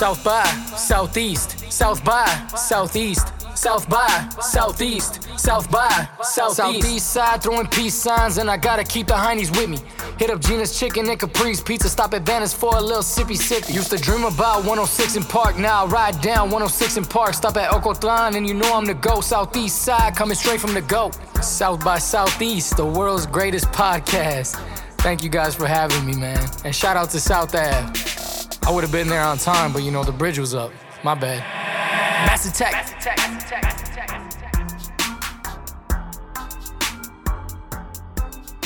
South by, southeast, south by, southeast, south by, southeast, south by, southeast. Southeast side throwing peace signs, and I gotta keep the heinies with me. Hit up Gina's Chicken and Capri's Pizza, stop at Vanna's for a little sippy sippy. Used to dream about 106 in Park, now I ride down 106 in Park. Stop at Ocotlan, and you know I'm the go. Southeast side, coming straight from the go. South by Southeast, the world's greatest podcast. Thank you guys for having me, man. And shout out to South Ave. I would have been there on time, but you know, the bridge was up. My bad. Mass attack.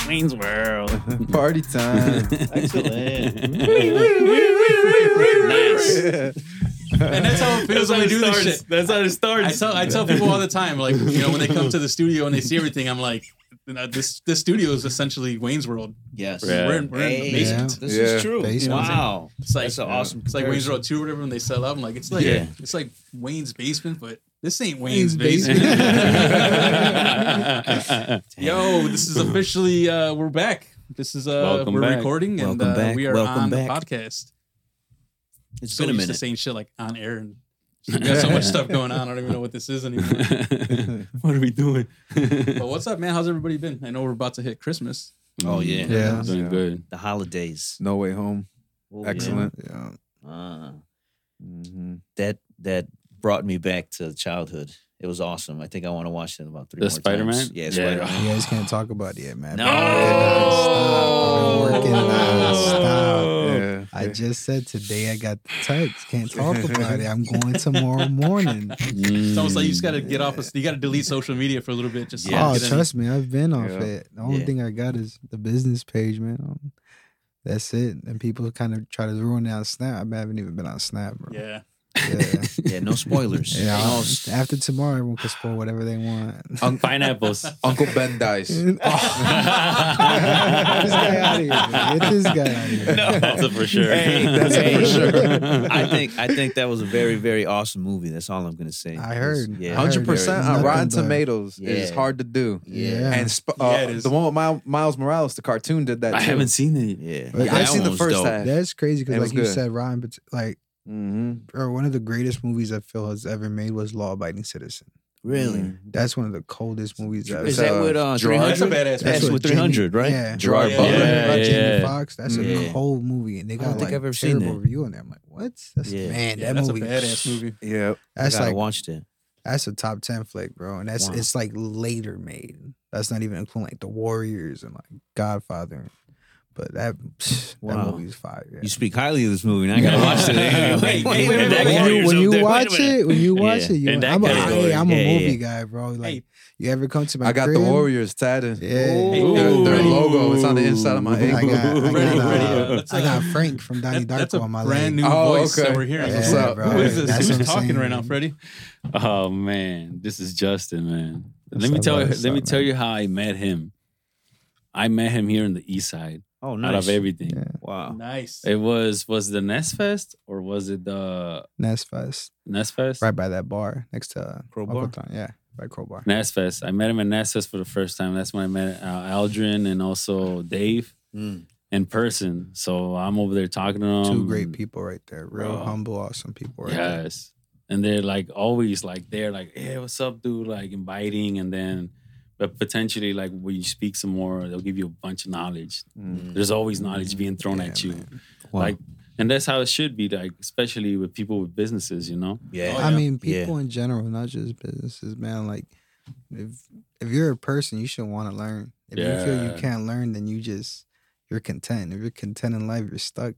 Wayne's World. Party time. Excellent. nice. And that's how it feels when we do this shit. That's how it I starts. tell I tell people all the time, like you know, when they come to the studio and they see everything, I'm like, you know, this this studio is essentially Wayne's World. yes. Yeah. We're in, we're in the Hey, basement. This Yeah. is true. Basement. Wow. It's like That's an awesome It's like Wayne's. World Two or whatever when they sell out. I'm like, it's like Yeah. it's like Wayne's basement, but this ain't Wayne's, Wayne's basement. basement. Yo, this is officially uh we're back. This is uh Welcome we're back. recording and uh, back. we are Welcome on back. the podcast. It's so been a used to minute. saying shit like on air and we got so much stuff going on. I don't even know what this is anymore. what are we doing? But what's up, man? How's everybody been? I know we're about to hit Christmas. Oh yeah. Yeah. Doing good. The holidays. No way home. Oh, yeah. Excellent. Yeah. Ah. hmm that that brought me back to childhood. It was awesome. I think I want to watch it about three The more Spider-Man? times. Yeah, Yeah. Spider-Man. You guys can't talk about it yet, man. No. Working nonstop. Yeah. I just said today I got the text. Can't talk about it. I'm going tomorrow morning. It's almost like you just gotta get off. Of, you gotta delete social media for a little bit. Just Yeah. oh, get in- trust me, I've been off Yeah. it. The only Yeah. thing I got is the business page, man. Um, that's it. And people kind of try to ruin it on Snap. I haven't even been on Snap, bro. Yeah. Yeah. Yeah, no spoilers. Yeah, No I'll- after tomorrow, everyone can spoil whatever they want. Un- Pineapples. Uncle Ben dies. Get this guy out of here. Get this guy out of here. That's a for sure. Hey, That's hey, for sure. I think I think that was a very very awesome movie. That's all I'm gonna say. I heard. Yeah, I heard Hundred percent on nothing Rotten but- Tomatoes is Yeah. hard to do. Yeah. And sp- uh, Yeah, it is. the one with Miles, Miles Morales, the cartoon, did that. I too. haven't seen it. Yeah, But I've That seen one the was first dope. half. That's crazy It because, was like you good. said, Ryan, but like, Mm-hmm. or one of the greatest movies that Phil has ever made was Law Abiding Citizen. Really? That's one of the coldest movies I've ever seen. Is that uh, with uh, 300? That's a badass That's movie. with Jamie- 300, right? Yeah. Gerard Yeah. Butler. About Yeah, Jamie yeah. Foxx. That's Yeah. a cold movie, and they I got don't think like I've ever seen terrible that. review on there. I'm like, what? That's Yeah. man, Yeah, that that's movie. a badass movie. Yeah. I That's gotta like watch that. that's a top ten flick, bro, and that's Wow. it's like later made. That's not even including like the Warriors and like Godfather. But that that Wow. movie's fire. Yeah. You speak highly of this movie, and I gotta watch it. Anyway. Wait, wait, wait, That wait, when wait. You, when you there. Wait a watch it, when you watch Yeah. it, you In that I'm, a, category. hey, I'm a Yeah, yeah, movie yeah. guy, bro. Like Hey. you ever come to my I got crib? the Warriors tatted. Yeah. Hey, Their, their logo. It's on the inside of my I ankle. got, I got, Ready, uh, ready, uh, that's I a- got Frank from Donnie That- that's a Darko on my brand leg. new Oh, voice okay. that we're hearing. That's Yeah, what's up. bro. Who is this? That's Who's what I'm talking saying. right now, Freddie? Oh man, this is Justin, man. What's let me up, tell you. what's Let me up, tell man? you how I met him. I met him here in the East Side. Oh, Out nice. of everything, Yeah. Wow. Nice. it was was the Nest Fest or was it the Nest Fest, Nest Fest? right by that bar next to uh, Crowbar? Uncle Tom. Yeah, by Crowbar. Nest Fest. I met him at Nest Fest for the first time. That's when I met uh, Aldrin and also Dave Mm. in person. So I'm over there talking to them. Two great people right there. Real Bro. humble, awesome people right there. Yes. And they're like always like they're like, hey, what's up, dude? Like inviting, and then but potentially like when you speak some more, they'll give you a bunch of knowledge. Mm. There's always knowledge being thrown Yeah, at you. Wow. Like and that's how it should be, like, especially with people with businesses, you know? yeah. Oh, I yeah. mean, Yeah. people in general, not just businesses, man. Like, if if you're a person, you should want to learn. If you feel you can't learn, then you just you're content. If you're content in life, you're stuck.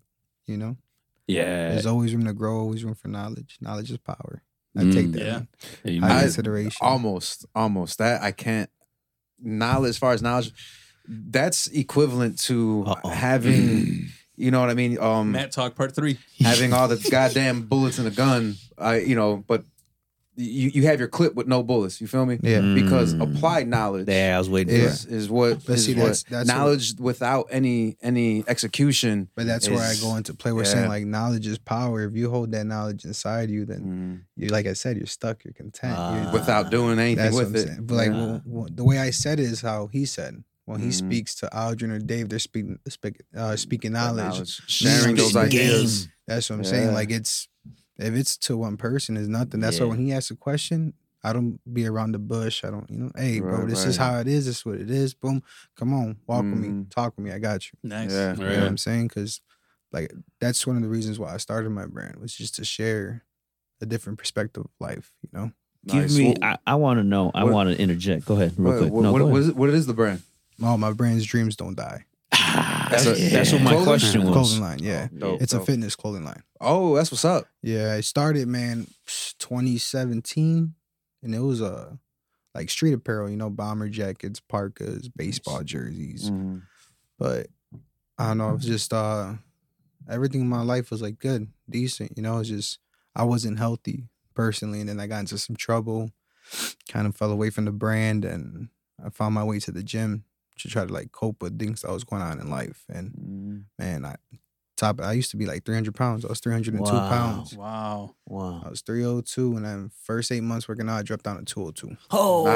You know, Yeah. there's always room to grow, always room for knowledge. Knowledge is power. I Mm. take that Yeah. in high I- consideration. Almost, almost. That I can't. Knowledge, as far as knowledge, that's equivalent to Uh-oh. having. You know what I mean? Um, Matt Talk Part Three. having all the goddamn bullets in the gun. I, you know, but you you have your clip with no bullets. You feel me? Yeah. Because Mm. applied knowledge Yeah, I was waiting Yeah. for is is what But is see, what- that's- that's what- knowledge without any any execution. But that's where I is- go into play. We're yeah. saying like knowledge is power. If you hold that knowledge inside you, then Mm. you, like I said, you're stuck. You're content. Ah. You're, without doing anything That's with what I'm it. saying. But like Yeah. well, well, the way I said it is how he said. When he Mhm. speaks to Aldrin or Dave, they're speaking speak, uh, speaking That knowledge. sharing those Speaking ideas. That's what I'm saying. Yeah. Like it's if it's to one person, it's nothing. That's why when he asks a question, I don't be around the bush. I don't, you know, hey, bro, Right, this is how it is. This is what it is. Boom. Come on, walk with me, Mhm. talk with me. I got you. Nice. Yeah. You know what I'm saying? Because like that's one of the reasons why I started my brand was just to share a different perspective of life. You know, Give Nice. me. What- I, I want to know. I want to interject. Go ahead, real what, quick. what, no, what- what ahead. is what is the brand? all my brand's dreams don't die. That's, a- that's what my Clothing? question was. Clothing line, yeah. Oh, dope, it's a fitness clothing line. Oh, that's what's up. Yeah, it started, man, 2017, and it was uh, like street apparel, you know, bomber jackets, parkas, baseball jerseys. Mhm. But I don't know, it was just uh, everything in my life was like good, decent. You know, it's just I wasn't healthy personally, and then I got into some trouble, kind of fell away from the brand, and I found my way to the gym to try to like cope with things that was going on in life. And Mhm. man, I top I used to be like 300 pounds. I was 302 Wow. pounds. Wow. Wow. I was 302, and then first eight months working out, I dropped down to 202. Oh,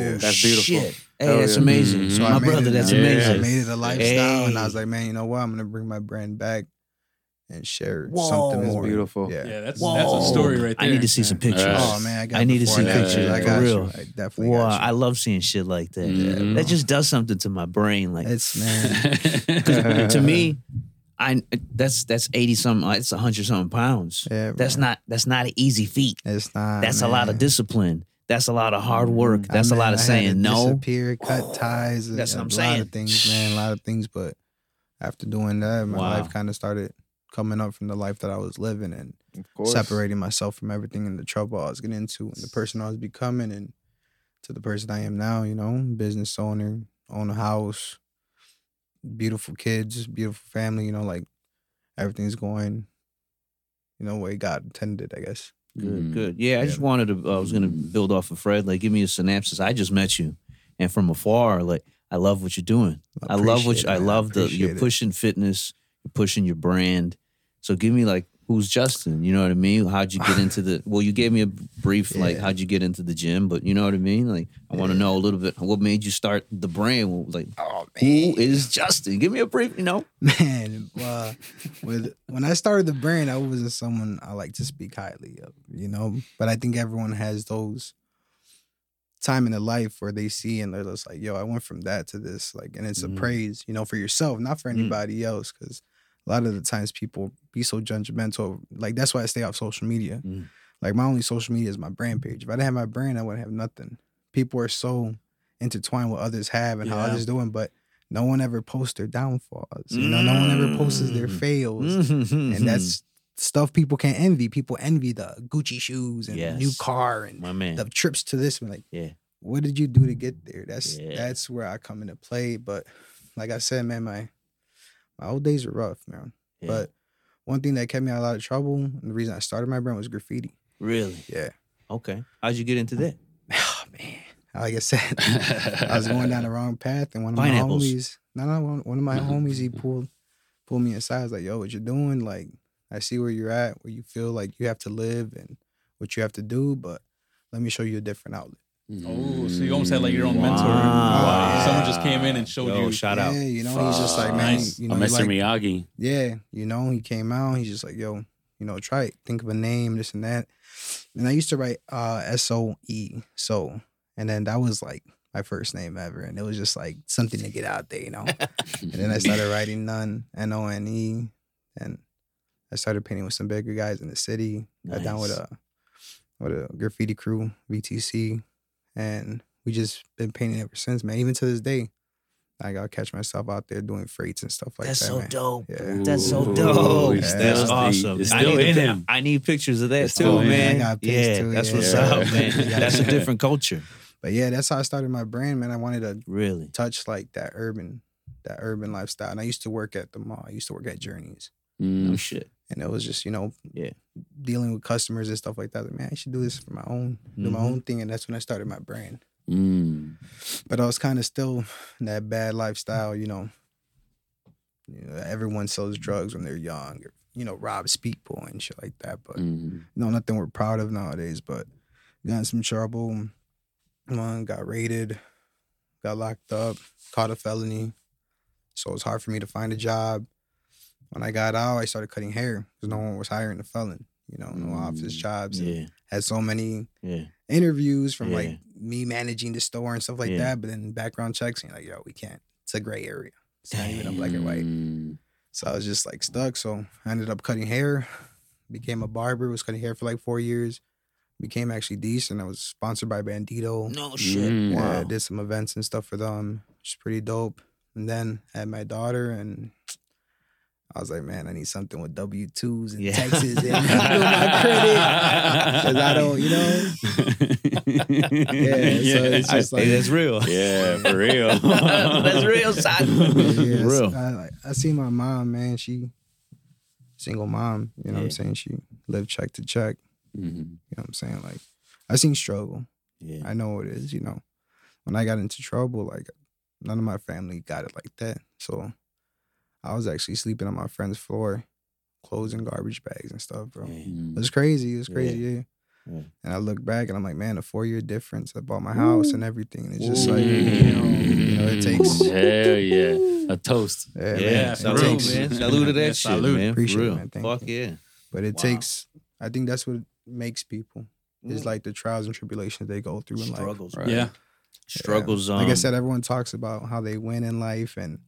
Yeah, that's beautiful. Shit. Hey, Hell that's yeah. amazing. Mhm. So my I brother, it, that's I made- amazing. I made it a lifestyle, and I was like, man, you know what? I'm gonna bring my brand back and share Whoa. something That's more. beautiful. Yeah. Yeah, that's Whoa. that's a story right there. I need to see some pictures. Yes. Oh man, I got. I need to before see and after. pictures, I for real. you. I definitely Wow, got I love seeing shit like that. Mhm. That just does something to my brain. Like It's man. 'cause to me, I that's that's eighty something. It's hundred something pounds. Yeah, That's man. not that's not an easy feat. It's not. That's a lot of discipline. That's a lot of hard work. I That's a lot of I had to saying no. Disappear, cut ties. and That's what I'm lot saying. of things, man. A lot of things. But after doing that, my Wow. life kind of started coming up from the life that I was living and separating myself from everything and the trouble I was getting into and the person I was becoming and to the person I am now, you know, business owner, own a house, beautiful kids, beautiful family, you know, like everything's going, you know, way God intended, I guess. Good, mm-hmm. good. Yeah, I just wanted to. I was gonna mm-hmm. build off of Fred. Like, give me a synopsis. I just met you, and from afar, like, I love what you're doing. I, love what you, I love the, you're it. pushing fitness. You're pushing your brand. So give me like, who's Justin? You know what I mean? How'd you get into the? Well, you gave me a brief like, how'd you get into the gym? But you know what I mean? Like, I want to know a little bit. What made you start the brand? Like, Oh who is Justin? Give me a brief. You know? Man, uh, with when I started the brand, I wasn't someone I like to speak highly of, you know. But I think everyone has those time in their life where they see and they're just like, "Yo, I went from that to this," like, and it's Mhm. a praise, you know, for yourself, not for Mm. anybody else, because a lot of the times people be so judgmental. Like that's why I stay off social media. Mm. Like my only social media is my brand page. If I didn't have my brand, I wouldn't have nothing. People are so intertwined what others have and how others doing, but no one ever posts their downfalls. You know, no one ever posts their Mm. fails. And that's stuff people can't envy. People envy the Gucci shoes and new car and my man. the trips to this. Like, Yeah. what did you do to get there? That's Yeah. that's where I come into play. But like I said, man, my my old days were rough, man. Yeah. But one thing that kept me out of a lot of trouble, and the reason I started my brand was graffiti. really, Yeah. okay. How'd you get into that? Oh man. Like I said, I was going down the wrong path, and one of my homies, no, no, one, one of my homies, he pulled pulled me aside. Was like, "Yo, what you doing? Like, I see where you're at, where you feel like you have to live and what you have to do, but let me show you a different outlet." Oh, so you almost had like your own mentor. Wow. Someone just came in and showed Yo, you. shout out. yeah, you know, he's just like, man, Nice. you know, Mr. like, Miyagi. yeah, you know, he came out. He's just like, "Yo, you know, try it. Think of a name, this and that." And I used to write uh, S O E, so, and then that was like my first name ever, and it was just like something to get out there, you know. And then I started writing none, N O N E, and I started painting with some bigger guys in the city. Got down with a with a graffiti crew, VTC, and we just been painting ever since, man. Even to this day, I gotta catch myself out there doing freights and stuff like that. That's that. so man. dope. Yeah. That's so dope. he's That's still- awesome. it's I need in to- him. I need pictures of that It's too, still in man. Got yeah, too, that's yeah. what's Yeah. up, man. That's a different culture, But yeah, that's how I started my brand, man. I wanted to really. touch like that urban, that urban lifestyle. And I used to work at the mall. I used to work at Journeys. No Mm. shit. And it was just, you know, Yeah. dealing with customers and stuff like that. Like, man, I should do this for my own, do my own thing. And that's when I started my brand. Mm. But I was kind of still in that bad lifestyle, you know. You know, everyone sells drugs when they're young, or, you know, robs people and shit like that. But Mm. no, nothing we're proud of nowadays. But got in some trouble. One got raided, got locked up, caught a felony. So it was hard for me to find a job. When I got out, I started cutting hair because no one was hiring a felon. you know, no office jobs. and Yeah, Had so many yeah, interviews from Yeah. like me managing the store and stuff like Yeah. that. But then background checks, and you're like, yo, we can't. It's a gray area. It's not even a black and white. Mm. So I was just like stuck. So I ended up cutting hair, became a barber, was cutting hair for like four years, became actually decent. I was sponsored by Bandito. no shit. Mm. Yeah, I Wow. did some events and stuff for them, which is pretty dope. And then I had my daughter, and I was like, man, I need something with W twos in Yeah. Texas and build my credit. 'Cause I don't, you know. Yeah, so it's I- just like- hey, that's real. yeah, for real. that's real, son. Yeah, real. I, like, I see my mom, man. She single mom. You know what I'm saying? She lived check to check. Mhm. You know what I'm saying? Like I seen struggle. Yeah. I know what it is. You know, when I got into trouble, like none of my family got it like that. So I was actually sleeping on my friend's floor, clothes and garbage bags and stuff, bro. Yeah. Mm. It was crazy. It was crazy. Yeah. Yeah. And I look back and I'm like, man, a four year difference. I bought my house and everything. And it's just Ooh. like, you know, you know, it takes. Hell yeah. A toast. Yeah, Yeah, man, it salute, takes- man. Salute to that Yeah, shit, salute. man. For Appreciate it, man. Thank Fuck you. yeah. But it Wow. takes. I think that's what makes people. Mm. Is like the trials and tribulations they go through in life. Struggles, right? Yeah. Struggles. Um, Like I said, everyone talks about how they win in life and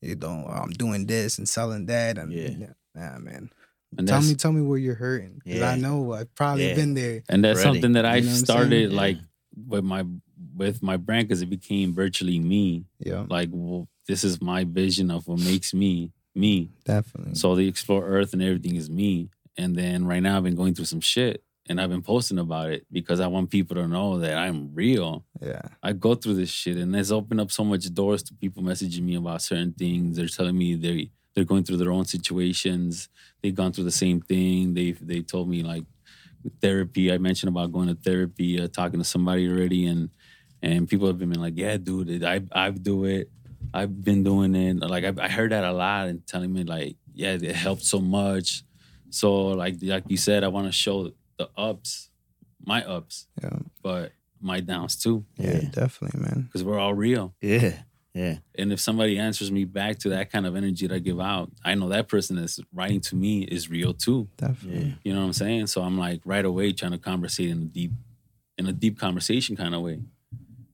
you know, oh, I'm doing this and selling that and Yeah. nah, man. And tell me, tell me where you're hurting because Yeah. I know I've probably Yeah. been there. and that's Ready. something that I You know started saying? like with my with my brand because it became virtually me. Yeah, Like, well, this is my vision of what makes me me. definitely. So the explore Earth and everything is me. And then right now I've been going through some shit and I've been posting about it because I want people to know that I'm real. yeah, I go through this shit and it's opened up so much doors to people messaging me about certain things. They're telling me they they're going through their own situations. They've gone through the same thing. They they told me like therapy. I mentioned about going to therapy, uh, talking to somebody already, and and people have been like, yeah, dude, I I do it. I've been doing it. Like I, I heard that a lot and telling me like, yeah, it helped so much. So like like you said, I want to show the ups, my ups, yeah, but my downs too yeah, Yeah. definitely, man. because we're all real. Yeah. Yeah. And if somebody answers me back to that kind of energy that I give out, I know that person that's writing to me is real too. Definitely. Yeah. You know what I'm saying? So I'm like right away trying to conversate in a deep, in a deep conversation kind of way,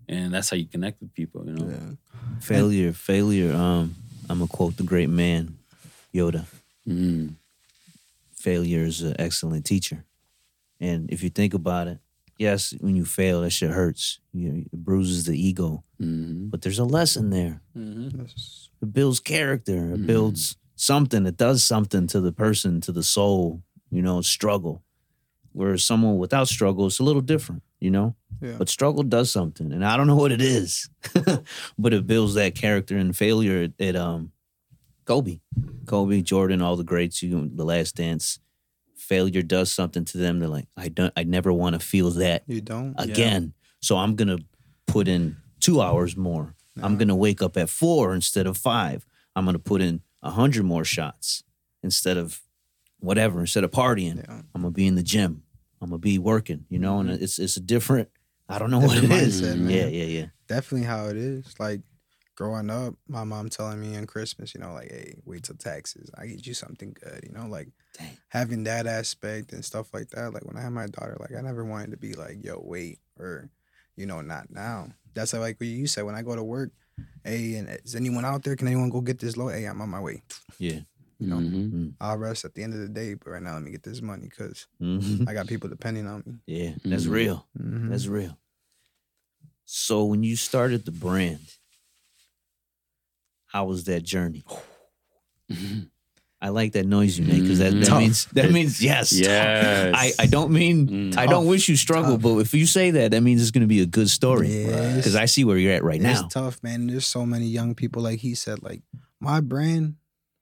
and that's how you connect with people. You know? Yeah. Failure. Failure. Um, I'm gonna quote the great man, Yoda. Mm. Failure is an excellent teacher. And if you think about it, yes, when you fail, that shit hurts. You, it bruises the ego. hmm But there's a lesson there. hmm That's- It builds character. It Mhm. builds something. It does something to the person, to the soul. You know, struggle. Whereas someone without struggle, it's a little different. You know, Yeah. but struggle does something, and I don't know what it is, but it builds that character. And failure, it, it um, Kobe, Kobe, Jordan, all the greats. You, the Last Dance. Failure does something to them. They're like, I don't. I never want to feel that You don't. again. So I'm gonna put in two hours more. I'm gonna wake up at four instead of five. I'm gonna put in a hundred more shots instead of whatever. Instead of partying, Yeah. I'm gonna be in the gym. I'm gonna be working. You know, and mm-hmm. it's it's a different. I don't know what it Different is. mindset, man. Yeah, yeah, yeah. definitely how it is. Like growing up, my mom telling me on Christmas, you know, like, hey, wait till taxes. I get you something good, you know, like Dang. having that aspect and stuff like that. Like when I had my daughter, like I never wanted to be like, yo, wait, or, you know, not now. That's like what you said when I go to work. Hey, and is anyone out there? Can anyone go get this load? Hey, I'm on my way. Yeah. You know, Mhm. I'll rest at the end of the day, but right now let me get this money because Mhm. I got people depending on me. Yeah, that's Mhm. real. Mhm. That's real. So when you started the brand, how was that journey? Mhm. I like that noise you make because that, that means that means yes. Yes. I, I don't mean Mm. I don't wish you struggle, Tough. but if you say that, that means it's going to be a good story. Yeah, Because I see where you're at right it's now. tough, man. There's so many young people, like he said, like my brand,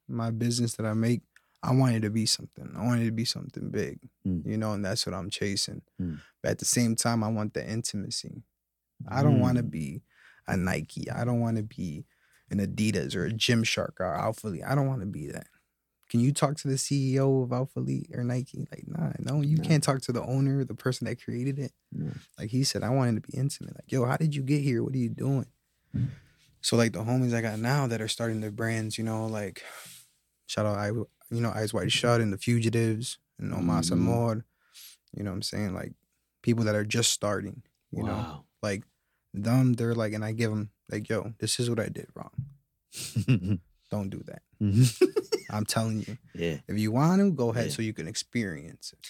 my business that I make, I want it to be something. I want it to be something big, Mm. you know, and that's what I'm chasing. Mm. But at the same time, I want the intimacy. I don't want to Mm. be a Nike. I don't want to be an Adidas or a Gymshark or Alphalete. I don't want to be that. Can you talk to the CEO of Alphalete or Nike? Like, nah, no, you No. can't talk to the owner, the person that created it. No. Like he said, I wanted to be intimate. Like, yo, how did you get here? What are you doing? So like the homies I got now that are starting their brands, you know, like shout out I you know Eyes Wide Shut and the Fugitives and Omasa Mhm. Mod. You know what I'm saying? Like people that are just starting. You know, wow. like them, they're like, and I give them like, yo, this is what I did wrong. Don't do that. I'm telling you. yeah, If you want to, go ahead Yeah. so you can experience it.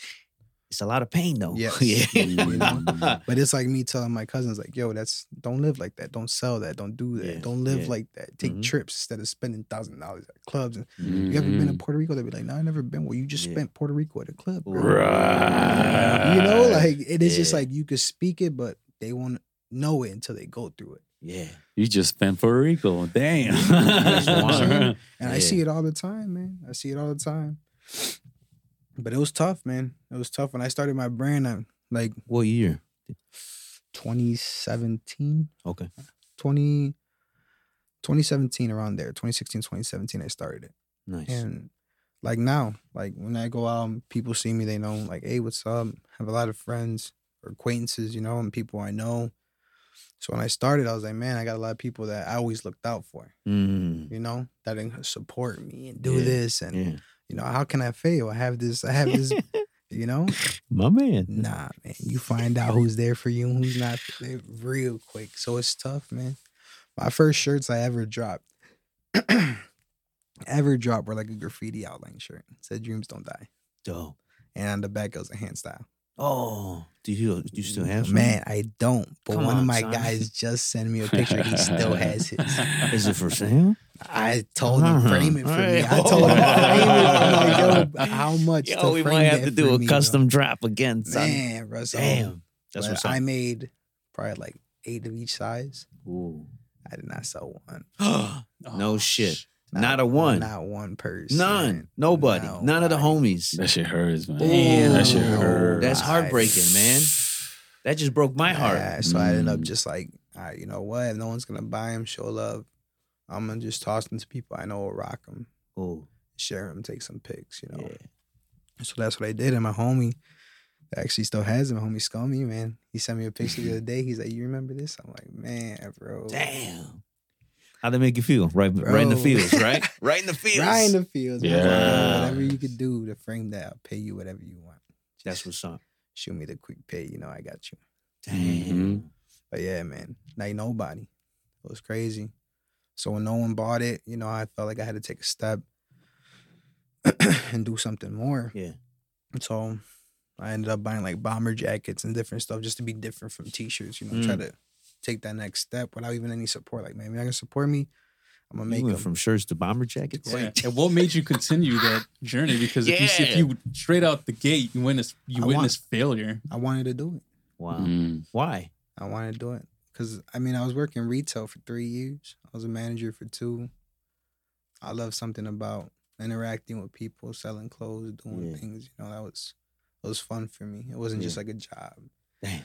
it's a lot of pain though. Yes. yeah. Mm. But it's like me telling my cousins, like, yo, that's don't live like that. Don't sell that. Don't do that. Yeah, Don't live yeah. like that. Take Mhm. trips instead of spending thousand dollars at clubs. And you ever been to Mhm. Puerto Rico? They'd be like, no, I never been. Well, you just spent Puerto Rico at a club, bro. Right. You know, like it is just like you could speak it, but they won't know it until they go through it. yeah. You just spent Puerto Rico. Damn. That's wild. And I Yeah. see it all the time, man. I see it all the time. But it was tough, man. It was tough when I started my brand. I like What year? 2017, Okay. 20, 2017 around there, 2016, 2017. I started it, Nice. and like now, like when I go out, people see me, they know like, hey, what's up? have a lot of friends or acquaintances, you know, and people I know. So when I started, I was like, man, I got a lot of people that I always looked out for, Mm, you know, that can support me and do Yeah, this and yeah. you know, how can I fail? I have this, I have this, you know? My man. Nah, man. You find out who's there for you and who's not there real quick. So it's tough, man. My first shirts I ever dropped, ever dropped were like a graffiti outline shirt. It said dreams don't die. Dope. And on the back it was a hand style. Oh, do you do you still have some? Man, I don't. But Come one of my son. guys just sent me a picture. He still has his. Is it for sale? I told him Uh-huh. frame it for me. I told him frame it. I'm like, yo, how much? Yo, we might have to do a me, bro? custom drop again, son. Man, bro. so- Damn. That's up. I made probably like eight of each size. Ooh. I did not sell one. no Oh, shit. Not a one. Not one person. None. Nobody. None of the homies. That shit hurts, man. Damn. That shit hurts. That's heartbreaking, man. That just broke my heart. Yeah, so I ended up Mm. just like, all right, you know what? If no one's gonna buy them, show love. I'm gonna just toss them to people I know will rock them, Ooh. share them, take some pics, you know. Yeah. So that's what I did. And my homie actually still has him, homie Scummy, man. He sent me a picture the other day. He's like, You remember this? I'm like, Man, bro. Damn. How'd that make you feel? Right, right in the fields, right? right in the fields. Right in the fields. man. Yeah. Whatever you could do to frame that, I'll pay you whatever you want. That's what's up. Shoot me the quick pay, you know, I got you. Damn. Mhm. But yeah, man, like nobody. It was crazy. So when no one bought it, you know, I felt like I had to take a step and do something more. Yeah. So I ended up buying like bomber jackets and different stuff just to be different from t-shirts, you know, try Mm. to take that next step without even any support. Like, man, if you're not gonna support me, I'm gonna You make went them. from shirts to bomber jackets. Yeah. And what made you continue that journey? Because if you see, if you straight out the gate, you witness you I witness failure. I wanted to do it. Wow. Mm. Why? I wanted to do it because I mean I was working retail for three years. I was a manager for two. I love something about interacting with people, selling clothes, doing Yeah. things. You know that was it was fun for me. It wasn't just like a job. Damn.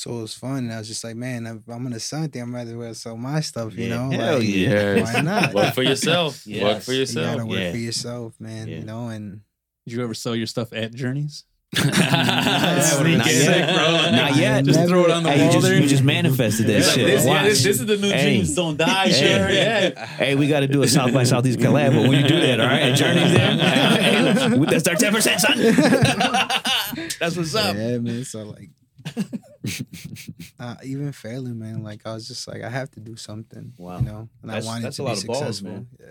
So it was fun, and I was just like, man, if I'm gonna sell anything, I'm rather well sell my stuff. You Yeah. know, Hell like, yeah. why not? Work for yourself. Yes. Work for You yourself. gotta work Yeah. for yourself, man. Yeah. You know, and Did you ever sell your stuff at Journeys? That would've Not sick, yet. bro. Not yet. Just throw it on the Hey, you wall just, there. you just manifested that Like shit. this, yeah, this, this is the new Hey. dreams don't die Hey. shirt. Yeah. Hey, we got to do a South by Southeast collab. But when you do that, all right, at Journeys there, hey, that's our ten percent, son. that's what's up. yeah, man. So like, uh, even failing, man. Like I was just like, I have to do something. Wow. You know, and That's- I wanted that's to a be lot of balls, successful. man. Yeah.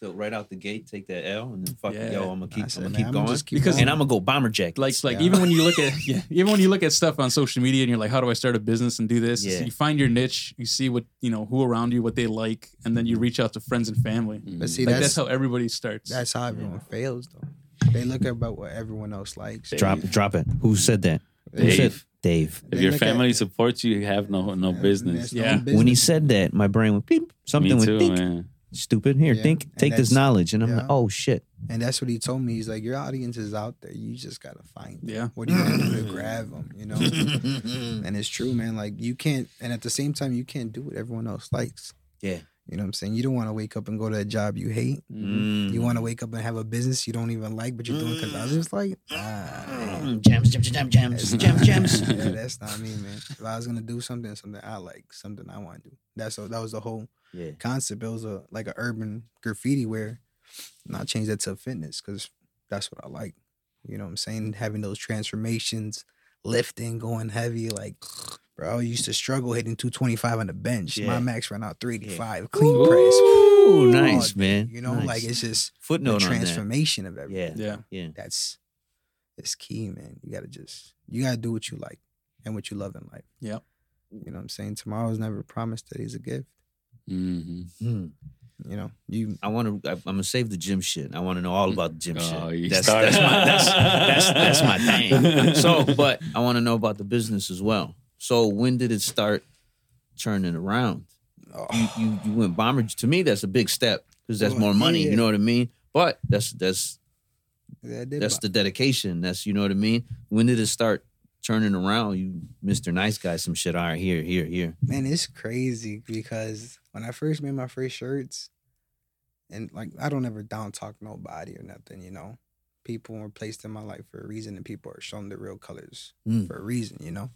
So right out the gate, take that L, and then fuck Yeah. yo, I'm gonna keep, said, I'm gonna man, keep I'ma keep Because- going. and I'm gonna go bomber jackets. Like like Yeah. even when you look at yeah, even when you look at stuff on social media and you're like, how do I start a business and do this? Yeah. You find your niche, you see what you know who around you, what they like, and then you reach out to friends and family. But see, Like that's that's, how everybody starts. that's how everyone fails, though. They look about what everyone else likes. drop it, drop it. Who said that? Who Dave. said Dave? If your look at- family supports you, you have no no business. Yeah. business. When he said that, my brain went beep. Something Me went too, think. man. Stupid. Here, Yeah. think. And Take this that's- knowledge, and I'm yeah. like, oh shit. and that's what he told me. He's like, your audience is out there. You just gotta find. Them. Yeah. What do you gonna do to grab them? You know. and it's true, man. Like you can't, and at the same time, you can't do what everyone else likes. Yeah. You know what I'm saying? You don't want to wake up and go to a job you hate. Mm. You want to wake up and have a business you don't even like, but you're doing because others like. Ah. Mm, gems, gems, gems, gems, gems, gems. yeah, that's not me, man. If I was gonna do something, something I like, something I want to do. That's that was the whole Yeah. concept. It was a like a urban graffiti where, and I changed that to fitness because that's what I like. You know what I'm saying? Having those transformations, lifting, going heavy. Like, bro, I used to struggle hitting 225 on the bench. Yeah. My max ran out 385, clean press. Ooh, nice, day, man. You know, Nice. like it's just the footnote on that. transformation of everything. Yeah, Yeah. yeah. That's it's key, man. You gotta just you gotta do what you like and what you love in life. Yep. You know what I'm saying? Tomorrow's never promised that he's a gift. hmm Hmm. You know, you I want to. I'm gonna save the gym shit. I want to know all about the gym Oh, shit. you That's, started. that's my that's, that's that's my thing. So, but I want to know about the business as well. So, when did it start turning around? oh, You you, you went bomber. To me, that's a big step because that's Well, more money. yeah. You know what I mean? But that's that's that did that's the dedication. That's you know what I mean. When did it start turning around? You, Mister Nice Guy, some shit. All right, here, here, here. man, it's crazy because when I first made my first shirts, and like I don't ever down talk nobody or nothing, you know. People were placed in my life for a reason, and people are showing the real colors Mm. for a reason, you know.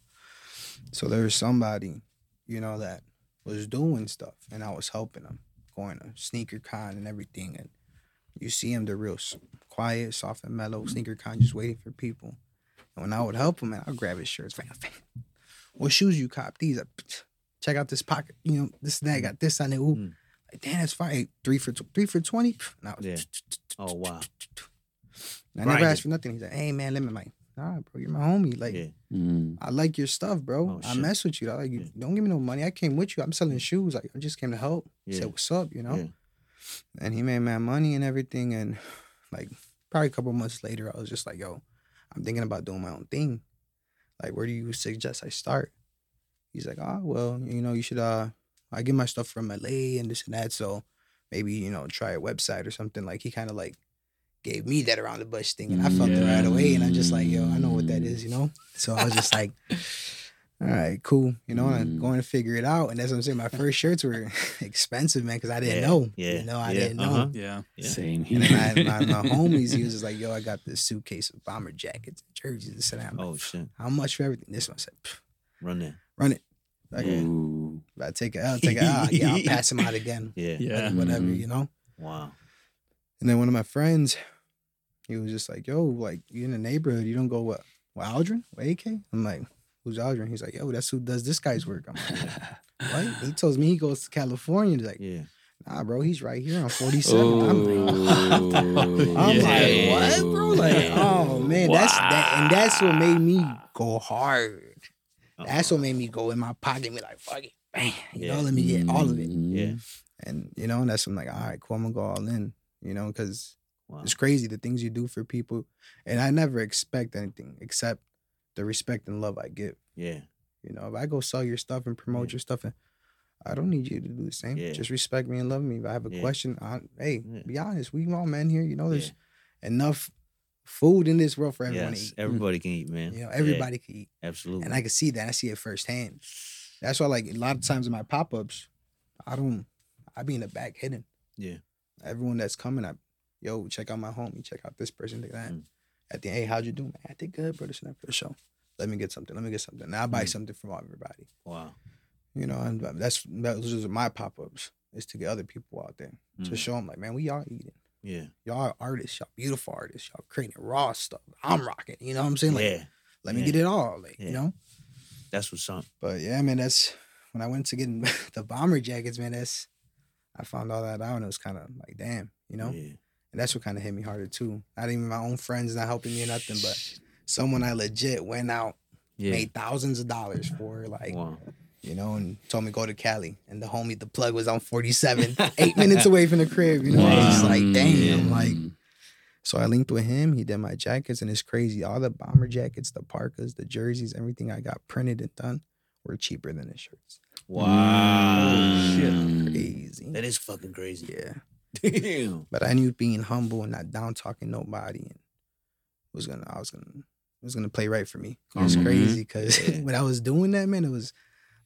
So there was somebody, you know, that was doing stuff, and I was helping them, going to sneaker con and everything, and you see them, they're real quiet, soft and mellow. Sneaker con just waiting for people, and when I would help him, man, I'd grab his shirts, fam, fam. What shoes you cop? These, I, check out this pocket, you know, this and that. Got this on it. Ooh, Mm. like damn, that's fine. Three for tw- three for twenty. Yeah. Oh wow. I never asked for nothing. He's like, hey man, let me like, nah, bro, you're my homie. Like, Yeah. Mm. I like your stuff, bro. Oh, I mess with you. I like you. Yeah. Don't give me no money. I came with you. I'm selling shoes. Like I just came to help. Yeah. Say what's up, you know. Yeah. And he made mad money and everything. And like probably a couple months later, I was just like, yo, I'm thinking about doing my own thing. Like, where do you suggest I start? He's like, oh well, you know, you should. uh I get my stuff from LA and this and that. So maybe you know, try a website or something. Like he kind of like gave me that around the bush thing, and I felt it right away. And I'm just like, yo, I know what that is, you know. So I was just like, all right, cool, you know. And I'm Mm. going to figure it out. And that's what I'm saying. My first shirts were expensive, man, because I didn't Yeah, know. yeah, you know, I yeah, didn't know. uh-huh. Yeah. Yeah. Same And here. then my, my, my homies, he was just like, yo, I got this suitcase of bomber jackets, and jerseys, this and that. I'm like, Oh shit. how much for everything? This one said, Run it, run it. Like, Yeah. Ooh. if I take it out, take it out. Yeah, I'll pass him out again. Yeah. Yeah. Whatever, Mhm. you know? Wow. And then one of my friends, he was just like, yo, like, you in the neighborhood, you don't go, what, with Aldrin? With AK? I'm like, who's Aldrin? He's like, yo, that's who does this guy's work. I'm like, what? He tells me he goes to California. He's like, Yeah. nah, bro, he's right here on 47. I'm like, Oh, I'm Yeah. like, what, bro? Like, oh man, that's that, and that's what made me go hard. That's what made me go in my pocket and be like, fuck it, bam, you Yeah. know, let me get all of it. Yeah. And you know, and that's I'm like, all right, cool, I'm gonna go all in, you know, because Wow. it's crazy the things you do for people, and I never expect anything except the respect and love I give. Yeah. You know, if I go sell your stuff and promote Yeah. your stuff, and I don't need you to do the same. Yeah. Just respect me and love me. If I have a Yeah. question, I, hey, be honest. We all men here. You know, there's enough food in this world for everyone Yes. to eat. Mm. Everybody can eat, man. You know, Yeah, everybody can eat, absolutely. and I can see that. I see it firsthand. That's why, like a lot of times in my pop ups, I don't. I be in the back hidden. Yeah. Everyone that's coming, I, yo, check out my homie, check out this person, that. Mm. At the end, hey, how'd you do, man? I did good, brother. For the show. Let me get something. Let me get something. Now I buy Mm. something from everybody. wow. You know, and that's those are my pop ups. Is to get other people out there to Mm. show them like, man, we all eating. Yeah. Y'all are artists. Y'all beautiful artists. Y'all creating raw stuff. I'm rocking. You know what I'm saying? Like, yeah. let me yeah. get it all. Like, Yeah. you know. That's what's up. But yeah, man, that's when I went to get the bomber jackets, man. That's I found all that out, and it was kind of like, damn, you know. Yeah. And that's what kind of hit me harder too. Not even my own friends not helping me or nothing, but someone I legit went out, Yeah. made thousands of dollars for, like, wow. you know, and told me go to Cali. And the homie, the plug was on 47, eight minutes away from the crib. You know, I was just like, damn, like. So I linked with him. He did my jackets, and it's crazy. All the bomber jackets, the parkas, the jerseys, everything I got printed and done were cheaper than the shirts. Wow. Mm. Crazy. That is fucking crazy. Yeah. Damn. But I knew being humble and not down talking nobody and was gonna I was gonna it was gonna play right for me. It was Mhm. crazy because Yeah. when I was doing that, man, it was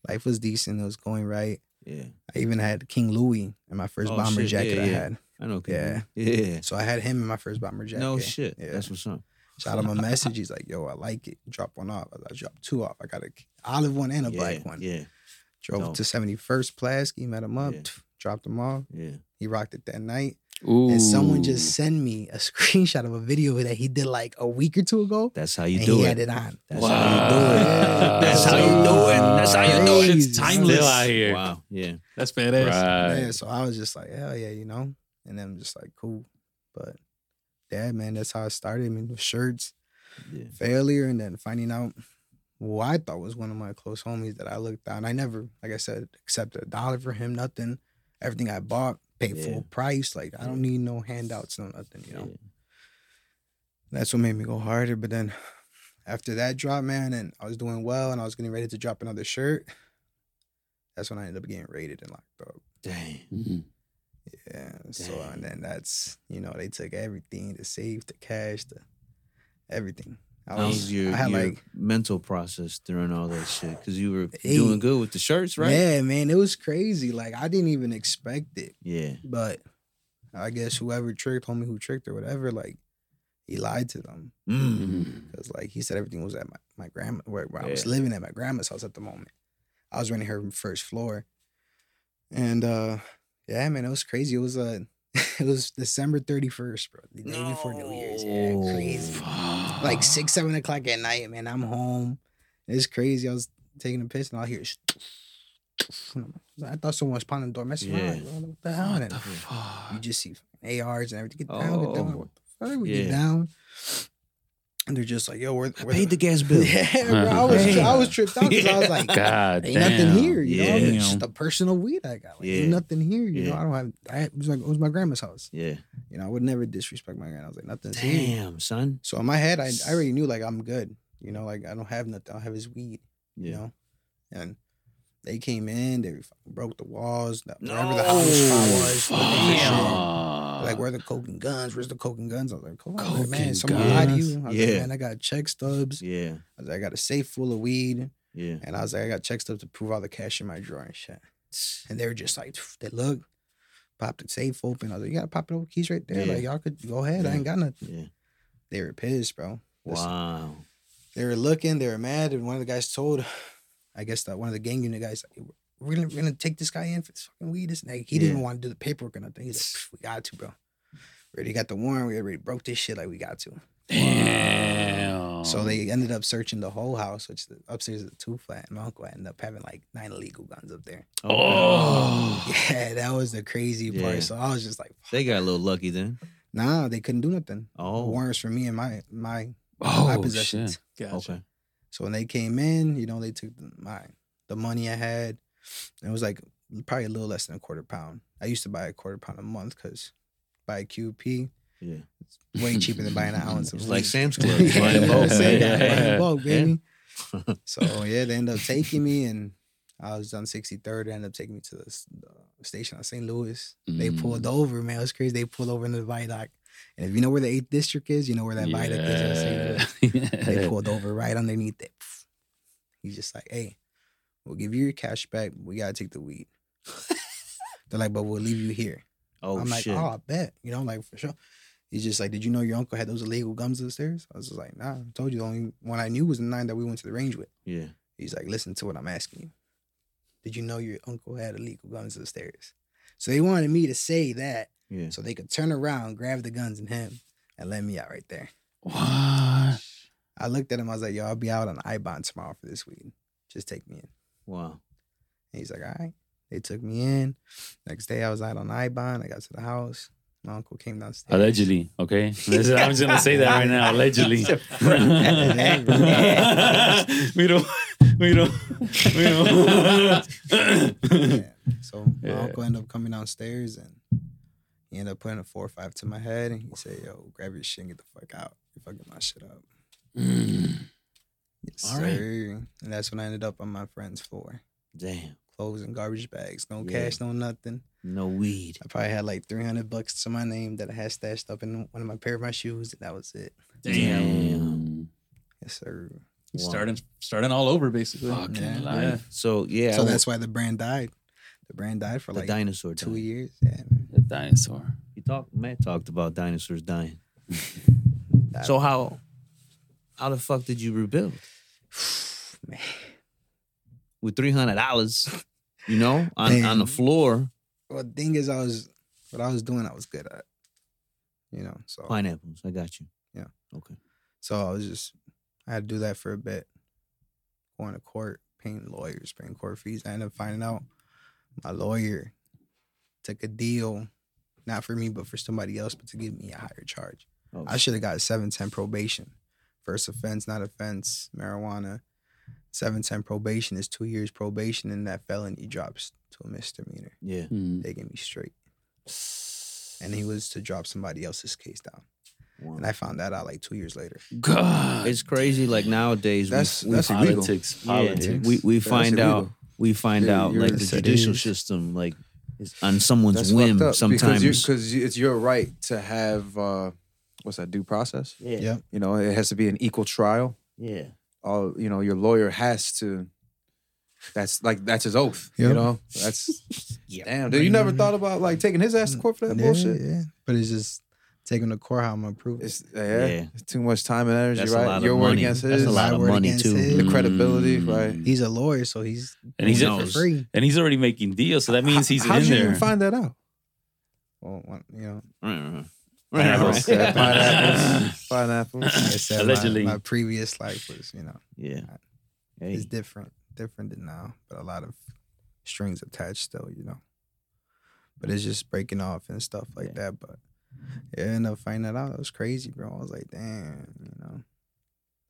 life was decent. It was going right. Yeah. I even had King Louie in my first Oh, bomber shit. jacket Yeah, I had. I know. Yeah. Yeah. So I had him in my first bomber jacket. No shit. Yeah. That's what's up. Shot him a message. He's like, "Yo, I like it. Drop one off." I dropped two off. I got a olive one and a yeah. black one. Yeah. Drove Dope. to 71st Pulaski, met him up, Yeah. dropped him off. Yeah. He rocked it that night. Ooh. and someone just sent me a screenshot of a video that he did like a week or two ago. That's how you and do he it. had it on. That's Wow. how you do it. Wow. That's how you do it. That's how you do it. Shit's Crazy. timeless. Still out here. Wow. Yeah. That's badass. Right. Yeah, so I was just like, hell yeah, you know? And then I'm just like, cool. But yeah, man, that's how I started. I mean, the shirts, Yeah. failure, and then finding out who I thought was one of my close homies that I looked down. I never, like I said, accepted a dollar for him, nothing. Everything I bought, paid Yeah. full price. Like, I don't need no handouts, no nothing, you know? Yeah. That's what made me go harder. But then after that drop, man, and I was doing well and I was getting ready to drop another shirt, that's when I ended up getting raided and locked up. Dang. Mhm. Yeah. So and then that's you know they took everything, the safe, the cash, the everything. I How was your, I had your like mental process during all that shit? Because you were Hey. doing good with the shirts, right? yeah, man, it was crazy. Like I didn't even expect it, Yeah. but I guess whoever tricked, homie who tricked or whatever, like he lied to them Mm. Mhm. because like he said everything was at my my grandma where, where I was living at my grandma's house at the moment. I was renting her first floor, and uh yeah, man, it was crazy. It was uh it was December thirty first, bro, the day before New Year's. Yeah, No. crazy. like six, seven o'clock at night, man. I'm home. It's crazy. I was taking a piss and I hear I thought someone was pounding the door, messing Yeah. around. Like, What the hell? And then you just see ARs and everything. Get down, get down. Oh. What the fuck? We Yeah. get down. And they're just like, yo, where, I where paid the gas bill. Yeah, bro. I was, Hey. I was tripped out because I was like, God ain't damn. nothing here. You know, Yeah. it's just a personal weed I got. Like, Yeah. Ain't nothing here. You know, I don't have. I it was like it was my grandma's house. Yeah. You know, I would never disrespect my grandma. I was like, nothing's here. Damn, son. So in my head, I, I already knew like I'm good. You know, like I don't have nothing. I don't have his weed. You Yeah. know, and they came in. They broke the walls. Wherever No. the house was. Shit. Like where are the coke and guns? Where's the coke and guns? I was like, come on, Coke man. Someone lied to you. I was Yeah. like, man, I got check stubs. Yeah. I was like, I got a safe full of weed. Yeah. And I was like, I got check stubs to prove all the cash in my drawer and shit. And they were just like, they looked, popped the safe open. I was like, you gotta pop it over keys right there. Yeah. Like y'all could go ahead. I ain't got nothing. Yeah. They were pissed, bro. Listen, Wow. They were looking, they were mad, and one of the guys told, I guess that one of the gang unit guys, like, we're gonna, we're gonna take this guy in for this fucking weed. This, like, he didn't Yeah. want to do the paperwork or nothing. He's like, we got to, bro. We already got the warrant. We already broke this shit. Like we got to. Damn. So they ended up searching the whole house, which the upstairs is a two flat. And my uncle ended up having like nine illegal guns up there. Oh. Yeah, that was the crazy Yeah. part. So I was just like, They got a little lucky then. nah, they couldn't do nothing. Oh. Warrants for me and my my my Oh, possessions. shit. Gotcha. Okay. So when they came in, you know, they took the, my the money I had. And it was like probably a little less than a quarter pound. I used to buy a quarter pound a month because buy a QP Yeah. way cheaper than buying an ounce of It's like. Sam's Club. yeah, Buying bulk, buying Yeah. bulk, baby. so yeah, they ended up taking me, and I was on 63rd. They ended up taking me to the, the station on St. Louis. They Mm. pulled over, man. It was crazy. They pulled over in the viaduct, and if you know where the eighth district is, you know where that viaduct is. on St. Louis. Yeah. They pulled over right underneath it. He's just like, "Hey, we'll give you your cash back. We gotta take the weed." They're like, "But we'll leave you here." Oh I'm like, shit. "Oh, I bet." You know, I'm like for sure. He's just like, "Did you know your uncle had those illegal gums upstairs?" I was just like, "Nah." I told you the only one I knew was the nine that we went to the range with. Yeah. He's like, "Listen to what I'm asking you. Did you know your uncle had illegal guns upstairs?" So they wanted me to say that Yeah. so they could turn around, grab the guns in him, and let me out right there. What? I looked at him. I was like, "Yo, I'll be out on I-bond tomorrow for this weed. Just take me in." Wow. And he's like, "All right." They took me in. Next day, I was out on I-bond. I got to the house. My uncle came downstairs. Allegedly, okay. I'm just gonna say that right now. Allegedly. we don't. We don't. We don't. Yeah. So my Yeah. uncle ended up coming downstairs and he ended up putting a four or five to my head and he said, "Yo, grab your shit and get the fuck out. You're fucking my shit up." Mm. Yes, All right. sir. And that's when I ended up on my friend's floor. Damn. Clothes and garbage bags. No Yeah. cash, no nothing. No weed. I probably had like 300 bucks to my name that I had stashed up in one of my pair of my shoes. And that was it. Damn. Yes, sir. Wow. Starting starting all over basically. Fucking Yeah. life. So yeah. so I that's wa- why the brand died. The brand died for the like dinosaur two died. years. Yeah, man. The dinosaur. You talked. Matt talked about dinosaurs dying. So how? How the fuck did you rebuild man. with three hundred dollars? You know, on on the floor. Well, the thing is, I was what I was doing. I was good at. You know, so Pineapples. I got you. Yeah. Okay. so I was just I had to do that for a bit, going to court, paying lawyers, paying court fees. I ended up finding out my lawyer took a deal, not for me, but for somebody else, but to give me a higher charge. Oh, I should have got seven ten probation. First offense, not offense, marijuana. Seven ten probation is two years probation, and that felony drops to a misdemeanor. yeah. Mm. They get me straight, and he was to drop somebody else's case down. Wow. And I found that out like two years later. God, It's crazy. Like nowadays, we- That's we, that's we, illegal. politics. yeah, Politics. we we That's find out illegal. we find Yeah, out like the innocent. judicial system, like is on someone's That's whim. Sometimes, because it's your right to have uh, what's that due process. yeah, Yeah. You know, it has to be an equal trial. yeah. All you know, your lawyer has to. That's like that's his oath. Yeah. You know, that's Yeah. damn. Dude, you never thought about like taking his ass to court for that yeah, bullshit? Yeah, but it's just taking the court how I'm gonna prove it. It's yeah, Yeah. It's too much time and energy, That's right? lot of Your word money. against That's a lot of money too. his. the credibility, Mm. right? He's a lawyer, so he's And he's doing it in- for free. and he's already making deals, so that means he's How'd in you there. even find that out? Well, you know, Right, Pineapples. right, Yeah, pineapples, pineapples. I said, Allegedly. my, my previous life was, you know, Yeah. Hey. it's different, different than now, but a lot of strings attached still, you know. But it's just breaking off and stuff like Yeah. that. But yeah, I ended up finding that out. It was crazy, bro. I was like, damn, you know,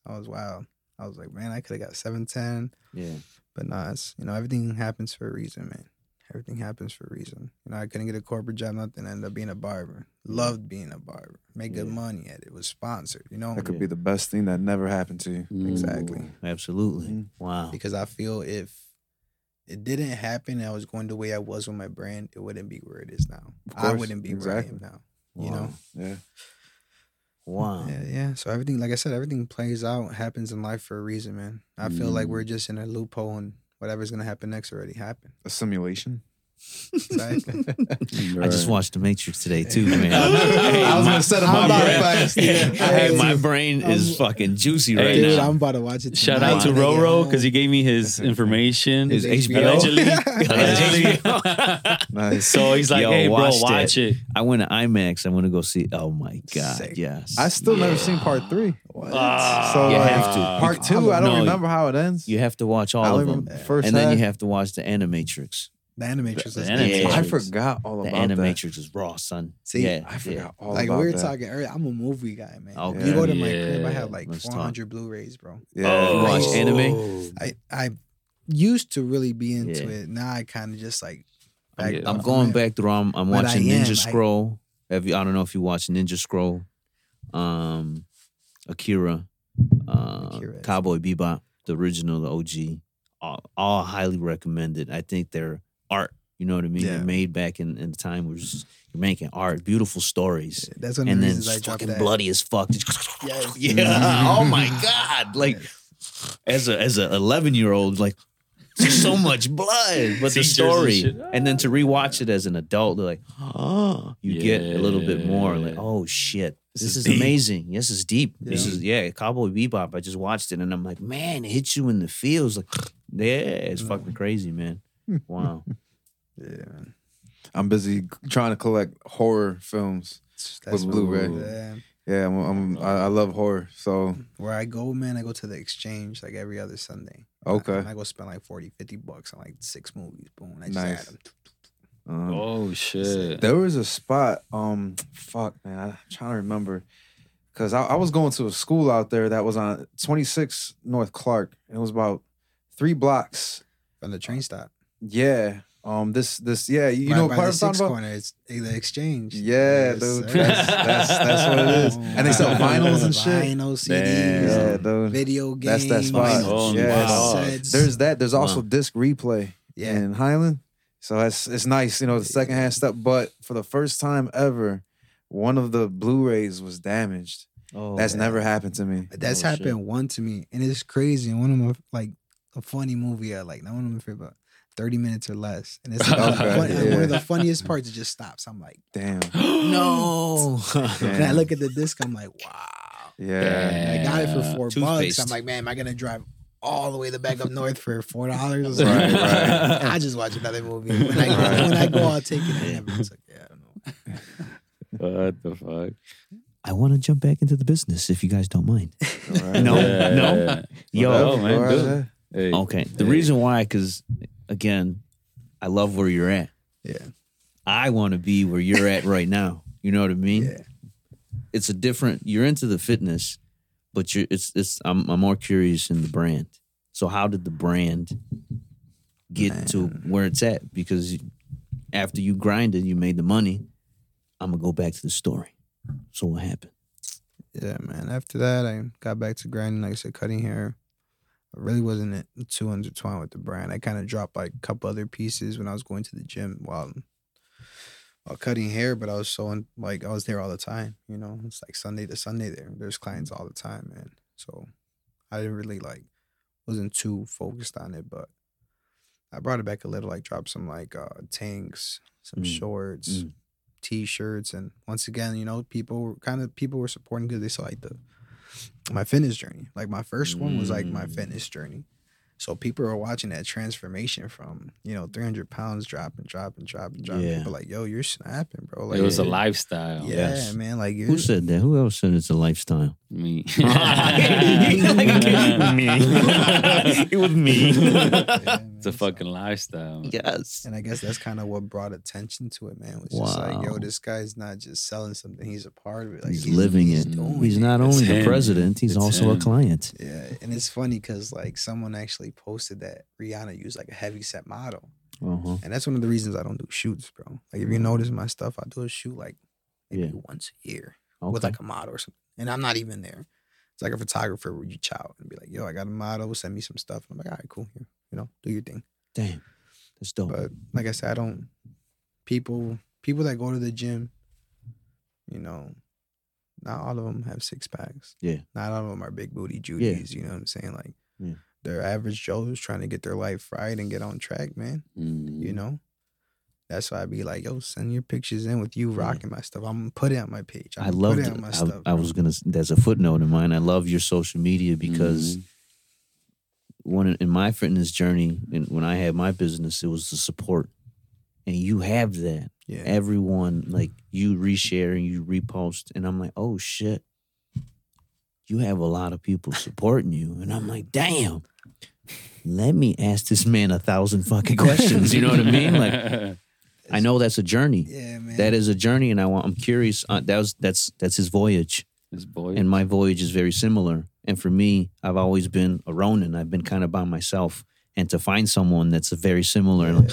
I was wild. I was like, man, I could have got seven ten. Yeah. But nah, it's you know, everything happens for a reason, man. Everything happens for a reason. You know, I couldn't get a corporate job, nothing. I ended up being a barber. Loved being a barber. Made good Yeah. money at it. Was sponsored, you know? That could be the best thing that never happened to you. Mm. Exactly. Absolutely. Mhm. Wow. Because I feel if it didn't happen and I was going the way I was with my brand, it wouldn't be where it is now. Of I wouldn't be exactly. where I am now. You know? Yeah. Wow. Yeah, yeah. So everything, like I said, everything plays out, happens in life for a reason, man. I feel like Mm. we're just in a loophole and whatever's gonna happen next already happened. A simulation. Exactly. I just watched The Matrix today too, man. I was gonna set him I'm up about- fast. Hey, my brain is I'm- fucking juicy right Dude, now. I'm about to watch it. Shout out to when I Roro because he gave me his information. His His HBO. Allegedly. Allegedly. Nice. so he's like, Yo, hey, bro, watch it. I went to IMAX. I want to go see. Oh my god! Sick. Yes. I still never seen part three. What? Ah, So You like, have to. part two, I don't No, remember how it ends. You have to watch all of them, first and then you have to watch the Animatrix. The Animatrix The is Animatrix. Yeah. I forgot all The about that. Animatrix is raw, son. See, yeah, I forgot all about that. like about we were that. talking earlier. I'm a movie guy, man. Okay. You go to my crib, I have like Let's talk. 400 Blu-rays, bro. Yeah. Oh. You watch Oh. anime? I I used to really be into Yeah. it. Now I kind of just like. I'm I'm going of back through. I'm, I'm But watching am. Ninja I- Scroll. Have you? I don't know if you watch Ninja Scroll, um, Akira, uh, Akira Cowboy Bebop, the original, the OG. All, all highly recommended. I think they're art. You know what I mean? Yeah. They're made back in, in the time where you're making art, beautiful stories, That's one of and the then reasons I dropped fucking that. bloody as fuck. Yes. yeah. oh my god! Like as a as a 11 year old, like so much blood, but the Seizures and story, shit. and then to oh, rewatch it as an adult, they're like, oh, you get a little bit more. Like, oh shit, this, This is, is amazing. This is deep. This is yeah, Cowboy Bebop. I just watched it, and I'm like, man, it hits you in the feels. Like, yeah, it's mm. fucking crazy, man. Wow. Yeah, man. I'm busy trying to collect horror films. That's With Blu-ray. what- Yeah. Yeah, I'm, I'm I, I love horror. So Where I go, man, I go to the exchange like every other Sunday. Okay. And I go spend like 40, 50 bucks on like six movies. Boom. I just Nice. add them. um, Oh shit. There was a spot, um, fuck man, I'm trying to remember. Cause I, I was going to a school out there that was on 26 North Clark. And it was about three blocks. From the train stop. Yeah. Um, this this yeah, you Right know by what part the I'm six about? corner. It's the exchange. Yeah, Yes, dude. That's, that's that's what it is. And they sell vinyls and shit. Vinyl CDs. Damn. Yeah, dude. Video That's games. that spot. Oh, yeah. wow. There's that. There's also Wow. disc replay Yeah. in Highland. So that's it's nice, you know, the second hand stuff. But for the first time ever, one of the Blu-rays was damaged. Oh, That's yeah. never happened to me. That's Oh, happened shit. one to me, and it's crazy. And one of my like a funny movie I like, not one of my favorite, but thirty minutes or less. And it's like, Okay, fun- and one of the funniest parts. It just stops. I'm like, Damn. no. and I look at the disc. I'm like, wow. Yeah. I got it for four bucks. I'm like, man, am I gonna drive all the way the back up north for four dollars? Right, right. I just watch another movie. When I, when I go, I'll take it. I never took it. I don't know. What the fuck? I want to jump back into the business if you guys don't mind. All right. No, Yeah, no. yeah, yeah. Yo, Oh, man, right do it. ahead. Hey, Okay. The hey. reason why, because again, I love where you're at. Yeah. I want to be where you're at right now. You know what I mean? Yeah. It's a different. You're into the fitness, but you're. It's. It's. I'm. I'm more curious in the brand. So how did the brand get to where it's at? Because after you grinded, you made the money. I'm gonna go back to the story. So what happened? Yeah, man. After that, I got back to grinding, like I said, cutting hair. I really wasn't it- too intertwined with the brand. I kind of dropped like a couple other pieces when I was going to the gym while while cutting hair, but I was so in, like I was there all the time. You know, it's like Sunday to Sunday there. There's clients all the time, man. So I didn't really like wasn't too focused on it, but I brought it back a little. Like dropped some like uh tanks, some Mm, shorts, mm. t-shirts, and once again, you know, people were kind of people were supporting because they saw like the my fitness journey. Like my first one was like my Mm. fitness journey. So people are watching that transformation from you know 300 pounds dropping, dropping, dropping, dropping. Yeah. People like, yo, you're snapping, bro. Like it was a lifestyle. Yeah, Yes. man. Like you're, Who said that? Who else said it's a lifestyle? Me. me. it was me. Yeah, It's a man. fucking lifestyle. yes. And I guess that's kind of what brought attention to it, man. Was just like, yo, this guy's not just selling something; he's a part of it. Like he's, living he's it. doing He's it. not It's only the him. president, he's It's also a client. Yeah, and it's funny because like someone actually posted that Rihanna used like a heavy set model, Uh-huh. and that's one of the reasons I don't do shoots, bro. Like if you notice my stuff, I do a shoot like maybe Yeah. once a year Okay. with like a model or something, and I'm not even there. It's like a photographer would reach out and be like, "Yo, I got a model, send me some stuff." And I'm like, "All right, cool, here, you know, do your thing." Damn. That's dope. But like I said, I don't people people that go to the gym, you know, not all of them have six packs. Yeah. Not all of them are big booty Judies. You know what I'm saying? Like Yeah. they're average Joes trying to get their life right and get on track, man. Mm. You know? That's why I'd be like, yo, send your pictures in with you rocking my stuff. I'm gonna put it on my page. I'm I love it it. on my I, stuff. I was gonna. There's a footnote in mine. I love your social media because Mhm. When in my fitness journey and when I had my business, it was the support, and you have that. yeah. Everyone like you reshare and you repost, and I'm like, oh shit, you have a lot of people supporting you, and I'm like, damn. Let me ask this man a thousand fucking questions. You know what I mean? Like, I know that's a journey. yeah, man. That is a journey, and I want. I'm curious. Uh, that was that's that's his voyage this boy. and my voyage is very similar. And for me, I've always been a Ronin. I've been kind of by myself. And to find someone that's very similar, like,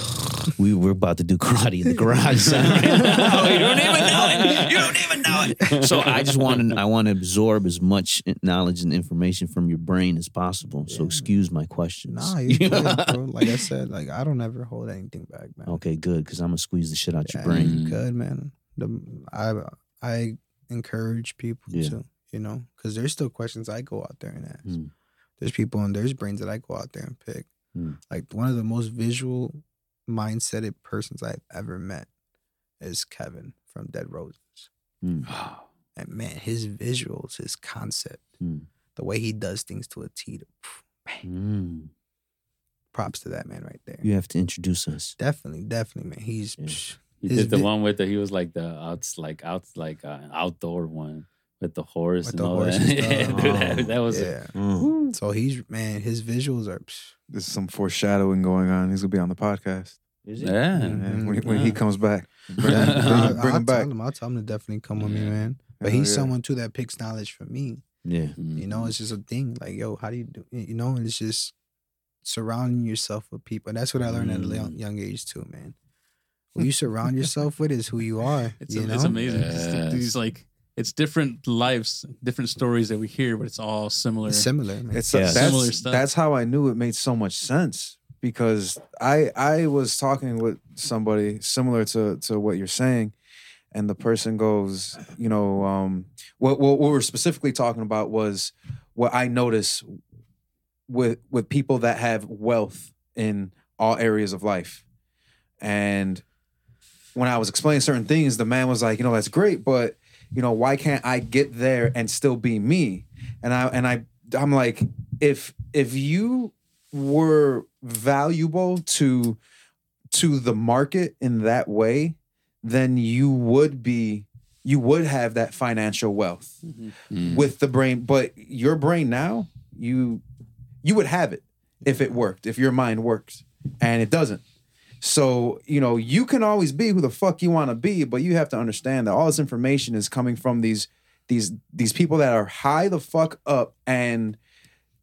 we were about to do karate in the garage. son, right now. you don't even know it. You don't even know it. So I just want to, I want to absorb as much knowledge and information from your brain as possible. So Yeah. excuse my questions. Nah, you good, bro. Like I said, like I don't ever hold anything back, man. okay, good, because I'm gonna squeeze the shit out of your brain. You Mm. man. The, I I encourage people Yeah. to, you know, because there's still questions I go out there and ask. Mm. There's people and there's brains that I go out there and pick. Mm. Like one of the most visual mindseted persons I've ever met is Kevin from Dead Roses. Mm. And man, his visuals, his concept, Mm. the way he does things to a T, to, Mm. props to that man right there. You have to introduce us. Definitely, definitely, man. He's Yeah. psh, He did the vi- one with the he was like the outs like outs like uh, outdoor one with the horse With and the all horse that. yeah, stuff. dude, that, that was yeah. Mm. So he's man, his visuals are. psh, There's some foreshadowing going on. He's gonna be on the podcast Is yeah. Mhm. yeah, when, when he comes back. Bring, him- bring, I'll, bring him back. Him, I'll tell him to definitely come with me, man. But Hell he's yeah. someone too that picks knowledge from me. Yeah. Mm-hmm. You know, it's just a thing. Like, yo, how do you do? You know, and it's just surrounding yourself with people. And that's what I learned at a young, Mm. young age too, man. Who you surround yourself with is who you are. It's, you know, it's amazing. It's just These like it's different lives, different stories that we hear, but it's all similar. It's similar, man. It's Yeah. that's, Similar stuff. that's how I knew it made so much sense because I I was talking with somebody similar to to what you're saying, and the person goes, you know, um, what what, what we're specifically talking about was what I notice with with people that have wealth in all areas of life, and when I was explaining certain things, the man was like, you know, that's great, but you know, why can't I get there and still be me? And I and I I'm like, if if you were valuable to to the market in that way, then you would be you would have that financial wealth Mm. with the brain. But your brain now, you you would have it if it worked, if your mind works, and it doesn't. So, you know, you can always be who the fuck you want to be, but you have to understand that all this information is coming from these these these people that are high the fuck up and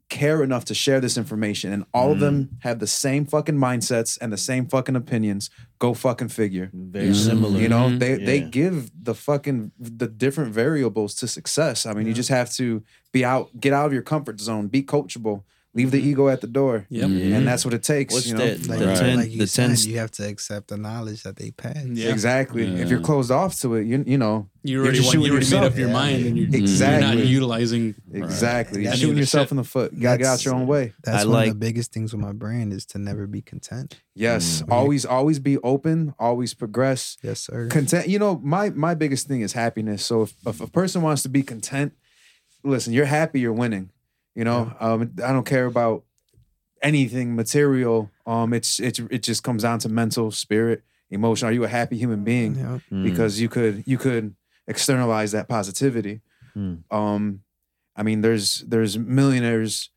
care enough to share this information and all of them mm. have the same fucking mindsets and the same fucking opinions. Go fucking figure. Very similar. You know, mm-hmm. they they give the fucking the different variables to success. I mean, you just have to be out, get out of your comfort zone, be coachable, leave the ego at the door, Yep. Yeah. and that's what it takes. What's you know, that? Like, The Right. ten, like you the said, ten, you have to accept the knowledge that they pass. Yeah. exactly. If you're closed off to it, you you know, You You're already, just want, you shooting already made yourself. up your Yeah. mind and you're, Exactly. you're not utilizing. exactly, you're shooting yourself shit. in the foot. You gotta get out your own way. That's I one of like- the biggest things with my brand is to never be content. Yes, Mm. always always be open, always progress. Yes, sir. content you know my my biggest thing is happiness so if, if a person wants to be content listen you're happy you're winning you know um i don't care about anything material um it's it's it just comes down to mental spirit emotion are you a happy human being Yeah. Mm. because you could you could externalize that positivity Mm. um i mean there's there's millionaires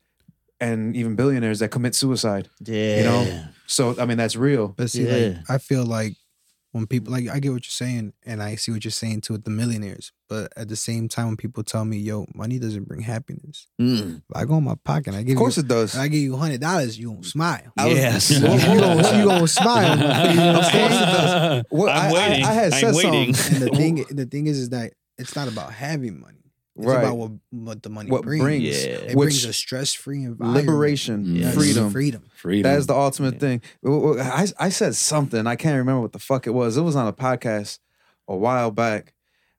and even billionaires that commit suicide yeah, you know, so i mean that's real But see, Yeah. like I feel like when people like I get what you're saying, and I see what you're saying too with the millionaires. But at the same time, when people tell me, "Yo, money doesn't bring happiness," Mm. I go in my pocket, and I give of course you, it does I give you hundred dollars, you don't smile. I was- Yes. you gonna you gonna smile. You know what I'm? Well, I'm I- I- waiting. I had I'm waiting. something. And the thing, the thing is, is that it's not about having money. It's Right. about what what the money What brings. brings. Yeah. It Which- brings a stress free environment. liberation, Yes. freedom. freedom. Freedom. That is the ultimate Yeah. thing. Well, well, I, I said something. I can't remember what the fuck it was. It was on a podcast a while back.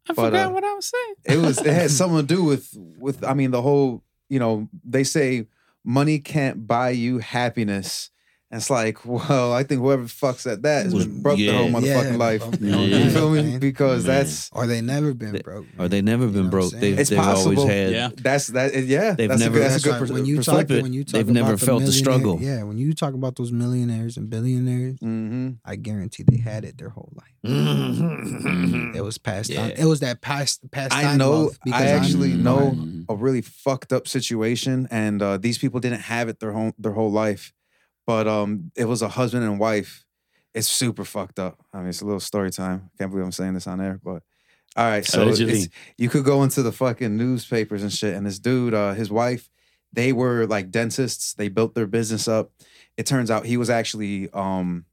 I but, forgot uh, what I was saying. It was. It had something to do with with. I mean, the whole. You know, they say money can't buy you happiness. And it's like, well, I think whoever fucks at that has Was- been broke yeah. their whole motherfucking Yeah, life. broke their whole You life, feel me? Because Man. that's Or they never been They- broke. Or they never You been know broke. They've, It's they've always possible. had. Yeah. that's that. Yeah, They've that's never- a good. That's, That's a good why pers- when you talk perspective. when you talk They've never about the felt the struggle. Yeah, when you talk about those millionaires and billionaires, hmm I guarantee they had it their whole life. Mhm. It was passed Yeah. on. It was that past past I know. wealth I because I'm- actually Mm. know Mhm. a really fucked up situation, and uh, these people didn't have it their whole their whole life, but um, it was a husband and wife. It's super fucked up. I mean, it's a little story time. Can't believe I'm saying this on air, but all right. So it's, you could go into the fucking newspapers and shit, and this dude, uh, his wife, they were like dentists. They built their business up. It turns out he was actually um,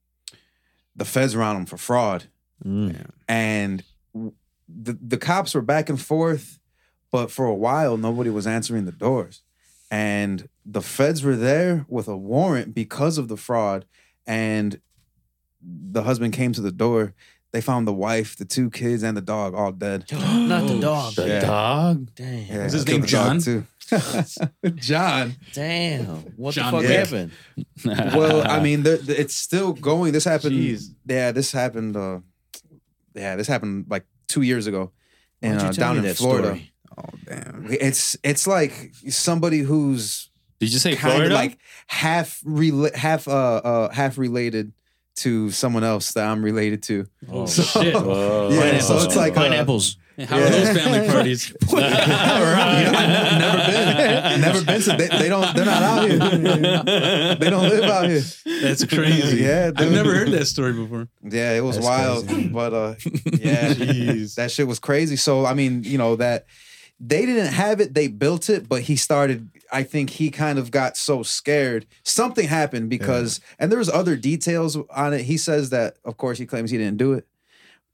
the feds around him for fraud Mm. and the the cops were back and forth, but for a while nobody was answering the doors, and the feds were there with a warrant because of the fraud, and the husband came to the door. They found the wife, the two kids, and the dog all dead. Not the Oh, dog. The Yeah. dog. Damn. Yeah, Was his name the John? Too. John. Damn. What John the fuck Dick. happened? Well, I mean, the, the- it's still going. This happened. Jeez. Yeah, this happened. Uh, yeah, this happened like two years ago, Why in, uh, down in Florida. story? Oh damn. It's it's like somebody who's Did you say kind Florida? of like half rela- half uh uh half related to someone else that I'm related to. Oh, So- shit. Whoa. Yeah, so it's like, uh, pineapples. How are those family parties? You know, I've never been, never been. So they, they don't. They're not out here. They don't live out here. That's crazy. Yeah, I've never heard that story before. Yeah, it was That's wild, crazy. but uh, yeah, Jeez. that shit was crazy. So I mean, you know that they didn't have it; they built it, but he started. I think he kind of got so scared. Something happened because, and there was other details on it. He says that, of course, he claims he didn't do it,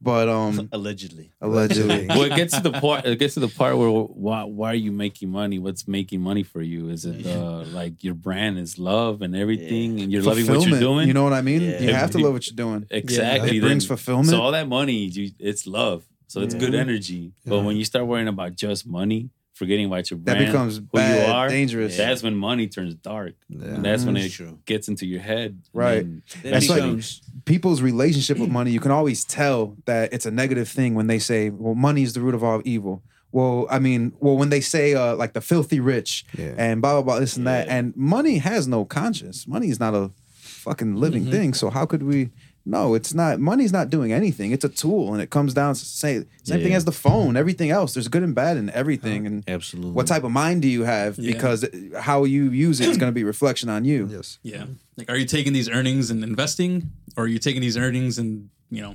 but um, Allegedly. allegedly. well, it gets to the part. It gets to the part where why why are you making money? What's making money for you? Is it uh, like your brand is love and everything, and you're loving what you're doing? You know what I mean? Yeah. You have to love what you're doing. exactly. It brings Then- fulfillment. So all that money, you, it's love. So it's good Yeah. energy. But when you start worrying about just money, forgetting about your brand, that becomes who bad, you are, dangerous. that's when money turns dark. Yeah. And that's when it true. gets into your head. Right. And That's like- people's relationship with money, you can always tell that it's a negative thing when they say, "Well, money is the root of all evil." Well, I mean, well, when they say uh, like the filthy rich Yeah. and blah blah blah, this and that, and money has no conscience. Money is not a fucking living Mhm. thing. So how could we No, it's not. Money's not doing anything. It's a tool, and it comes down to say same thing Yeah. as the phone. Everything else, there's good and bad in everything. And Absolutely. what type of mind do you have? Yeah. Because how you use it is going to be a reflection on you. Yes. Yeah. Like, are you taking these earnings and investing, or are you taking these earnings and you know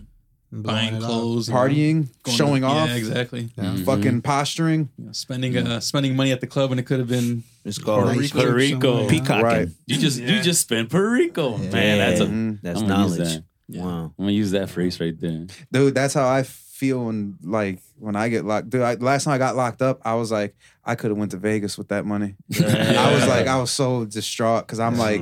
Blowing buying it up. clothes, Partying, showing to- off, Yeah, exactly. fucking posturing. You know, spending uh, spending money at the club when it could have been It's called Puerto Nice Rico. Puerto Rico. peacocking. Right. You just you just spent Puerto Rico, man. That's a Yeah. Mhm. That's I'm gonna use knowledge. that. Yeah. Wow. I'm gonna use that phrase right there. dude that's how i feel when like when i get locked dude I, last time i got locked up i was like i could have went to vegas with that money i was like i was so distraught because i'm like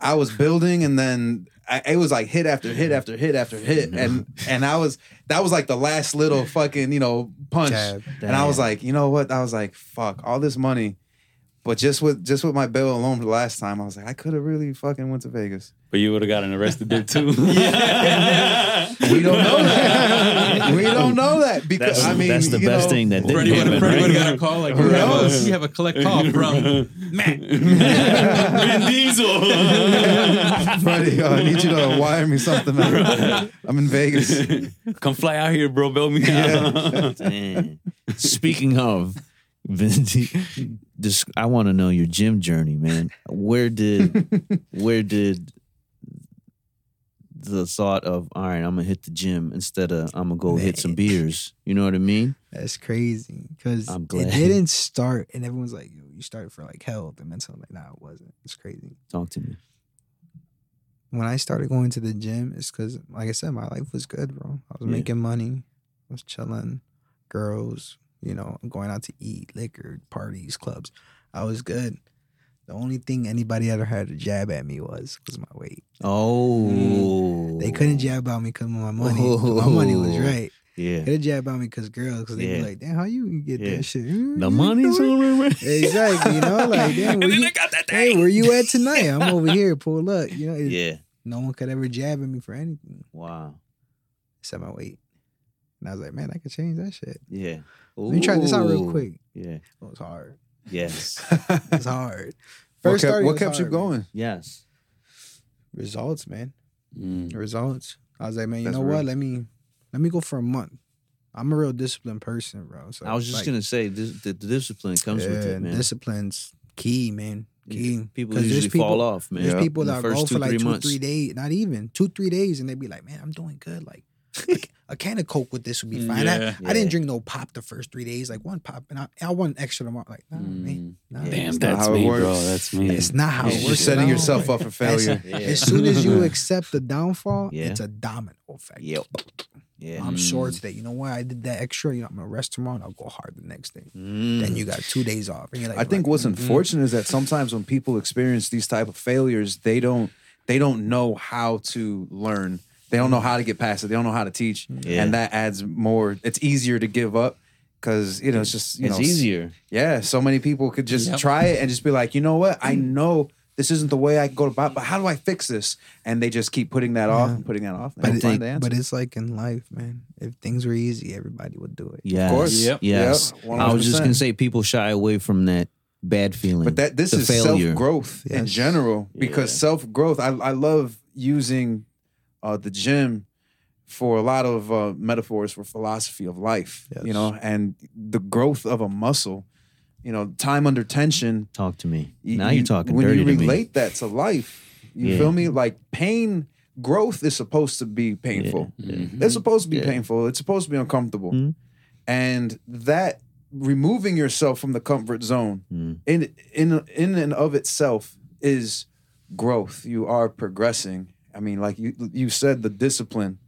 i was building and then I, it was like hit after hit after hit after hit mm-hmm. and and i was that was like the last little fucking you know punch Jab. and i was like you know what i was like fuck all this money but just with just with my bill alone last time i was like i could have really fucking went to vegas But you would have gotten arrested there too. we don't know that we don't know that because That's, i mean that's the you best know, thing that didn't Freddie would happen, have Freddie right? would have got a call like Who we have, a, knows? we have a collect call from Matt. Vin Diesel. Freddie, uh, I need you to wire me something. Man. I'm in Vegas. Come fly out here, bro. Bail me out. Man. Speaking of, Vinci, this, I want to know your gym journey, man. Where did where did the thought of all right, I'm gonna hit the gym instead of I'm gonna go hit some beers? You know what I mean? That's crazy because I'm it glad. didn't start, and everyone's like, "Yo, you started for like health and mental." I'm like, nah, it wasn't. It's crazy. Talk to me. When I started going to the gym, it's because, like I said, my life was good, bro. I was Yeah. making money, I was chilling, girls, you know, going out to eat, liquor, parties, clubs. I was good. The only thing anybody ever had to jab at me was was my weight. Oh, They couldn't jab about me because of my money. My money was Oh. right. Yeah, they jab about me because girls, because Yeah. be like, "Damn, how you get Yeah. that shit?" the money's on the way. Exactly, you know, like damn, where you, hey, where you at tonight? I'm over here, pull up. You know, it- Yeah. no one could ever jab at me for anything Wow. except my weight. And I was like, man, I could change that shit. Yeah. Let me try this out real quick. Yeah. It was hard. Yes. It's hard. what First kept, what was kept you hard, man. going? yes. Results, man. Mm. Results. I was like, man, you That's know real. what? Let me let me go for a month. I'm a real disciplined person, bro. So I was just like, gonna say this, the, the discipline comes with it, man. Discipline's key, man. Key. People 'Cause there's usually fall people- off, man. There's Yeah. people In the that first go two, for like three two, months. three days, not even two, three days, and they'd be like, "Man, I'm doing good. Like, like, a can of Coke with this would be fine." Yeah. I, I didn't drink no pop the first three days, like one pop, and I, I want extra tomorrow. Like, nah, man, nah, Damn, it's, not that's how it me, bro. That's me. it's not how You're works. setting at all. yourself up for failure. Yeah. As soon as you accept the downfall, Yeah. it's a domino effect. Yep. Yeah. I'm sore today. You know what? I did that extra. You know, I'm gonna rest tomorrow and I'll go hard the next day. Mm. Then you got two days off, and you're like, I think like, what's mm, unfortunate is that sometimes when people experience these type of failures, they don't they don't know how to learn. They don't know how to get past it. They don't know how to teach, Yeah. and that adds more. It's easier to give up because you know it's just you it's know easier. Yeah, so many people could just Yep. try it and just be like, you know what? I mm. know this isn't the way I go about, but how do I fix this? And they just keep putting that off and putting that off. And But, it, find the answer. but it's like in life, man. If things were easy, everybody would do it. Yes. course. Yep. Yes. Yep. I was just gonna say people shy away from that bad feeling. But that this is self growth in general because Yeah. self growth. I I love using uh, the gym for a lot of uh, metaphors for philosophy of life. You know, and the growth of a muscle. You know, time under tension. Talk to me. you- now you- you're talking to me. when dirty you to me. relate that to life. You Yeah. feel me? Like pain, growth is supposed to be painful. Mhm. It's supposed to be Yeah. painful. It's supposed to be uncomfortable. Mhm. And that removing yourself from the comfort zone Mm. in in in and of itself is growth. You are progressing. I mean, like you you said, the discipline,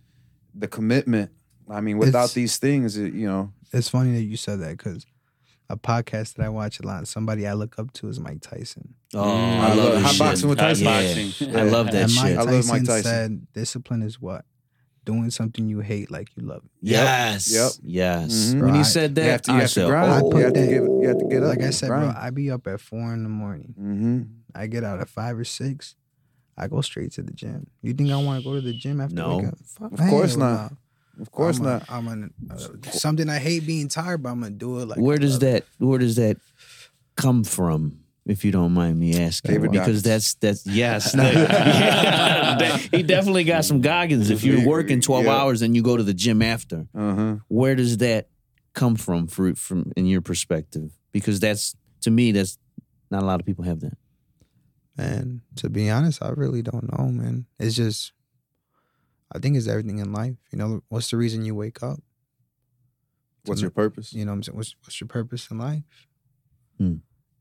the commitment. I mean, without It's- these things, it, you know, It's funny that you said that because a podcast that I watch a lot, somebody I look up to is Mike Tyson. Oh, Mm. I I love love- this hot shit. boxing with Tyson. Yeah. Boxing. I love that and Mike shit. I Tyson, love Mike Tyson. said, "Discipline is what doing something you hate like you love it." Yes. Yep. Yes. Mhm. When you Right. said that, you have to, you I have to said, grind. I oh, put you have to that- get you have to get up. Like I said, bro, grind. I be up at four in the morning. hmm I get out at five or six. I go straight to the gym. You think I want to go to the gym after? No. wake up? Of course not. no. Of course I'm not. A, I'm an, uh, something I hate being tired, but I'm gonna do it. Like where does that where does that come from? If you don't mind me asking, Favorite because Goggins. that's that's yes, Yeah. he definitely got some goggins. If you're working twelve Yeah. hours and you go to the gym after, Uh huh. where does that come from for from in your perspective? Because that's to me, that's not a lot of people have that. Man, to be honest, I really don't know, man. It's just, I think it's everything in life. You know, what's the reason you wake up? What's your purpose? You know, what I'm saying, what's what's your purpose in life? Hmm.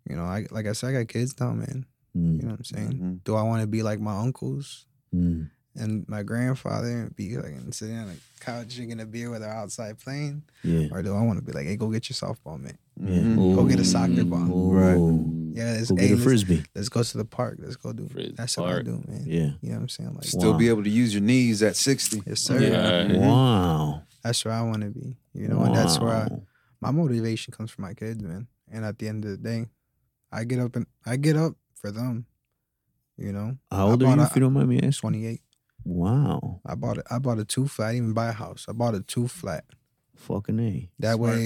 You know, I like I said, I got kids now, man. Mm, You know what I'm saying? Mhm. Do I want to be like my uncles mm. And my grandfather be like sitting on a couch drinking a beer with our outside playing, Yeah. or do I want to be like, hey, go get your softball, man? Yeah. Go get a soccer ball. Right. Yeah, let's, Go hey, get a let's, frisbee. let's go to the park. Let's go do. Frisbee That's what I do, man. Yeah. You know what I'm saying? Like, Still Wow. be able to use your knees at 60. yes, sir. Yeah. Mhm. Wow. That's where I want to be. You know, and that's where I, my motivation comes from my kids, man. And at the end of the day, I get up and I get up for them. You know, How old I are you, bought if you don't mind me asking? 28. Wow. I bought it. I bought a two flat. I didn't even buy a house. I bought a two flat. Fucking A. That Smart. way,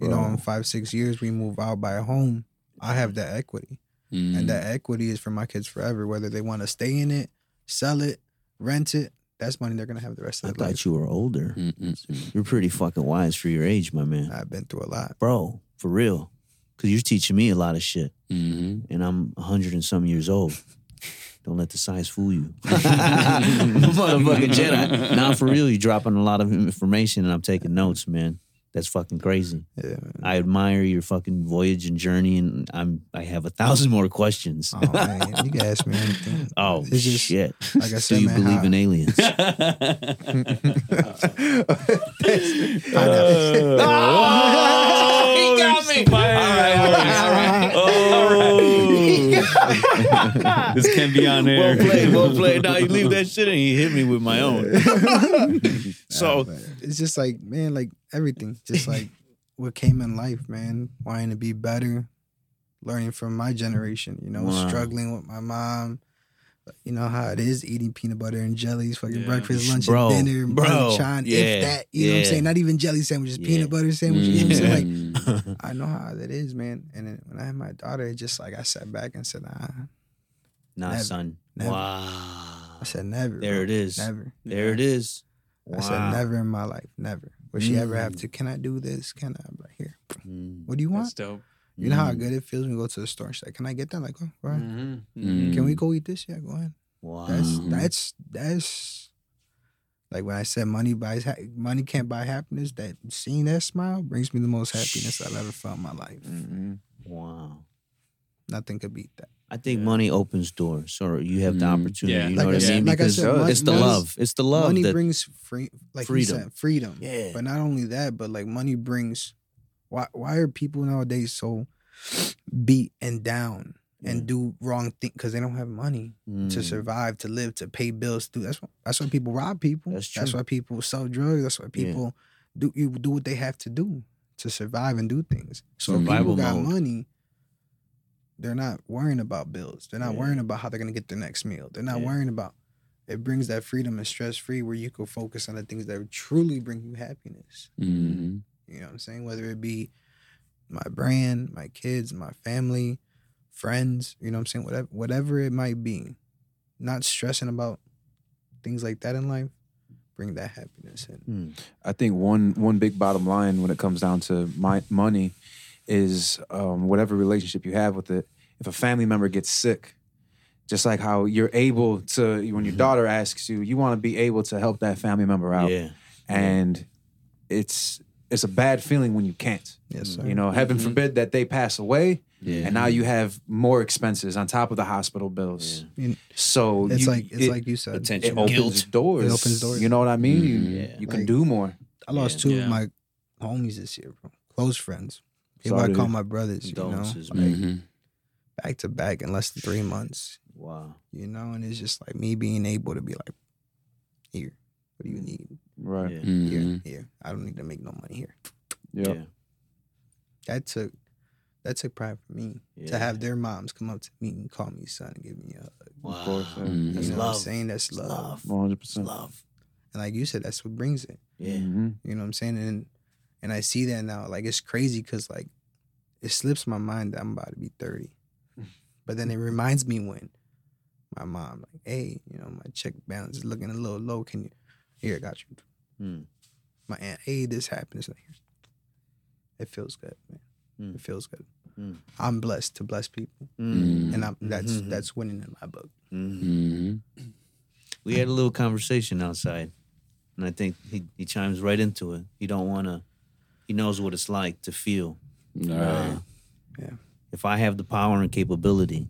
you know, in five six years we move out, buy a home. I have that equity, Mm. and that equity is for my kids forever. Whether they want to stay in it, sell it, rent it, that's money they're gonna have the rest of their thought life. you were older. Mm-mm. You're pretty fucking wise for your age, my man. I've been through a lot. Bro, for real. Because you're teaching me a lot of shit. Mhm. And I'm 100 and some years old. Don't let the size fool you. Motherfucking Jedi. Now, for real, you're dropping a lot of information and I'm taking notes, man. That's fucking crazy. Yeah, man. I admire your fucking voyage and journey, and I'm I have a thousand more questions. Oh man, you can ask me anything. Oh It's just- shit! like I Do said, you man, believe how- in aliens? Oh, he got me. this can't be on air. Well played, well played. Now you leave that shit and he hit me with my own. so it's just like man, like everything, just like what came in life, man. Wanting to be better, learning from my generation. You know, Wow. struggling with my mom. You know how it is eating peanut butter and jellies, fucking Yeah. breakfast, lunch, Bro, and dinner, bro, brunch, yeah, if that. You know what I'm saying? Not even jelly sandwiches, Yeah. peanut butter sandwiches. You know what I'm saying? Like Mm. I know how that is, man. And then when I had my daughter, it just like I sat back and said, nah. nah, Never, son. never. Wow. I said never. There bro. it is. Never. There it is. I said never in my life. Never. Would she ever have Mm. to? Can I do this? Can I? I'm like, here. Mm. What do you want? That's dope. You know how Mm. good it feels when we go to the store. She's like, "Can I get that?" Like, oh, go ahead. Mm-hmm. Can we go eat this? Yeah, go ahead. Wow. That's that's that's like when I said money buys ha- money can't buy happiness. That seeing that smile brings me the most happiness I've ever felt in my life. Mhm. wow. Nothing could beat that. I think Yeah. money opens doors, so you have the Mm. opportunity. Yeah. You Like know I what I said- mean? like I said, mon- it's the love. It's the love money that brings free, like Freedom. freedom, freedom. Yeah. But not only that, but like money brings. Why why are people nowadays so beat and down and Yeah. do wrong things because they don't have money to Mm. survive, to live, to pay bills. To that's why, that's why people rob people. That's That's why people sell drugs. That's why Yeah. people do you do what they have to do to survive and do things. So if Survival people got mode. money. They're not worrying about bills. They're not Yeah. worrying about how they're gonna get their next meal. They're not Yeah. worrying about. It brings that freedom and stress free where you can focus on the things that truly bring you happiness. Mhm. You know what I'm saying? Whether it be my brand, my kids, my family, friends, you know what I'm saying? Whatever whatever it might be. Not stressing about things like that in life, bring that happiness in. Mm. I think one one big bottom line when it comes down to my money is um, whatever relationship you have with it. If a family member gets sick, just like how you're able to when your Mhm. daughter asks you, you want to be able to help that family member out, Yeah. and it's it's a bad feeling when you can't. Yes, sir. You know, heaven Mhm. forbid that they pass away, Yeah. and now you have more expenses on top of the hospital bills. You- So It's you- like it's it, like you said. it opens guilt. doors. It opens doors. You know what I mean? You, Mhm. Yeah. you can Like- do more. I lost Yeah. two Yeah. of my homies this year, bro. Close friends. People Sorry I call hear. my brothers, you know, Condolences, like man. Mhm. back to back in less than three months. Wow. You know, and it's just like me being able to be like, here, what do you need? Right. Yeah. Here, Mhm. here. I don't need to make no money here. Yep. Yeah. That took that took pride for me Yeah. to have their moms come up to me and call me son and give me a hug. Wow. course, yeah. Mhm. That's you know what love. I'm saying? That's love. love. One hundred It's percent. love. And like you said, that's what brings it. Yeah. Mhm. You know what I'm saying? And and I see that now. Like it's crazy because like it slips my mind that I'm about to be 30. But then it reminds me when my mom like, hey, you know, my check balance is looking a little low. Can you? Here, I got you. Mm. My aunt, hey, this happened. It's like, it feels good, man. Mm. It feels good. Mm. I'm blessed to bless people, Mm. and I'm that's Mhm. that's winning in my book. Mm. Mm-hmm. We had a little conversation outside, and I think he, he chimes right into it. He don't want to. He knows what it's like to feel. All right. Yeah. If I have the power and capability,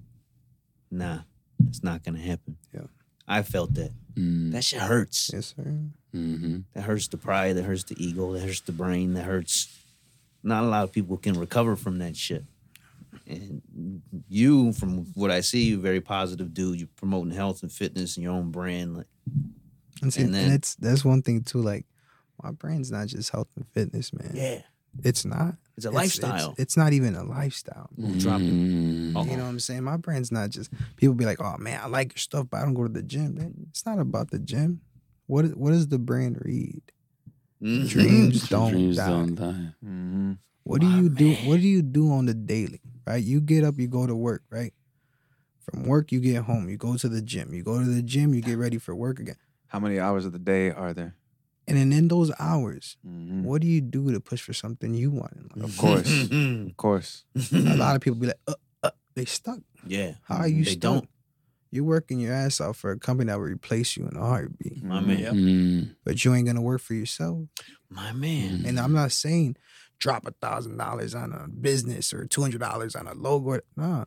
nah, it's not gonna happen. Yeah. I felt that. Mm. That shit hurts. Yes, sir. Mm-hmm. That hurts the pride. That hurts the ego. That hurts the brain. That hurts. Not a lot of people can recover from that shit. And you, from what I see, you a very positive dude. You're promoting health and fitness and your own brand. Like, And, see, And and, then- it's that's one thing too. Like my brand's not just health and fitness, man. yeah, it's not. it's a It's- lifestyle. It's, it's not even a lifestyle. Drop it. Mm-hmm. Oh. You know what I'm saying? My brand's not just people be like, "Oh man, I like your stuff, but I don't go to the gym." Man, It's not about the gym. What is- what does the brand read? Mhm. Dreams don't Dreams die. don't die. Mm-hmm. What do you do? What do you do on the daily? Right? You get up, you go to work. Right? From work, you get home. You go to the gym. You go to the gym. You get ready for work again. How many hours of the day are there? And then in those hours, Mhm. what do you do to push for something you want in life? Of course, of course. A lot of people be like, uh, uh, they stuck. yeah, How are you They stuck? don't. You're working your ass off for a company that will replace you in a heartbeat, my man. Yep. Mm. but you ain't gonna work for yourself. My man. And I'm not saying drop a thousand dollars on a business or two hundred dollars on a logo. Nah,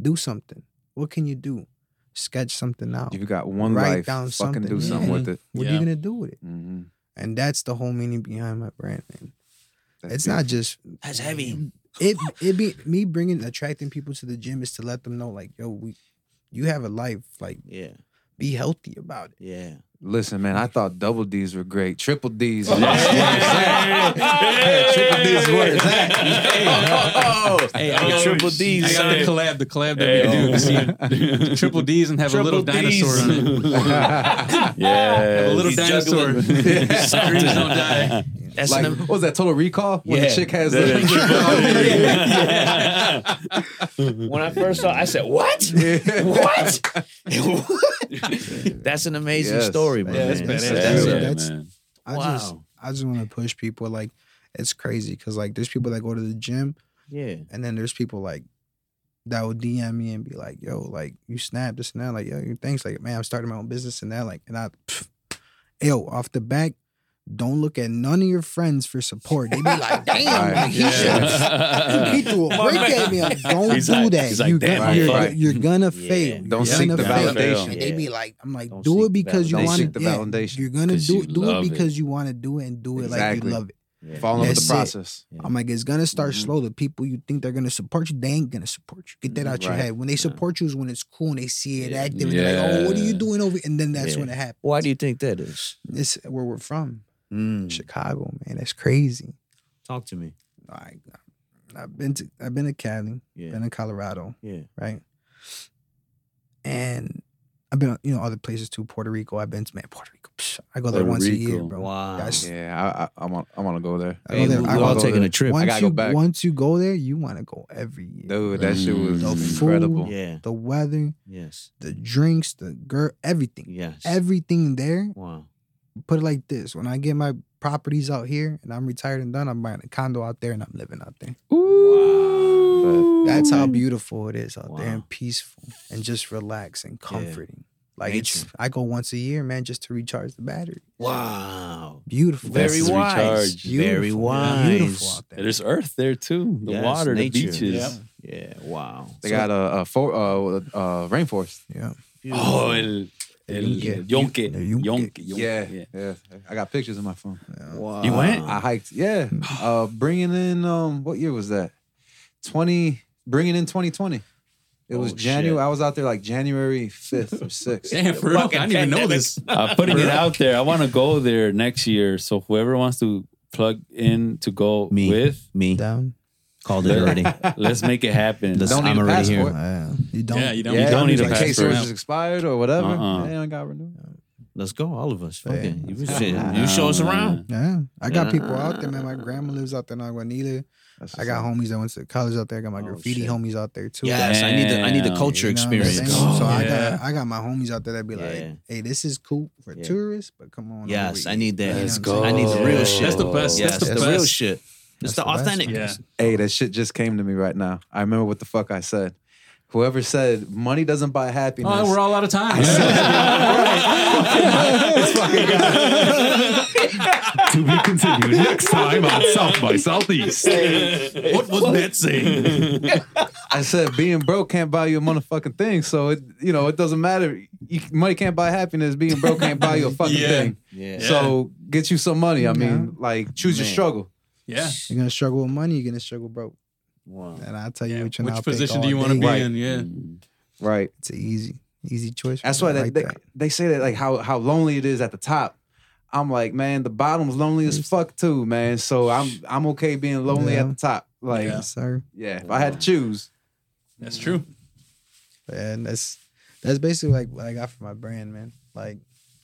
do something. What can you do? Sketch something out. You've got one Write life. down Fucking do something, something yeah. with it. what are you gonna do with it? Mm-hmm. And that's the whole meaning behind my brand, man. That's it's not just That's heavy. it. It be me bringing attracting people to the gym is to let them know, like, yo, we, you have a life. Like, Yeah, be healthy about it. yeah. Listen, man, I thought double D's were great. Triple D's. Yeah. Triple D's where it's at. Hey, I got Triple D's. I got the collab, the collab that we do. to see Triple D's and have a little D's. dinosaur on it. Yeah. Have a little He's dinosaur. juggling. Dreams don't die. That's like, what was that Total Recall? When Yeah. the chick has Yeah. the. when I first saw, it, I said, "What? what? That's an amazing Yes. story, man. Yeah, that's That's, that's Yeah, that's- man. I Wow. just I just want to push people like it's crazy because like there's people that go to the gym yeah. and then there's people like that will DM me and be like, yo, like you snap this and that, like yo, thanks, like man, I'm starting my own business and that, like and I, pff, yo, off the back, don't look at none of your friends for support. They be like, damn, like, he Yeah. should. He threw a break at me. Like, don't He's do like- that. he's like, you're, damn, gonna, I you're, fucked. you're gonna Yeah. fail. You're Don't seek gonna the fail. validation. And they be like, I'm like, Don't do it because you validation. want Don't seek the yeah, validation. You're gonna do you do love it it. because you want to do it and do it like you love it. yeah. Fall in love the it. process. I'm like, it's gonna start Mhm. slow. The people you think they're gonna support you, they ain't gonna support you. Get that out your head. When they support you is when it's cool and they see it Yeah. active. And they're like, oh, what are you doing over? And then that's Yeah. when it happens. Why do you think that is? It's where we're from, Mm. Chicago, man. That's crazy. Talk to me. I, I've been to I've been to Cali, Yeah. been in Colorado, Yeah. right? And I've been, you know, other places too. Puerto Rico. I've been to man, Puerto Rico. psh, I go there Puerto once a year, bro. Wow. That's- Yeah, I, I, I want, I want to go there. I go Hey, there. we- I we're go all there. taking a trip. Once gotta go you back. once you go there, you want to go every year. Dude, that shit was The food. incredible. Yeah. The weather, Yes. the drinks, the girl, everything, Yes. everything there. wow. Put it like this: when I get my properties out here and I'm retired and done, I'm buying a condo out there and I'm living out there. Wow. That's how beautiful it is out there and peaceful and just relax and Yeah. comforting. Like it's, I go once a year, man, just to recharge the battery. Wow. Beautiful, Very That's wise. recharged. Very Beautiful, wise. beautiful out there. There's earth there too. The Yes, water, nature. the beaches. Yep. Yeah. Wow. They got a, a for, uh, uh, rainforest. Yeah, Oh, el, el Yunque. yonke. The yunque. Yonke. Yunque, Yeah, yeah. yeah. I got pictures in my phone. Wow. You went? I hiked. Yeah, uh, bringing in um, what year was that? Twenty. Bringing in 2020. It was Oh, January. shit. I was out there like January 5th or 6th. Damn, for real? I didn't even know this. I'm putting it out there. I want to go there next year. So whoever wants to plug in to go Me. with, Me. down. Called it already. let's make it happen. Listen, Don't need I'm a already here. passport. Yeah, you don't. Yeah, you don't. Yeah, You don't need a in case passport. yours is expired or whatever. Uh-uh. They don't got renewed. Let's go, all of us. Fuck Yeah. it. You, shit, you show us around. Yeah, I got people out there, man. My grandma lives out there in Aguanile. That's I got homies that went to college out there. I got my Oh, graffiti shit. homies out there too. Yes, I need the I need the Damn. culture You know what I'm experience. saying? so I got I got my homies out there that be like, "Hey, this is cool for Yeah. tourists, but come on." Yes, over I here." need that. Let's what I'm? I need the real shit. That's the best. Yes, That's the the real best. shit. It's That's the the authentic. Yeah. Hey, that shit just came to me right now. I remember what the fuck I said. Whoever said money doesn't buy happiness. Oh, we're all out of time. to be continued next time on South by Southeast. what was that saying? I said being broke can't buy you a motherfucking thing. So it, you know, it doesn't matter. You, money can't buy happiness. Being broke can't buy you a fucking Yeah. thing. Yeah. So get you some money. I mean, like choose your struggle. Yeah. You're gonna struggle with money. You're gonna struggle broke. Wow. And I tell you Yeah. which one I'll Which pick position do you want to be Right. in? Yeah. Mm. Right. It's an easy, easy choice. That's why they, like they, that. they say that like how how lonely it is at the top. I'm like, man, the bottom's lonely as fuck too, man. So I'm I'm okay being lonely Yeah. at the top. Like, yeah. Yes, sir. if I had to choose, That's true. And that's that's basically like what I got for my brand, man. Like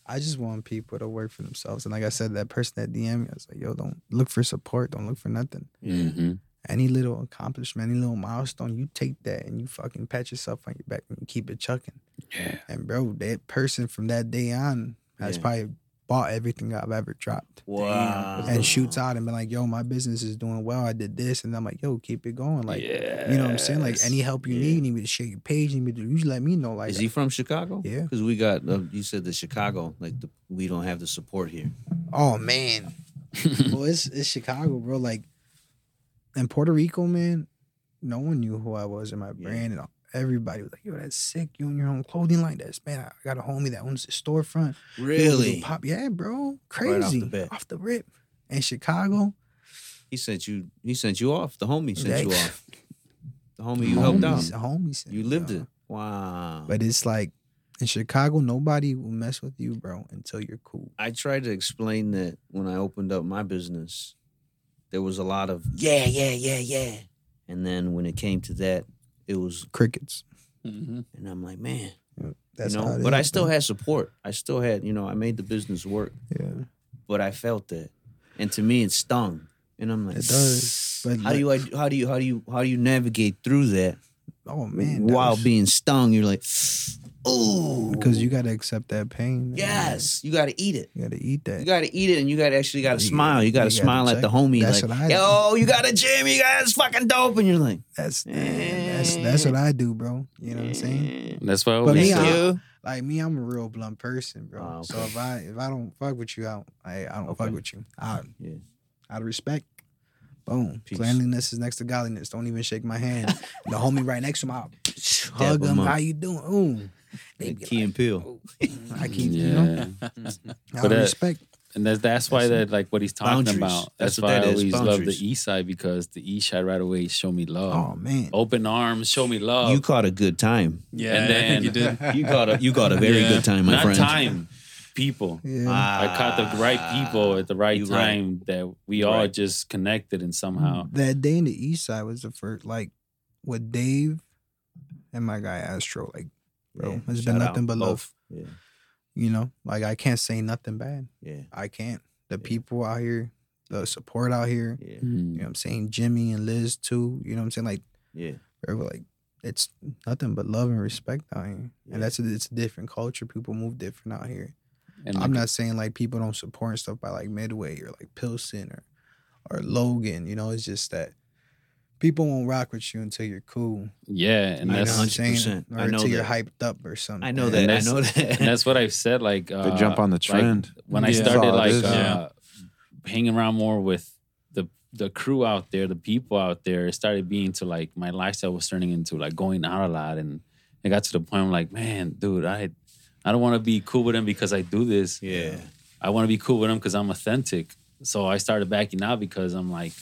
I just want people to work for themselves. And like I said, that person that DM me, I was like, yo, don't look for support, don't look for nothing. Mhm. Any little accomplishment, any little milestone, you take that and you fucking pat yourself on your back and you keep it chucking. Yeah. And bro, that person from that day on has Yeah. probably bought everything I've ever dropped. Wow. And shoots out and be like, yo, my business is doing well. I did this. And I'm like, yo, keep it going. Like, yeah. you know what I'm saying? Like any help you Yeah. need, you need me to share your page, you need me to you let me know. Like Is he from Chicago? Yeah. Because we got uh, you said the Chicago like the, we don't have the support here. Oh man. well, it's it's Chicago, bro. Like in Puerto Rico, man, no one knew who I was in my brand, and everybody was like, "Yo, that's sick. You own your own clothing line. That's man. I got a homie that owns a storefront. He owns a Really? pop? Yeah, bro. Right Crazy. off the. Off the rip. In Chicago, He sent you. He sent you off. The homie sent you off. The homie you helped out. homies, homies. sent You me lived it. Wow. But it's like in Chicago, nobody will mess with you, bro, until you're cool. I tried to explain that when I opened up my business, there was a lot of yeah, yeah, yeah, yeah, and then when it came to that, it was, Crickets. hmm and I'm like, man, That's you know. how it But I still bro. had support. I still had, you know, I made the business work, Yeah, but I felt that, and to me, it stung. And I'm like, it does. But How do you, how do you, how do you, how do you navigate through that Oh man, while was- being stung? You're like, ooh, because you got to accept that pain. man. yes, you got to eat it. you got to eat that. You got to eat it, and you got to actually got to You- smile. You got to you gotta smile at check- the homie, that's like, what I do. "Yo, you got a gym, you got it's fucking dope," and you're like, That's man, that's that's what I do, bro. You know what I'm saying? That's why But always me, say- I- Like me, I'm a real blunt person, bro. Ah, So if I if I don't fuck with you, I don't, I, I don't Okay. fuck with you. I, Yeah. Out of respect. Boom. Peace. Cleanliness is next to godliness. Don't even shake my hand. The homie right next to him, I'll hug him him. up. How you doing? Ooh. They Like Key like, and Peele. I keep, you know, Yeah. out But, of uh, respect. And that's that's why that like what he's talking Boundaries. about. That's That's, what why that I is, always love boundaries. the East Side because the East Side right away show me love. Oh man. Open arms, show me love. You caught a good time. Yeah, And I think you did. You got a you got a very Yeah. good time, my Not friend. time, people. Yeah. I caught the right people at the right You right. time that we You all right. just connected and somehow. Mm, that day in the east side was the first like with Dave and my guy Astro. Like, bro, Yeah, it's shout been out, nothing but both. love. Yeah, You know, like I can't say nothing bad. yeah, I can't. The Yeah. people out here, the support out here. yeah, You Mm. know what I'm saying? Jimmy and Liz too. You know what I'm saying? Like, yeah. bro, like it's nothing but love and respect out here. Yeah. And that's a, it's a different culture. People move different out here. And I'm like, not saying like people don't support and stuff by like Midway or like Pilsen or or Logan. You know, it's just that people won't rock with you until you're cool. yeah, and You that's what I'm saying? 100%. Or I know until you're hyped up or something. I know that. I that's- know that. and that's what I've said. Like uh, They jump on the like, trend. when I started That's all it like is. uh, hanging around more with the the crew out there, the people out there, it started being to like my lifestyle was turning into like going out a lot, and it got to the point I'm like, man, dude, I I don't want to be cool with them because I do this. yeah, I want to be cool with them because I'm authentic. So I started backing out because I'm like,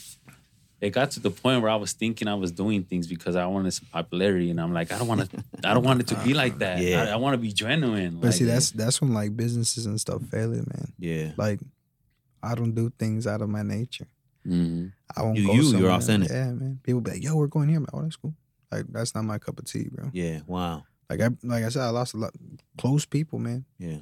it got to the point where I was thinking I was doing things because I wanted some popularity, and I'm like, I don't want to, I don't want it to be like that. Yeah. I, I want to be genuine. But like, see, that's that's when like businesses and stuff fail it, man. yeah. Like I don't do things out of my nature. Mhm. I won't You- go you, you're somewhere. authentic. Yeah, man. People be like, "Yo, we're going here." I'm like, "Oh, that's cool." Like that's not my cup of tea, bro. Yeah, wow. Like I like I said, I lost a lot close people, man. Yeah,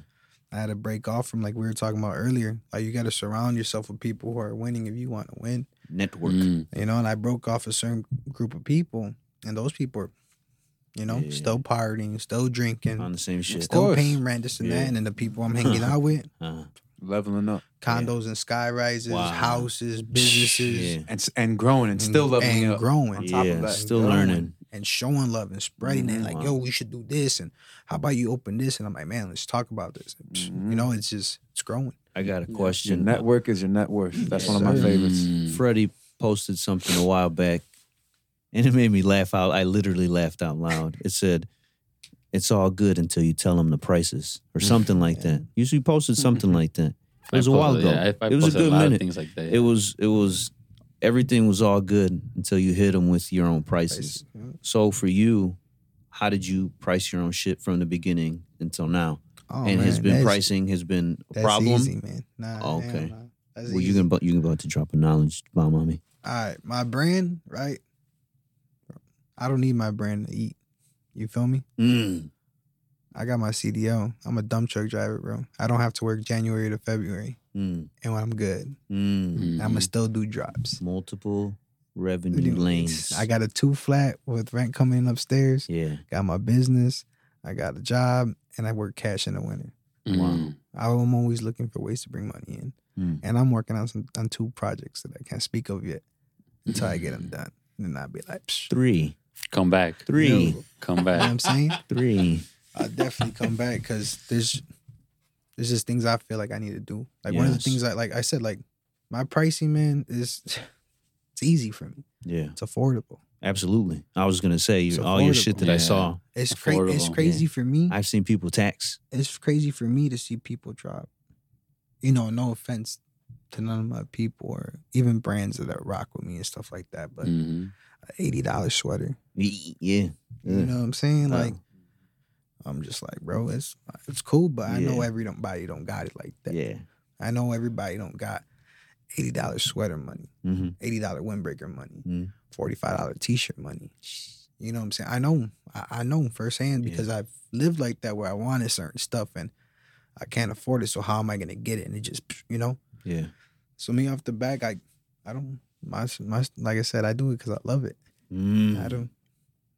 I had to break off from like we were talking about earlier. Like you got to surround yourself with people who are winning if you want to win. Network. Mm. You know, and I broke off a certain group of people, and those people are, you know, Yeah. still partying, still drinking, On the same shit. still course. paying rent, this and Yeah. that. And then the people I'm hanging out with, Uh, Leveling up condos and sky rises, Wow. houses, businesses, yeah. and and growing and still and, leveling and up. growing. on top of yeah. that. Still learning. and showing love and spreading it. Mhm. Like, Wow. yo, we should do this, and how about you open this? And I'm like, man, let's talk about this. And, psh, Mhm. You know, it's just it's growing. I got a Your question. network is your net worth. That's Yes, one of my sir. favorites. Mm. Freddie posted something a while back, and it made me laugh out. I literally laughed out loud. It said, "It's all good until you tell them the prices," or something like that. You usually posted something like that. It was I a while ago. yeah, I, I it was a good lot of minute. things like that. It was. It was. Everything was all good until you hit them with your own prices. You? So for you, how did you price your own shit from the beginning until now? Oh, and has been pricing has been a That's problem. easy, man. Nah, Oh, okay. nah. Well, you easy. can you can about to drop a knowledge bomb on me. All right, my brand, right? I don't need my brand to eat. You feel me? Mm. I got my CDL. I'm a dump truck driver, bro. I don't have to work January to February, Mm. and when I'm good, Mm. I'ma still do drops. Multiple revenue lanes. I got a two flat with rent coming upstairs. yeah. Got my business. I got a job, and I work cash in the winter. Mm. I'm always looking for ways to bring money in, Mm. and I'm working on some on two projects that I can't speak of yet until I get them Mm. done. And then I'll be like, Psh, Three. Come back. Three. Yo. Come you know what back. I'm saying? Three. I'll definitely come back because there's there's just things I feel like I need to do. Like one of the things I like I said, like my pricing, man, is it's easy for me. Yeah. It's affordable. Absolutely. I was gonna say It's all your affordable. shit that I Yeah. saw. It's crazy. It's Affordable, crazy for me. I've seen people tax. it's crazy for me to see people drop. You know, no offense to none of my people or even brands that rock with me and stuff like that, but mm-hmm. a eighty dollar sweater. Y- Yeah. You know what I'm saying? Wow. Like I'm just like, bro, it's it's cool, but I know Yeah. everybody don't got it like that. Yeah. I know everybody don't got eighty dollar sweater money, Mm-hmm. eighty dollar windbreaker money, Mm. forty five dollar t shirt money. You know what I'm saying? I know, I, I know firsthand Yeah. because I've lived like that where I wanted certain stuff and I can't afford it. So how am I gonna get it? And it just, you know. Yeah. So me off the back, I, I don't my my like I said, I do it because I love it. Mm. I don't.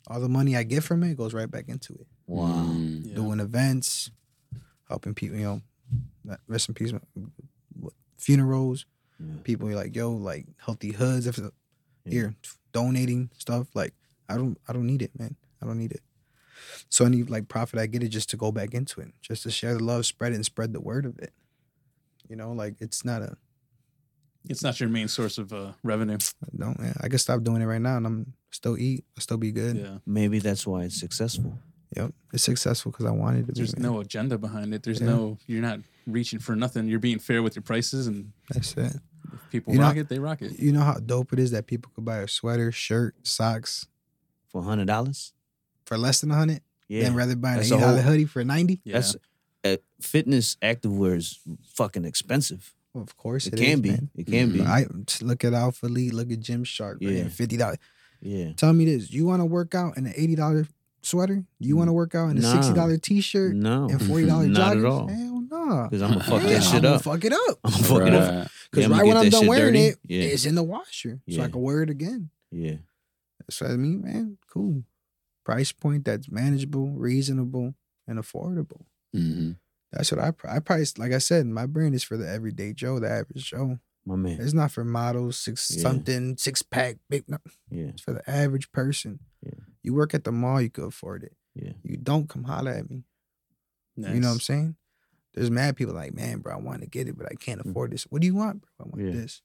All the money I get from it goes right back into it. Wow. Mm. Yeah. Doing events, helping people. You know, rest in peace. Funerals. Yeah. People are like, yo, like healthy hoods. If Yeah. here donating stuff, like I don't, I don't need it, man. I don't need it. So any like profit I get it just to go back into it, just to share the love, spread it, and spread the word of it. You know, like it's not a It's not your main source of uh, revenue. I don't. Man, I can stop doing it right now, and I'm still eat. I still be good. Yeah. Maybe that's why it's successful. Yep, it's successful because I wanted to. There's be, man. no agenda behind it. There's Yeah. no. You're not reaching for nothing. You're being fair with your prices, and That's it. If people You know- rock it, they rock it. You know how dope it is that people could buy a sweater, shirt, socks For hundred dollars? for less than a hundred, Yeah. than rather buy an That's eight a hoodie for ninety. Yeah. That's uh, fitness activewear is fucking expensive. Well, of course, It, it can is, be. man. It can be. I look at Alphalete, look at Gymshark, Yeah. yeah, fifty dollars. yeah. Tell me this: you want to work out in an eighty dollar sweater? You want to work out in a Nah. sixty dollar t shirt No. and forty dollar Not joggers? at all. Hell no. Because I'm gonna fuck Yeah, that shit I'm up. Fuck it up. I'm gonna fuck it up. Because Yeah, right when I'm done wearing dirty. it, Yeah. it's in the washer, so Yeah. I can wear it again. Yeah. So I mean, man, cool. Price point that's manageable, reasonable, and affordable. Mhm. That's what I I price. Like I said, my brand is for the everyday Joe, the average Joe. My man. It's not for models, six Yeah. something, six pack, big. No, Yeah. it's for the average person. Yeah. You work at the mall, you could afford it. Yeah. You don't come holler at me. You know what I'm saying? There's mad people like, man, bro, I want to get it, but I can't afford this. What do you want, bro? I want Mm. Yeah. this.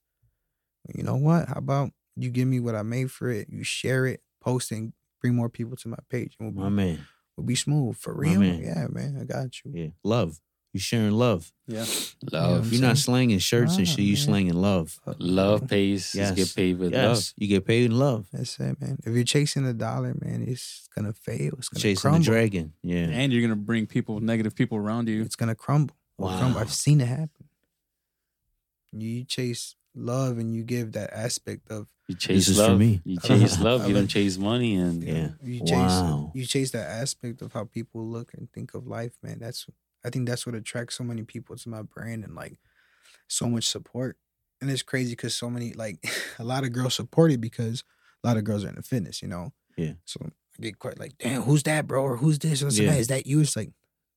You know what? How about you give me what I made for it? You share it, post and bring more people to my page. And My we'll, be, man. we'll be smooth. For My real? man. Yeah, man. I got you. Yeah. Love. You sharing love. Yeah. Love. You're not slanging shirts and Ah, shit. You man. slanging love. Love pays. Yes. Yes. Get paid with Yes. You get paid in love. That's it, man. If you're chasing a dollar, man, it's gonna fail. It's gonna Chasing crumble. the dragon. Yeah. And you're gonna bring people, negative people around you. It's gonna crumble. It'll crumble. Wow. I've seen it happen. You chase love and you give that aspect of. You chase is for love. me. You chase love. You don't chase money. And Yeah. You chase Wow. you chase that aspect of how people look and think of life, man. That's I think that's what attracts so many people to my brand and like so much support. And it's crazy because so many like a lot of girls support it because a lot of girls are in the fitness, you know. Yeah. So I get quite like, damn, who's that, bro? Or who's this? What's Yeah. that? Is that you? It's like,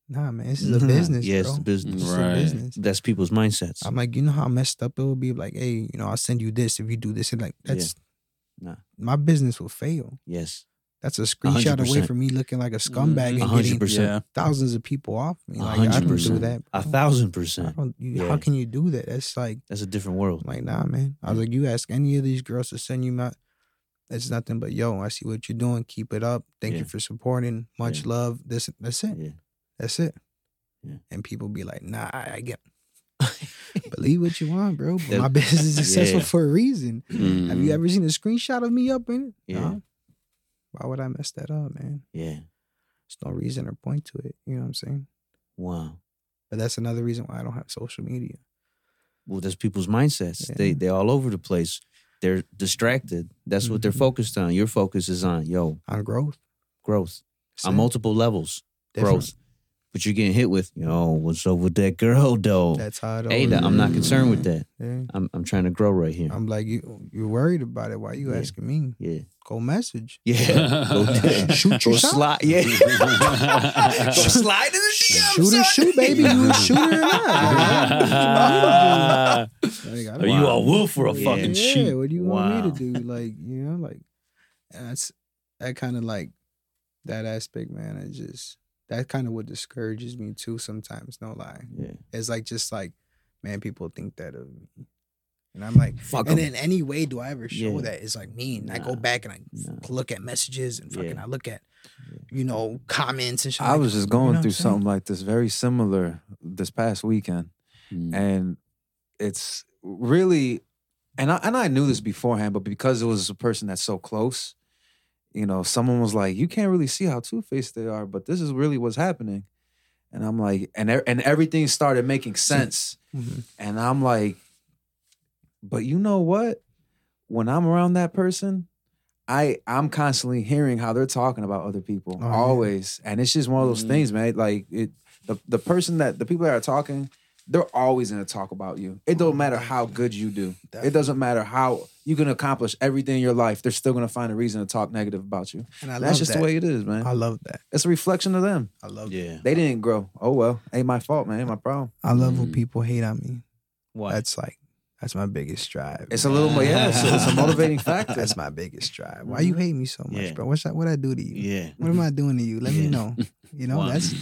nah, man, this is a business. Yeah, bro. it's business. This is Right. a business. That's people's mindsets. I'm like, you know how messed up it would be? Like, hey, you know, I'll send you this if you do this. And like, Yeah. that's Nah. my business will fail. yes. That's a screenshot away 100%. from me looking like a scumbag A and hundred getting percent. Yeah. thousands of people off me. A Like, I hundred don't do percent. that. A bro. thousand I percent. don't. You, Yeah. How can you do that? That's like, That's a different world. I'm like, nah, man. I was like, you ask any of these girls to send you my. It's nothing but yo. I see what you're doing. Keep it up. Thank Yeah. you for supporting. Much Yeah. love. This. That's it. Yeah. That's it. Yeah. And people be like, nah, I I get. Believe what you want, bro. But my business is successful Yeah. for a reason. Have Mhm. you ever seen a screenshot of me up in it? Yeah. No. Why would I mess that up, man? Yeah. There's no reason or point to it. You know what I'm saying? Wow. But that's another reason why I don't have social media. Well, that's people's mindsets. They Yeah. they're all over the place. They're distracted. That's what they're mm-hmm. focused on. Your focus is on yo On growth. growth That's on multiple levels. Different. Growth. But you're getting hit with yo. What's up with that girl though? That's how it hey, always I'm not concerned with that. Yeah. I'm I'm trying to grow right here. I'm like, you you're worried about it. Why you Yeah. asking me? yeah. Go message. Yeah. Go, Shoot go your shot. slide. Yeah. go slide in the DM. Shoot or son. shoot, baby. You a shooter or not? Like, I Are don't- you a wolf or a Yeah. fucking yeah, sheep? what do you want me to do? Like, you know, like and that's that kind of like that aspect, man. It just that kind of what discourages me too sometimes, no lie. Yeah. It's like just like, man, people think that of me. And I'm like, Fuck and 'em. in any way do I ever show Yeah. that it's like me? And I go back and I Nah. look at messages and fucking Yeah. I look at, you know, comments and shit. I like was that. just You going know through something like this, very similar this past weekend, Mm. and it's really, and I and I knew this beforehand, but because it was a person that's so close, you know, someone was like, "You can't really see how two faced they are, but this is really what's happening," and I'm like, and and everything started making sense, Mhm. and I'm like, but you know what? When I'm around that person, I I'm constantly hearing how they're talking about other people Oh, always, and it's just one of those Mhm. things, man. Like it, the the person that the people that are talking, they're always gonna talk about you. It don't matter how good you do. It doesn't matter how you can accomplish everything in your life. They're still gonna find a reason to talk negative about you. And I That's just that. the way it is, man. I love that. It's a reflection of them. I love Yeah. They didn't grow. Oh well, ain't my fault, man. Ain't my problem. I love when Mm. people hate on me. Why? That's like that's my biggest drive. It's a little, more yeah. It's a, it's a motivating factor. That's my biggest drive. Why you hate me so much, Yeah. bro? What's that? What I do to you? yeah. What am I doing to you? Let me know. You know, Why? that's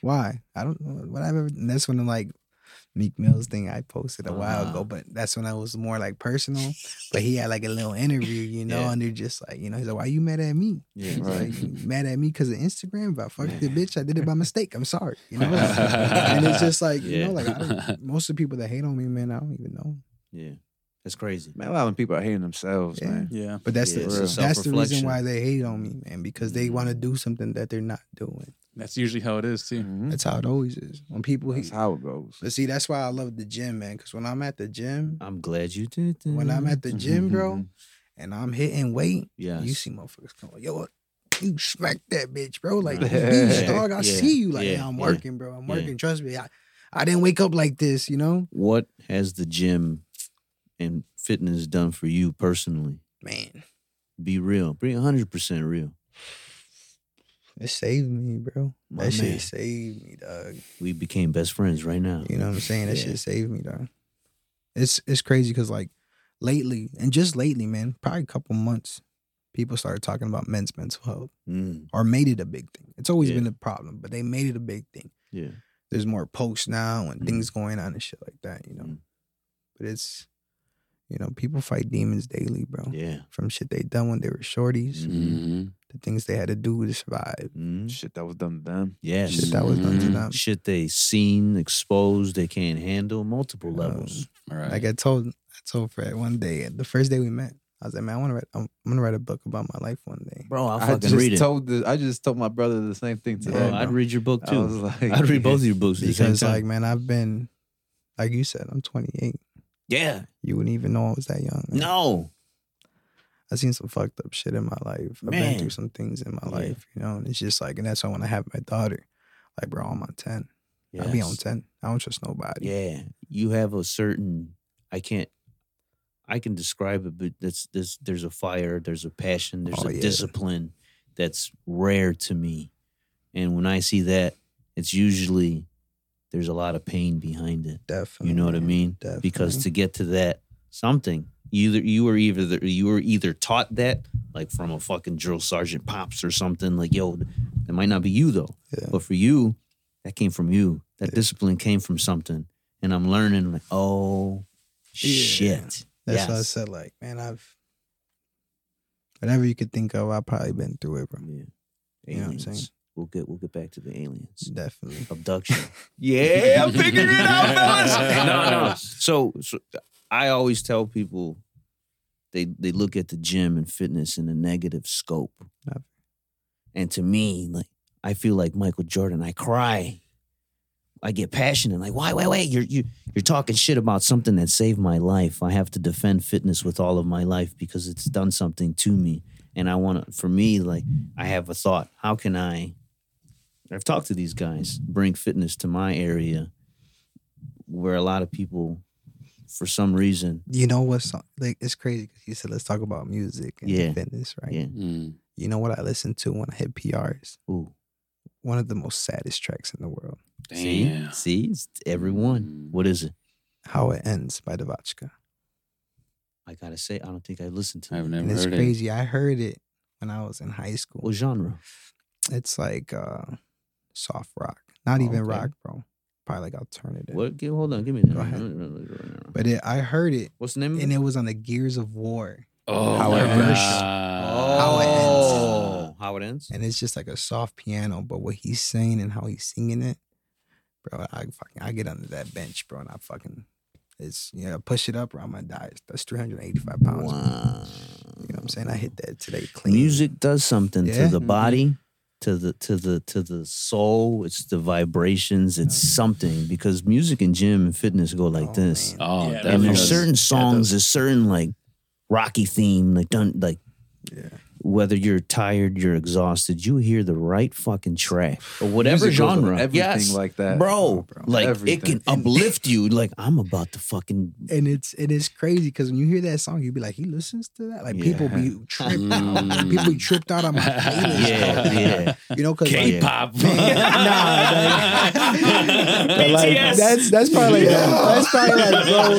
why. I don't know what I've ever. And that's when I'm like Meek Mills thing I posted a while Uh-huh. ago, but that's when I was more like personal. But he had like a little interview, you know, Yeah. and they're just like, you know, he's like, "Why you mad at me?" Yeah. Right. like, mad at me because of Instagram? If I fucked the bitch, I did it by mistake. I'm sorry. You know, and it's just like, you know, like I don't, most of the people that hate on me, man, I don't even know. Yeah. That's crazy. Man, a lot of people are hating themselves, Yeah. man. Yeah. But that's Yeah, the it's that's the reason why they hate on me, man, because they want to do something that they're not doing. That's usually how it is too. Mhm. That's how it always is. When people That's hate, how it goes. but see, that's why I love the gym, man. Because when I'm at the gym, I'm glad you did that. when I'm at the gym, bro, Mhm. and I'm hitting weight, Yes. you see motherfuckers come, yo. You smack that bitch, bro. Like, Right. beast, dog. I Yeah. see you. Like, Yeah. yeah, I'm Yeah. working, bro. I'm Yeah. working. Trust me. I, I didn't wake up like this, you know? What has the gym and fitness done for you personally? Man, Be real. Be 100% real. it saved me, bro. My that man. shit saved me, dog. We became best friends right now. You know what I'm saying? That Yeah. shit saved me, dog. It's it's crazy because like lately, and just lately, man, probably a couple months, people started talking about men's mental health Mm, or made it a big thing. It's always Yeah. been a problem, but they made it a big thing. yeah. There's more posts now and Mhm. things going on and shit like that, you know. Mm. But it's you know, people fight demons daily, bro. Yeah. From shit they done when they were shorties, Mhm. the things they had to do to survive. Mm, Shit that was done to them. yes. Shit that was done to Mhm. them. Shit they seen, exposed, they can't handle, multiple Um, levels. Right. Like I told, I told Fred one day, the first day we met, I was like, man, I want to write, I'm, I'm gonna write a book about my life one day. Bro, I'll I fucking just read it. told the, I just told my brother the same thing Bro, today. I'd read your book I too. was like, I'd read both of your books at the same Because time. like, man, I've been, like you said, I'm 28. Yeah. You wouldn't even know I was that young. man. No. I've seen some fucked up shit in my life. I've been through some things in my life, you know, and it's just like, and that's why when I have my daughter, like, bro, I'm on 10. I'll be on ten. I don't trust nobody. Yeah, you have a certain. I can't. I can describe it, but there's there's there's a fire, there's a passion, there's Oh, a yeah. discipline that's rare to me, and when I see that, it's usually there's a lot of pain behind it. Definitely. You know what I mean? Because to get to that something, either you were either you were either taught that like from a fucking drill sergeant pops or something like yo, that might not be you though, Yeah. but for you, that came from you. That Yeah. discipline came from something, and I'm learning like oh Yeah. shit. That's why I said like, man, I've whatever you could think of, I've probably been through it, bro. Yeah. You know what I'm saying? We'll get we'll get back to the aliens. Definitely. abduction. yeah, I'm figuring it out, fellas. no, no. So, so I always tell people they they look at the gym and fitness in a negative scope. Never. And to me, like I feel like Michael Jordan. I cry. I get passionate. Like, why, wait, wait, you're you you're talking shit about something that saved my life. I have to defend fitness with all of my life because it's done something to me. And I want to, for me, like, I have a thought. How can I I've talked to these guys, bring fitness to my area where a lot of people, for some reason, You know what's like? It's crazy because you said let's talk about music and Yeah. fitness, right? Yeah. Mm. You know what I listen to when I hit PRs? ooh, One of the most saddest tracks in the world. Damn. see, see, it's everyone. Mm. What is it? How It Ends by DeVotchKa. I gotta say, I don't think I listened to it. I've it. never And it's heard crazy. I heard it when I was in high school. What genre? It's like uh soft rock. Not Oh, even okay. rock, bro. Probably like alternative. What? Give, hold on, give me that. Go ahead. But But it, I heard it what's the name of and it? it was on the Gears of War. Oh, How my It Ends. God. How It Ends. Oh, how it ends? And it's just like a soft piano, but what he's saying and how he's singing it, bro, I fucking I get under that bench, bro, and I fucking it's you know, push it up or I'm gonna die. That's 385 pounds. Wow. You know what I'm saying? I hit that today clean. Music does something Yeah. to the mm-hmm. body, to the to the to the soul. It's the vibrations. It's something because music and gym and fitness go like Oh, this. man. Oh, Yeah, and there's certain songs, does. there's certain like rocky theme, like done like Yeah. Whether you're tired, you're exhausted, you hear the right fucking track or whatever Music genre. everything yes, like that, bro. bro. Like Everything. it can uplift you. Like I'm about to fucking And it's it is crazy because when you hear that song, you be like, he listens to that. Like Yeah. people be tripped out. Mm. People be tripped out on my playlist. yeah, bro. yeah. You know, because K-pop. nah, But like BTS. that's that's probably like that's probably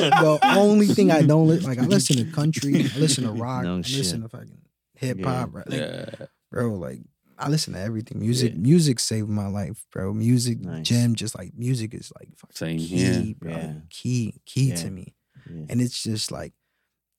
like bro, the only thing I don't li- like. I listen to country, I listen to rock, No I listen shit. to fucking hip hop, right? like, Yeah. bro. Like I listen to everything. Music, Yeah. music saved my life, bro. Music, Nice. gym, just like music is like fucking Same key, here. bro. Yeah. Key, key Yeah. to me. Yeah. And it's just like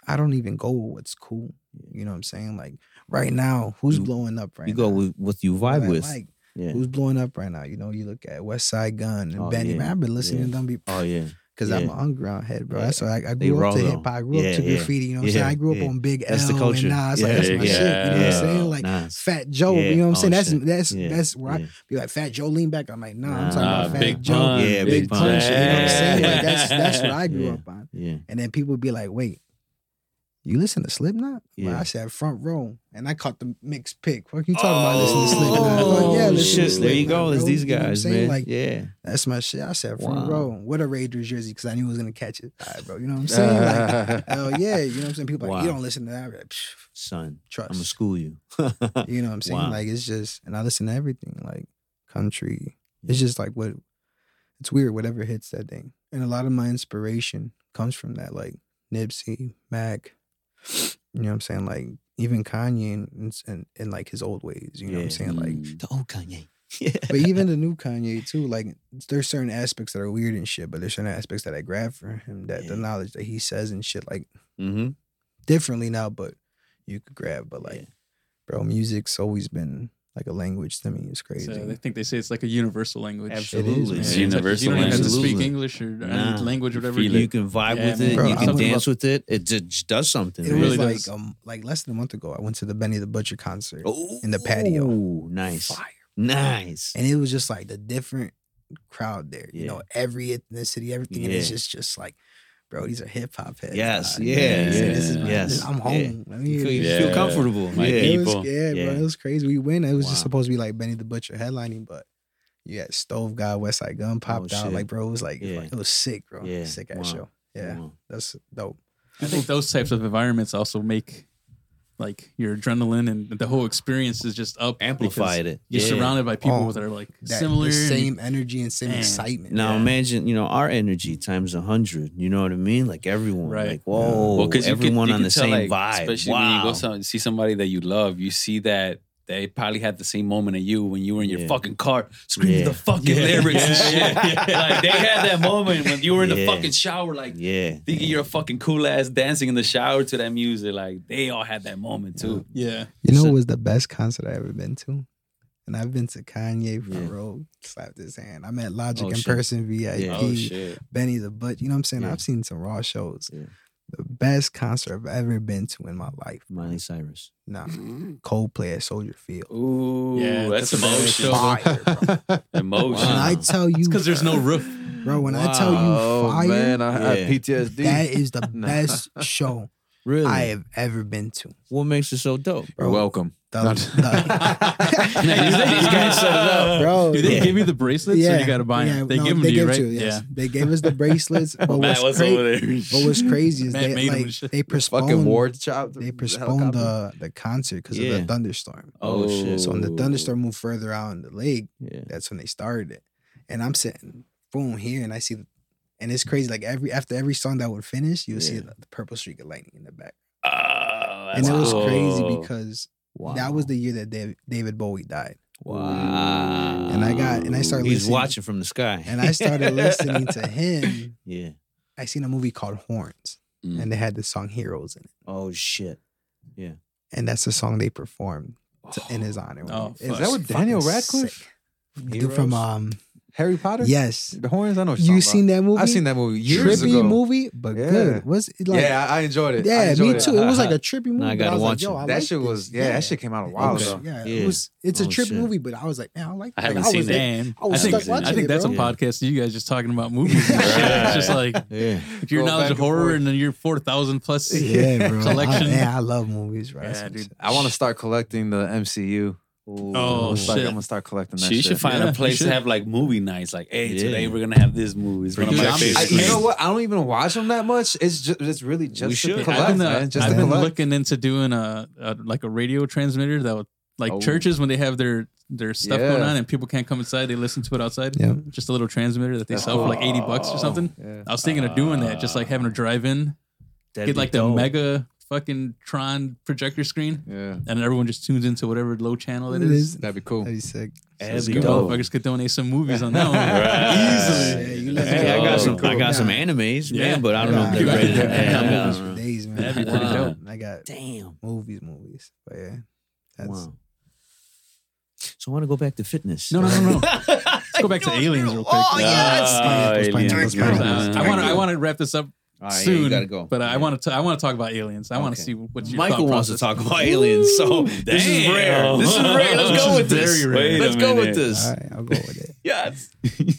I don't even go with what's cool. You know what I'm saying? Like right now, who's You- blowing up right You now? go with what you vibe Like- with. Like, yeah. who's blowing up right now? You know, you look at Westside Gunn and Oh, Benny. yeah. Man, I've been listening Yeah. to them be Oh yeah. Because I'm Yeah. an underground head, bro. That's why I, I grew up to hip hop. I grew up to graffiti. You know what I'm saying? I grew up on Big That's the L culture. and Nas. Like that's my shit. You know what I'm saying? Like Nas. Fat Joe. You know what I'm Oh, saying? That's that's that's where I be like Fat Joe lean back. I'm like, nah, I'm talking about Fat Big Joe. Pun. Yeah, Big punch. Pun. You know what I'm saying? Like that's that's what I grew up on. Yeah. And then people would be like, wait. You listen to Slipknot? Well, Yeah. I said front row, and I caught the mixed pick. What are you talking about? Listening to Slipknot? Oh, Well, yeah, listen to shit. There you Slipknot, go. It's bro. these You know guys, man. Like yeah. that's my shit. I said front Wow. row. What a Raiders jersey because I knew I was gonna catch it. All right, bro. You know what I'm saying? Like, hell yeah. You know what I'm saying? People like, you don't listen to that. Like, Son, Trust. I'm gonna school you. you know what I'm saying? Wow. Like it's just, and I listen to everything, like country. It's just like what, it's weird. Whatever hits that thing, and a lot of my inspiration comes from that, like Nipsey, Mac. You know what I'm saying? Like even Kanye and and, and like his old ways. You know what I'm saying? Like the old Kanye. Yeah. but even the new Kanye too, like there's certain aspects that are weird and shit, but there's certain aspects that I grab for him that the knowledge that he says and shit like mm-hmm. differently now, but you could grab. But like, Yeah. bro, music's always been like a language to me. It's crazy. So I think they say it's like a universal language. Absolutely. man. Yeah, It's like you don't have to speak English or Nah. language, or whatever. feel You can vibe Yeah, with man. it. Bro, you can dance with it. It just does something. It It was really like does. um like less than a month ago. I went to the Benny the Butcher concert, Oh, in the patio. Nice. Fire. Nice. and it was just like the different crowd there. You Yeah. know, every ethnicity, everything, and it's just just like, bro, these are hip hop heads. Yes, dog. yeah, You know what I'm saying? yeah, This is my, yes, I'm yeah. home. Let me You feel, you Yeah. feel comfortable. My yeah. It was people. scared, Yeah. bro. It was crazy. We win. It was just supposed to be like Benny the Butcher headlining, but You had Stove God, Westside Gunn oh, popped out. shit. Like, bro, it was like, Yeah. it was sick, bro. Yeah. Sick ass Wow. show. Yeah. Wow. That's dope. I think those types of environments also make like your adrenaline and the whole experience is just up. Amplified it. You're Yeah. surrounded by people Oh, that are like That, similar. the same energy and same Man. excitement. Now Yeah. imagine, you know, our energy times a hundred. You know what I mean? Like everyone, Right. like whoa, Well, 'cause you could- everyone you on the tell, same like, vibe. Especially wow. when you go some, see somebody that you love, you see that they probably had the same moment as you when you were in your Yeah. fucking car screaming Yeah. the fucking Yeah. lyrics and Yeah. shit. Like they had that moment when you were in the fucking shower, like yeah, thinking you're a fucking cool ass dancing in the shower to that music. Like they all had that moment too. yeah. You know So- what was the best concert I ever been to? And I've been to Kanye for Yeah. row, slapped his hand. I met Logic Oh, in shit. person, VIP, Yeah. Oh. Benny the Butt. You know what I'm saying? Yeah. I've seen some raw shows. Yeah. The best concert I've ever been to in my life. Miley Cyrus. Nah, mm-hmm. Coldplay at Soldier Field. Ooh, Yeah, that's, that's a bad emotion. show. Fire, bro. Emotion. When I tell you, because there's no roof. bro, when I tell you Oh fire, man, I had Yeah. PTSD. that is the best show Really? I have ever been to. what makes it so dope? You're welcome. The- No. the- These guys set it up. bro. Do they yeah. give you the bracelets or you got to buy them? yeah, they no, give them they to you, give right? to you, yes. They gave us the bracelets. But Matt what's, was cra- over there. but what's crazy is Matt they like they Fucking postponed ward chop. they postponed the the concert because of the thunderstorm. Oh, oh, shit. So when the thunderstorm moved further out in the lake, Yeah. that's when they started it. And I'm sitting boom here, and I see, the, and it's crazy. Like every after every song that would finish, you'll see the, the purple streak of lightning in the back, Oh, and it was that's crazy because Wow. that was the year that David, David Bowie died. wow. And I got- and I started He's listening- watching from the sky. And I started listening to him. Yeah. I seen a movie called Horns, Mm. and they had the song Heroes in it, Oh shit. Yeah. And that's the song they performed to, in his honor. Oh, It fuck. was Is that what Daniel Radcliffe? sick. Dude from um Harry Potter. yes, The horns. I know. What you you're seen that movie? I've seen that movie years trippy ago. movie, but Yeah. good. Was it like yeah, I I enjoyed it. I yeah, enjoyed me it. too. It was like a trippy movie. I but gotta was watch like, Yo, it. I That like shit this. was yeah, That shit came out a while Okay. ago. Yeah, Yeah. it was. It's a Oh, trippy shit. movie, but I was like, man, I like. I like, haven't was seen there. it. I was think, stuck watching I think it, that's bro. a podcast. You guys just talking about movies. And shit. It's just like Yeah. if your Go knowledge back of and horror forth. and then your four thousand plus. Yeah, bro. Collection. I, yeah, I love movies, bro. Yeah, That's dude. I want to start collecting the MCU. Oh, I'm gonna start- shit. I'm gonna start collecting that. So you shit. should find Yeah, a place to have like movie nights. Like, hey, Yeah. today we're gonna have this movie. It's one of my I'm- favorite. I, It's you know what? I don't even watch them that much. It's just it's really just to should. collect, I've been, uh, man. Just I've been collect. looking into doing a, a like a radio transmitter that would like Oh. churches when they have their their stuff Yeah. going on and people can't come inside, they listen to it outside. Yeah. Just a little transmitter that they That's sell for like eighty bucks or something. Yeah. I was thinking of doing that, just like having a drive in, get be like the dope. mega fucking Tron projector screen, Yeah, and everyone just tunes into whatever low channel it It is. is. that'd be cool. That'd be sick. That'd So be you dope. motherfuckers could donate some movies on that one Right. easily. Yeah, you let me Hey, I got some. Cool. I got some animes, Yeah. man, but I don't know if they're yeah, rated. yeah, Yeah, yeah, I movies don't for days, man. That'd be pretty Wow. dope. I got Damn. movies, movies, but yeah, that's Wow. So I want to go back to fitness. No, no, no, no. Let's go back to aliens real quick. Oh, yes. Ah, Let's aliens. Uh, I want to. I want to wrap this up All right, yeah, soon. you gotta go. But I want to. I want to talk about aliens. I want to Okay. see what your Michael thought wants to process- talk about aliens, so this is Damn. rare. This is rare. Let's This go is with this. very rare. Wait a Let's go with minute. this. all right. I'll go with it. Yes.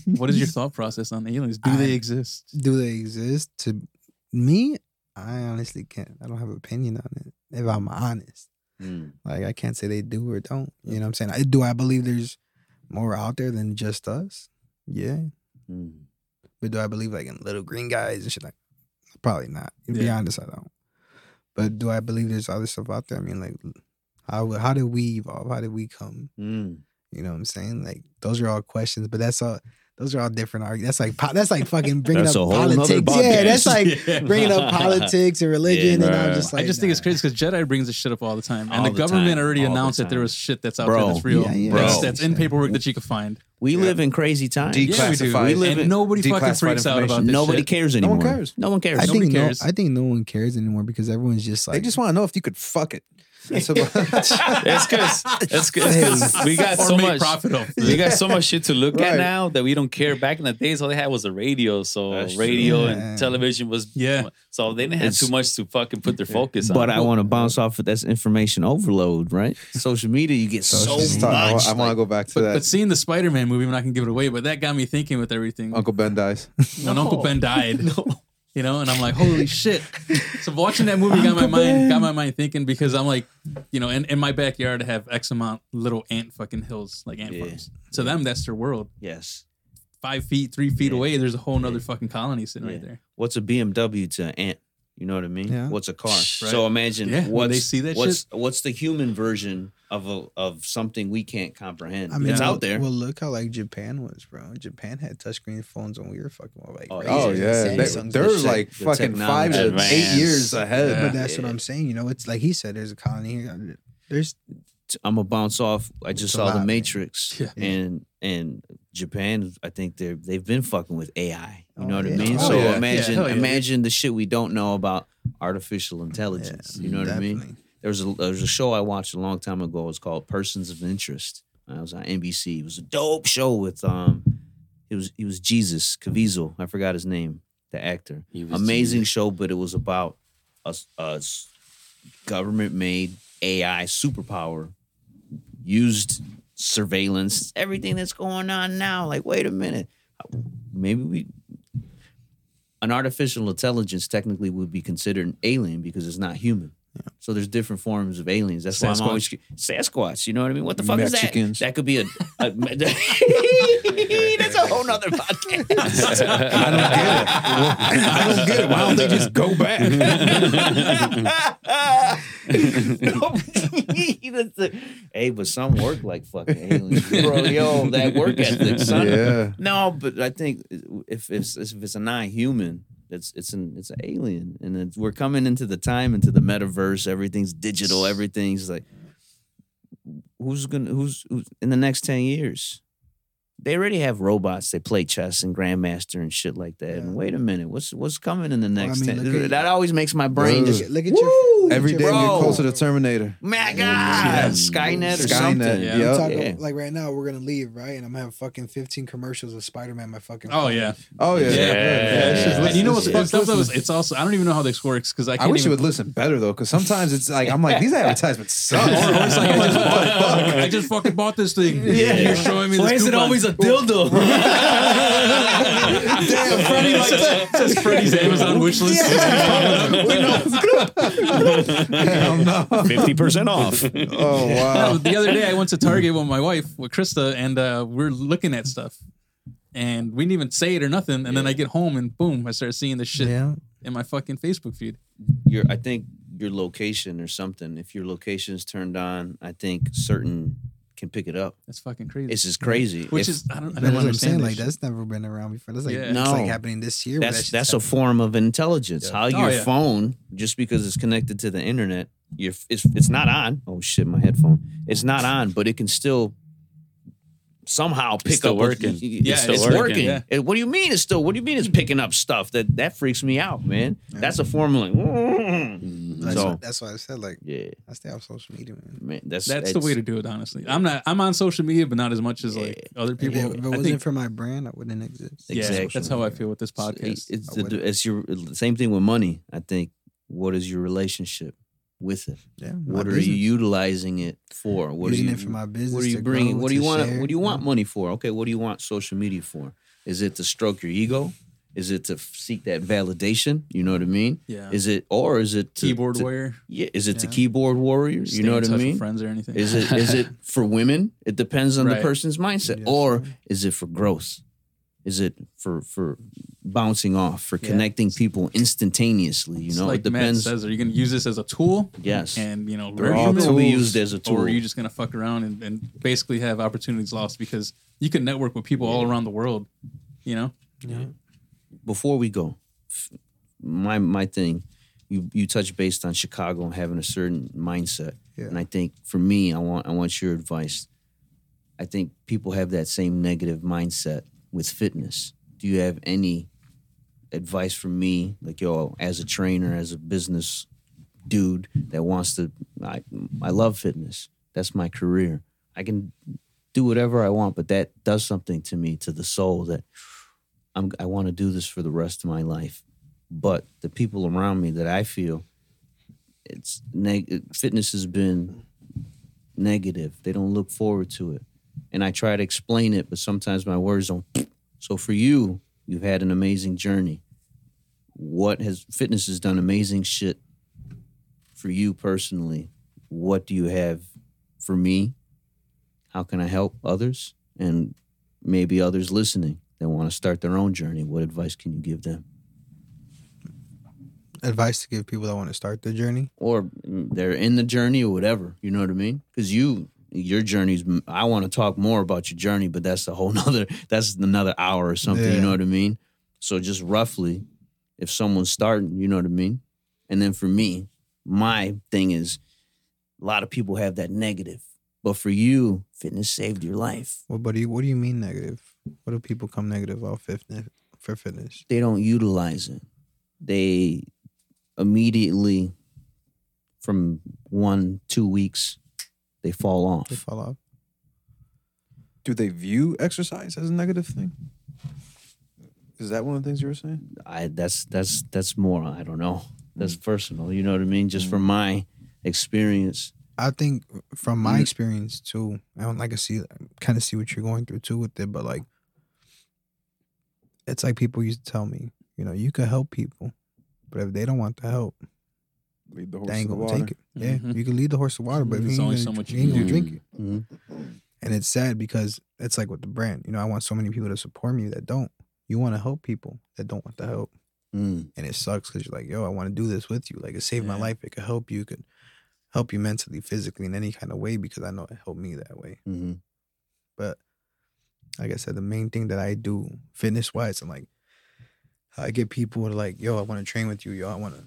What is your thought process on aliens? Do they I- exist? Do they exist? To me, I honestly can't. I don't have an opinion on it. If I'm honest, Mm. like I can't say they do or don't. You know what I'm saying? I, do I believe there's more out there than just us? Yeah, Mm. but do I believe like in little green guys and shit like? Probably not. To be honest, I don't. But do I believe there's other stuff out there? I mean, like, how how did we evolve? How did we come? Mm. You know what I'm saying? Like those are all questions, but that's all. Those are all different arguments. That's like that's like fucking bringing That's up a whole politics. Yeah, that's podcast. like bringing up politics and religion, Yeah, and I'm just like, I just think it's crazy because Jedi brings this shit up all the time, and All the the government already All the announced that there was shit that's out Bro. there that's real. Yeah, yeah. That's, Bro. that's in paperwork that you could find. We Yeah. live in crazy times. Declassified. Yeah, we do. We live and in nobody fucking declassified freaks out about information. this Nobody shit. cares No one cares. No one cares. I Nobody think no, cares. I think no one cares anymore because everyone's just like They just want to know if you could fuck it. That's about It's because it's because we got so much profit off. we got so much shit to look at now that we don't care. Back in the days, all they had was the radio, so That's true. radio Yeah. and television was Yeah. So they didn't have It's- too much to fucking put their focus on. But I want to bounce off of that's information overload, right? Social media, you get so Just much. I, I want to like- go back to But, that. but seeing the Spider-Man movie, I'm not gonna give it away, but that got me thinking with everything. Uncle Ben dies. when Uncle Ben died, You know, and I'm like, holy shit. So watching that movie got my mind got my mind thinking because I'm like, you know, in, in my backyard I have X amount little ant fucking hills, like ant Yeah. farms. To them, that's their world. Yes. Five feet, three feet Yeah. away, there's a whole nother fucking colony sitting Yeah. right there. What's a BMW to an ant? You know what I mean? Yeah. What's a car? Right. So imagine Yeah, when what's they see that what's what's the human version of a, of something we can't comprehend. I mean, it's well- out there. Well, look how like Japan was, bro. Japan had touchscreen phones when we were fucking like. Oh, Razrs Oh yeah, they, they're and like The fucking five to eight years ahead. Yeah. But that's what I'm saying. You know, it's like he said. There's a colony here. There's I'm gonna bounce off. I just saw the. Matrix, Yeah. and and Japan. I think they're they've been fucking with AI. You Oh, know what I mean? Oh, so yeah. imagine Yeah, imagine the shit we don't know about artificial intelligence. you know what I mean? There was a there was a show I watched a long time ago. It was called Persons of Interest. It was on NBC. It was a dope show with um, it was he was Jesus Caviezel. I forgot his name. The actor. He was Amazing Jesus. show, but it was about a, a government made AI superpower used surveillance, everything that's going on now. Like, wait a minute, maybe we an artificial intelligence technically would be considered an alien because it's not human. So there's different forms of aliens. That's why I'm always Sasquatch. You know what I mean? What the fuck Mexicans. is that? That could be a. a that's a whole nother podcast. I don't get it. I don't get it. Why don't they just go back? That's the- hey, but some work like fucking aliens, bro. Yo, that work ethic, son. Yeah. No, but I think if it's if it's a non-human, it's it's an it's an alien, and we're coming into the time into the metaverse. Everything's digital. Everything's like, who's gonna who's, who's in the next ten years? They already have robots. They play chess and grandmaster and shit like that. And wait a minute, what's what's coming in the I next mean, ten? look at- that always makes my brain Bro. just Look at, look at Woo! your Every day we Bro. get closer to Terminator. my God, Yeah. Skynet or Skynet, something. Yeah. Yep. Talk, Yeah. Like right now, we're gonna leave, right? And I'm gonna have fucking 15 commercials of Spider Man. My fucking. Oh yeah. Oh yeah. Yeah. Yeah. it's just And you know what's it's- fucked up though? It's also I don't even know how this works because I I can't wish you would listen better though, because sometimes it's like I'm like these advertisements suck. or, or it's like I just, bought, I just fucking bought this thing. Yeah, you're showing me Why this is it always a dildo? Damn, Freddie like says Freddie's Amazon wish list. Hell no. Fifty percent off. Oh wow. No, the other day I went to Target with my wife with Krista, and uh, we're looking at stuff, and we didn't even say it or nothing. And then I get home, and boom, I start seeing this shit Yeah. in my fucking Facebook feed. your I think your location or something. If your location is turned on, I think certain can pick it up. That's fucking crazy. It's just crazy. Which If- is I don't, I don't that's what I'm saying. Like that's never been around before. That's like Yeah. it's No. like happening this year. where that that's shit's that's a form of intelligence. Yeah. How Oh, your yeah. phone, just because it's connected to the internet, your it's it's not on. Oh shit, my headphone. It's not on, but it can still somehow pick still up. working. Yeah, it's, it's it's working, working. yeah. And what do you mean it's still? What do you mean it's picking up stuff? That that freaks me out, man. That's a form of like. Mm-hmm. That's, So why, that's why I said like yeah, I stay off social media, man. man. That's That's the way to do it. Honestly, I'm not. I'm on social media, but not as much as like other people. it, if it I wasn't think. for my brand, I wouldn't exist. Yeah, Exactly. that's how I feel with this podcast. It's, I the, it's your same thing with money. I think. What is your relationship with it? Yeah. What are you utilizing it for? What Using are you, it for my business. What are you bringing? grow, What do you want? share, What do you want know? money for? Okay, what do you want social media for? Is it to stroke your ego? Is it to seek that validation? You know what I mean? yeah, Is it or is it to, keyboard to- warrior. Yeah, is it to keyboard warrior? Stay You know in what I touch with mean? Friends or anything? Is it is it for women? It depends on the person's mindset. Yes, or is it for growth? Is it for for bouncing off, for Yeah. connecting people instantaneously? You It's know, like it depends. Matt says, are you going to use this as a tool? yes, And you know, they're learn all from to be used as a tool. or are you just gonna fuck around and, and basically have opportunities lost because you can network with people all around the world, you know? Before we go, my my thing, you you touch based on Chicago and having a certain mindset, Yeah. and I think for me, I want I want your advice. I think people have that same negative mindset with fitness. Do you have any advice for me, like yo, as a trainer, as a business dude that wants to? I I love fitness. That's my career. I can do whatever I want, but that does something to me, to the soul that I'm, I want to do this for the rest of my life. But the people around me that I feel it's neg- fitness has been negative. They don't look forward to it. And I try to explain it, but sometimes my words don't. So for you, you've had an amazing journey. what has fitness has done amazing shit for you personally. What do you have for me? How can I help others? And maybe others listening that want to start their own journey. What advice can you give them? Advice to give people that want to start their journey. Or mm, they're in the journey or whatever. You know what I mean? Because you, your journey's. I want to talk more about your journey, but that's a whole nother. That's another hour or something. You know what I mean? So just roughly, if someone's starting, you know what I mean. And then for me, my thing is, a lot of people have that negative, but for you, fitness saved your life. What, buddy? what do you mean negative? What do people come negative about fitness for fitness? they don't utilize it. They immediately, from one, two weeks, they fall off. They fall off. Do they view exercise as a negative thing? Is that one of the things you were saying? I that's that's that's more. I don't know. That's hmm. personal. You know what I mean? Just hmm. from my experience. I think from my Mm. experience too, I don't like to see kind of see what you're going through too with it, but like it's like people used to tell me, you know, you can help people, but if they don't want the help, Lead the horse they ain't to the gonna water. take it. Yeah, Mhm. you can lead the horse to water, but if you ain't only gonna, so much you you ain't can gonna do. drink it. Mhm. And it's sad because it's like with the brand, you know, I want so many people to support me that don't. You want to help people that don't want the help. Mm. and it sucks because you're like, yo, I want to do this with you. Like it saved my life. It could help you. It could help you mentally, physically, in any kind of way because I know it helped me that way. Mhm. But like I said, the main thing that I do fitness wise, I'm like, I get people to like, yo, I want to train with you. Yo, I want to,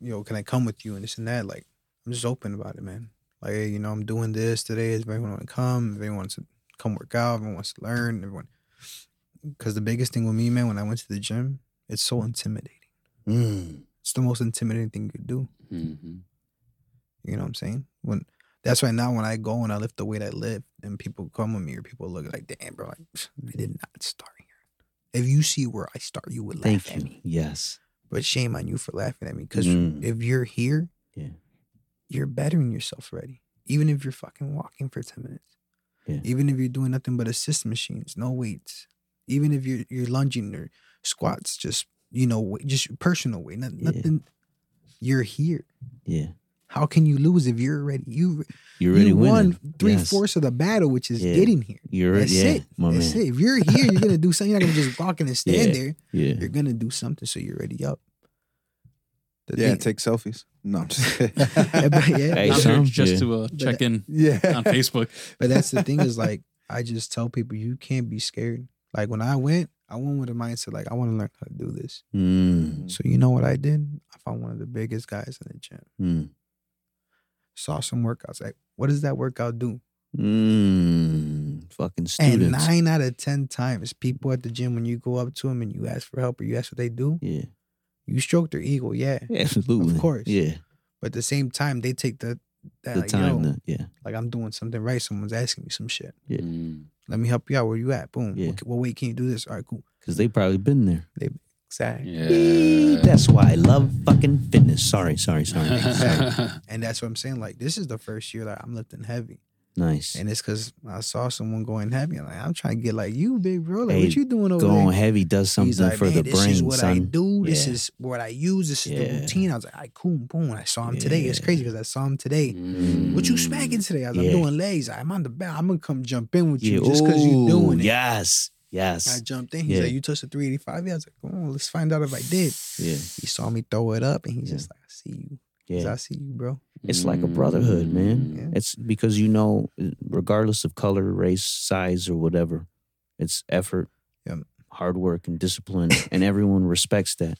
yo, can I come with you and this and that? Like, I'm just open about it, man. Like, hey, you know, I'm doing this today. If everyone want to come, if anyone wants to come work out, everyone wants to learn, everyone. Because the biggest thing with me, man, when I went to the gym, it's so intimidating. Mm. It's the most intimidating thing you could do. Mm-hmm. You know what I'm saying? When that's why now when I go and I lift the weight I lift, and people come with me or people look like, damn, bro, like, I did not start here. If you see where I start, you would laugh Thank at you. me. Yes. But shame on you for laughing at me. Because Mm. if you're here, Yeah. you're bettering yourself already. Even if you're fucking walking for 10 minutes. Yeah. Even if you're doing nothing but assist machines, no weights. Even if you're you're lunging or squats, just you know, just personal weight, not, Yeah. nothing. You're here. Yeah. How can you lose if you're already you You're already you winning. won three Yes. fourths of the battle, which is Yeah. getting here. You're That's yeah, it. my That's man. it. If you're here, you're gonna do something. You're not gonna just walk in and stand Yeah. there. Yeah. You're gonna do something, so you're ready up. The Yeah, thing- take selfies. No, I'm just kidding. But yeah, Hey, I'm some, just yeah. to uh, check in yeah. on Facebook. but that's the thing is like I just tell people you can't be scared. Like when I went, I went with a mindset like I want to learn how to do this. Mm. So you know what I did? I found one of the biggest guys in the gym. Mm. Saw some workouts. Like, what does that workout do? Mm. Fucking And nine out of ten times, people at the gym when you go up to them and you ask for help or you ask what they do, yeah. you stroke their ego. Yeah, Absolutely. Of course. Yeah. but at the same time, they take the that The like, time. yo, yeah. like I'm doing something right. Someone's asking me some shit. Yeah. Mm. Let me help you out. Where you at? Boom. Yeah. What, what weight can you do this? All right, cool. Because they probably been there. Exactly. Yeah. That's why I love fucking fitness. Sorry, sorry, sorry. And that's what I'm saying. Like this is the first year that I'm lifting heavy, nice. and it's because I saw someone going heavy. I'm like, I'm trying to get like you, big bro. Like, Hey, what you doing over Going there? Going heavy does something like, for the this brain, This is what son. I do. This is what I use. This is Yeah. the routine. I was like, I cool, boom. I saw him today. It's crazy because I saw him today. Mm. What you smacking today? I was like, Yeah. I'm doing legs. I'm on the back. I'm gonna come jump in with Yeah. you just because you're doing it. Yes. I jumped in. He's Yeah. like, you touched the 385. Yeah, I was like, oh, let's find out if I did. Yeah. He saw me throw it up, and he's Yeah. just like, I see you. Yeah. I see you, bro. It's like a brotherhood, man. Mm-hmm. Yeah. It's because you know, regardless of color, race, size, or whatever, it's effort, Yep. hard work, and discipline, and everyone respects that.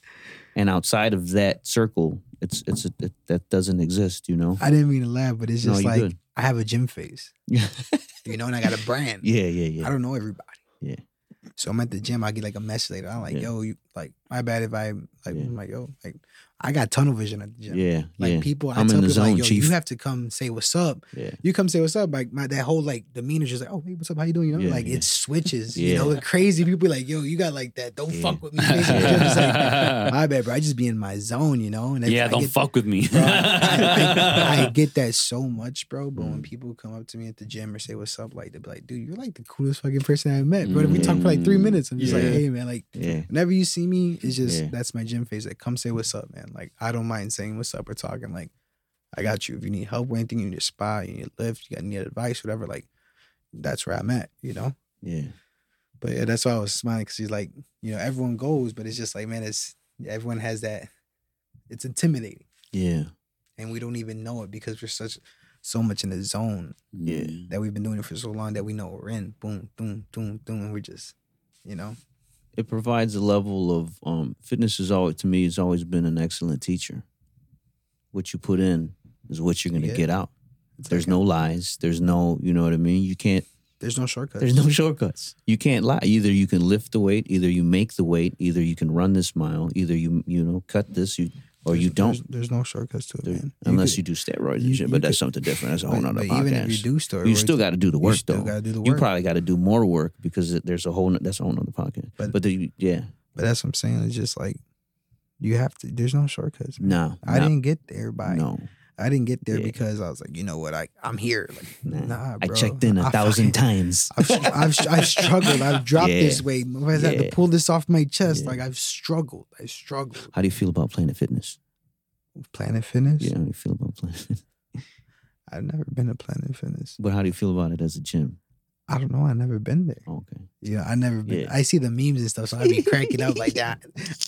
And outside of that circle, it's it's a, it, that doesn't exist. You know. I didn't mean to laugh, but it's just you like good. I have a gym face, yeah, you know, and I got a brand. Yeah, yeah, yeah. I don't know everybody. Yeah. So I'm at the gym. I get like a message later. I'm like, Yeah. yo, you like my bad if I like. Yeah. I'm like, yo, like I got tunnel vision at the gym. Yeah, Like yeah, people, I I'm tell in the people like, zone, yo, chief. you have to come say what's up. yeah. You come say what's up. Like my that whole like demeanor is just like, oh hey, what's up? How you doing? You know, Yeah, like yeah. it switches. yeah. You Yeah. know, crazy people like, yo, you got like that. Don't Yeah. fuck with me. face in the gym. It's like, my bad, bro. I just be in my zone, you know. And yeah, I don't get- fuck with me. Bro, I, I, I get that so much, bro. But Mm. when people come up to me at the gym or say what's up, like they be like, dude, you're like the coolest fucking person I met. Bro, we talk for like three Mm. minutes. I'm just like, hey man, like Yeah. whenever you see me, me, it's just Yeah. that's my gym phase. Like, come say what's up, man. Like, I don't mind saying what's up or talking. Like, I got you. If you need help with anything, you need a spot, you need a lift, you got need advice, whatever. Like, that's where I'm at, you know. Yeah. But yeah, that's why I was smiling because he's like, you know, everyone goes, but it's just like, man, it's everyone has that. It's intimidating, Yeah. and we don't even know it because we're such so much in the zone Yeah. that we've been doing it for so long that we know we're in. Boom, boom, boom, boom, and we're just, you know. It provides a level of um fitness is always to me has always been an excellent teacher. What you put in is what you're gonna Yeah. get out. It's There's like, no lies. There's no, you know what I mean? You can't there's no shortcuts. There's no shortcuts. You can't lie. Either you can lift the weight, either you make the weight, either you can run this mile, either you you know cut this, you or you don't. There's, no shortcuts to it, man. unless could- you do steroids you- and shit, you but that's could- something different. That's a whole but- nother but podcast. even if you do steroids, you still got to do the you work still though. the You probably got to do more work because there's a whole that's a whole nother podcast. But- But, the, yeah, But that's what I'm saying. It's just like you have to. There's no shortcuts. man. no, I no, didn't get there by. no. I didn't get there Yeah. because I was like, you know what? I I'm here. Like, Nah. nah, I checked in a thousand times. I've, I've, I've struggled. I've dropped Yeah. this weight. I've had to pull this off my chest. Like I've struggled. I struggled. How do you feel about Planet Fitness? Planet Fitness. Yeah, how do you feel about Planet? I've never been to Planet Fitness. but how do you feel about it as a gym? I don't know. I've never been there. Okay. Yeah, I never been. Yeah. I see the memes and stuff, so I'd be cracking up like that.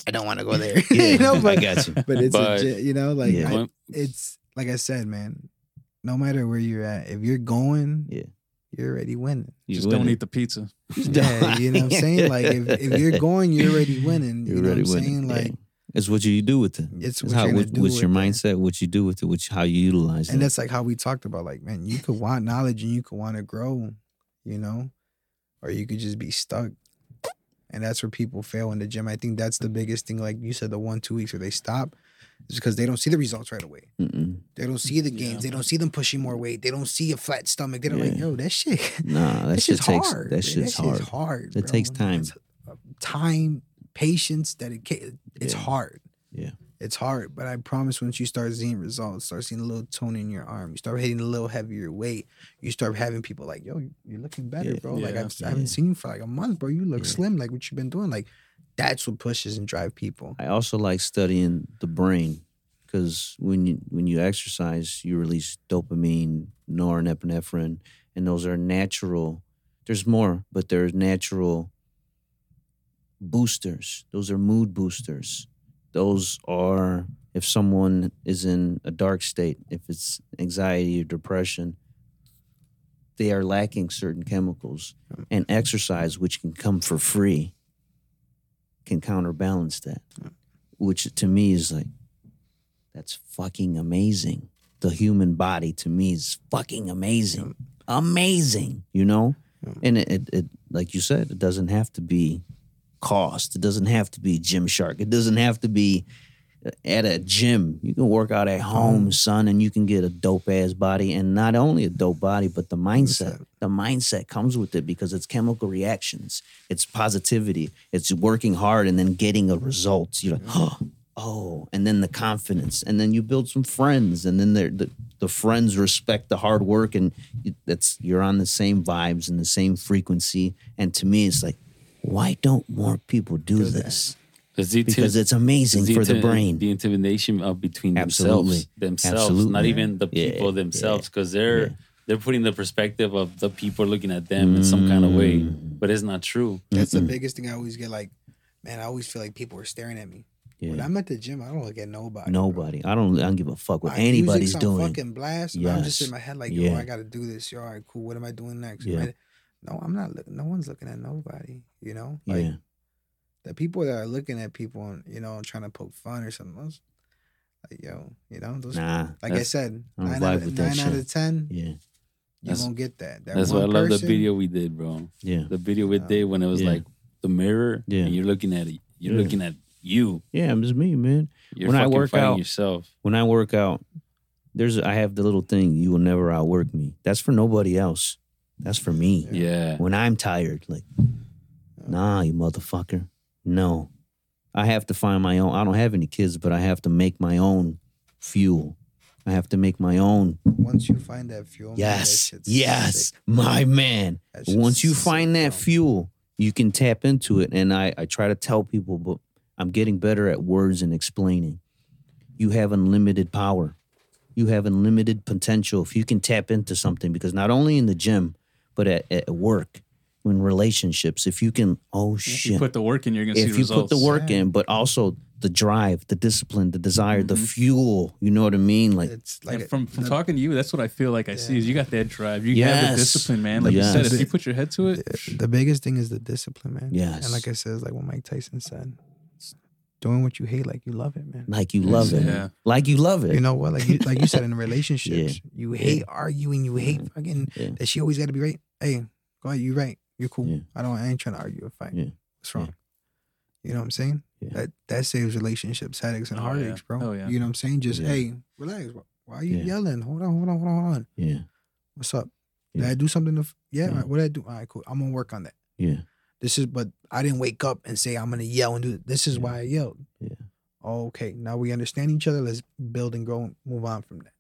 I don't want to go there. Yeah, you know, but I got you. but it's But- a, you know, like Yeah. I- it's like I said, man. No matter where you're at, if you're going, Yeah. you're already winning. You Just don't eat the pizza. Yeah, you know what I'm saying? Like if, if you're going, you're already winning. You You're know already what I'm winning. saying? Like yeah. It's what you do with it. it's It's what how what, what's with your it. mindset, what you do with it, which how you utilize And it. And that's like how we talked about, like, man, you could want knowledge and you could want to grow, you know, or you could just be stuck. And that's where people fail in the gym. I think that's the biggest thing. Like you said, the one, two weeks where they stop is because they don't see the results right away. Mm-mm. They don't see the gains. They don't see them pushing more weight. They don't see a flat stomach. They don't like, Yeah. yo, that shit. Nah, that that shit shit's takes hard. that shit's that hard. shit's hard. It bro. takes time. Time, patience, dedication. It's Yeah. hard. Yeah. It's hard, but I promise once you start seeing results, start seeing a little tone in your arm, you start hitting a little heavier weight, you start having people like, yo, you're looking better, Yeah. bro. Like I've, I haven't seen you for like a month, bro. You look Yeah. slim, like what you've been doing. Like that's what pushes and drive people. I also like studying the brain because when you when you exercise, you release dopamine, norepinephrine, and those are natural. There's more, but there's natural boosters. Those are mood boosters. Those are if someone is in a dark state, if it's anxiety or depression, they are lacking certain chemicals. And exercise, which can come for free, can counterbalance that. Which to me is like, that's fucking amazing. The human body to me is fucking amazing. Amazing, you know? And it, it, it, like you said, it doesn't have to be cost. It doesn't have to be Gymshark. It doesn't have to be at a gym. You can work out at home, mm. son, and you can get a dope ass body. And not only a dope body, but the mindset. The mindset comes with it because it's chemical reactions. It's positivity. It's working hard and then getting a result. You're like, oh, oh, and then the confidence, and then you build some friends, and then the the friends respect the hard work, and that's you're on the same vibes and the same frequency. And to me, it's like, why don't more people do this? It's Because it's amazing it's for the brain. The intimidation of between Absolutely. themselves, themselves, Absolutely. not even the people yeah, themselves, because they're yeah. they're putting the perspective of the people looking at them in some kind of way, Mm. but it's not true. That's the Mm-mm. biggest thing I always get like, man, I always feel like people are staring at me. When I'm at the gym, I don't look at nobody. bro. Nobody. I don't. I don't give a fuck what My anybody's on doing. Fucking blast. and I'm just Yes. in my head like, yo, Yeah. I got to do this. Yo, all right, cool. What am I doing next? Yeah. Right? No, I'm not. Looking, no one's looking at nobody. You know, like yeah. the people that are looking at people and you know trying to poke fun or something. Those, like yo, you know, those. Nah. like I said, I don't nine, out, of, with that nine out of ten, Yeah. you That's- won't get that. that That's why I one love the video we did, bro. Yeah. The video we did when it was Yeah. like the mirror, Yeah. and you're looking at it. You're Yeah. looking at you. Yeah. It's me, man. You're When I work out- yourself. When I work out, there's I have the little thing. You will never outwork me. That's for nobody else. That's for me. Yeah. When I'm tired, like, nah, you motherfucker. No, I have to find my own. I don't have any kids, but I have to make my own fuel. I have to make my own. Once you find that fuel, man, that Yes, shit's yes, sick. my man. Once you find that bro. fuel, you can tap into it. And I, I try to tell people, but I'm getting better at words and explaining. You have unlimited power. You have unlimited potential if you can tap into something because not only in the gym, but at, at work, in relationships, if you can, oh If shit. you put the work in, you're gonna see if you results. put the work Yeah. in, but also the drive, the discipline, the desire, the Mhm. fuel, you know what I mean? Like, It's like and from from the- talking to you, that's what I feel like I see. Is you got that drive, you have the discipline, man. Like you said, if you put your head to it, the biggest thing is the discipline, man. Yes. And like I said, like what Mike Tyson said. Doing what you hate like you love it, man. like you love it. Yeah. Like you love it. You know what? Like you like you said in relationships, you hate arguing, you hate fucking Yeah. that she always gotta be right. Hey, go ahead, you right. You're cool. Yeah. I don't I ain't trying to argue or fight. Yeah. What's wrong? You know what I'm saying? Yeah. That that saves relationships, headaches, and Oh, yeah. heartaches, bro. Oh, yeah. You know what I'm saying? Just Yeah. hey, relax. Why- Why are you Yeah. yelling? Hold on, hold on, hold on, hold on. Yeah. What's up? Did I do something to? f- Yeah. Yeah. all right, What did I do? All right, cool. I'm gonna work on that. Yeah. This is, but I didn't wake up and say I'm gonna yell and do it. This is Yeah. why I yelled. Yeah. Okay. Now we understand each other. Let's build and grow and move on from that.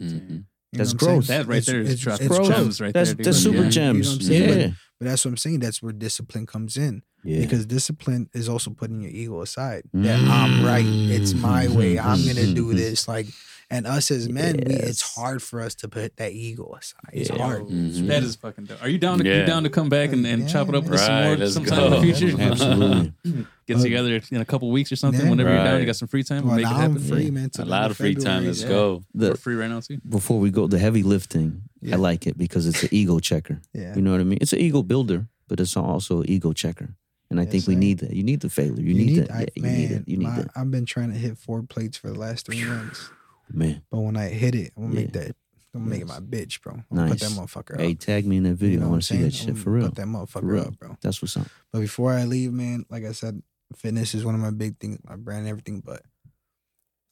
Mhm. You know That's what growth. that right It's- there is it's- dropping it's growth. gems right That's there. dude. that's super Yeah. You know gems. what I'm saying? yeah. But that's what I'm saying. That's where discipline comes in. yeah. Because discipline is also putting your ego aside. That I'm right. It's my way. I'm gonna mm-hmm. do this. Like, and us as men, we, it's hard for us to put that ego aside. It's Yeah. hard. Mhm. That is fucking dope. Are you down to Yeah. you down to come back and, and chop it up with some more let's sometime go. in the future? Absolutely. Get together in a couple weeks or something. Yeah. Whenever you're down, you got some free time. Well, make it now I'm happen. free, Yeah. man. A lot of free February. time. Let's Yeah. go. We're The, free right now too. before we go, the heavy lifting, Yeah. I like it because it's an ego checker. Yeah. You know what I mean? It's an ego builder, but it's also an ego checker. And I Yes, think we sir. need that. You need the failure. You, need, that. I- Yeah, you need it. You need my- that. I've been trying to hit four plates for the last three months. Man. But when I hit it, I'm gonna make that. I'm gonna make it my bitch, bro. I'm gonna put that Nice. motherfucker Hey, up. tag me in that video. You know I want to see that shit for real. Put that motherfucker up, bro. That's what's up. But before I leave, man, like I said, fitness is one of my big things, my brand, and everything. But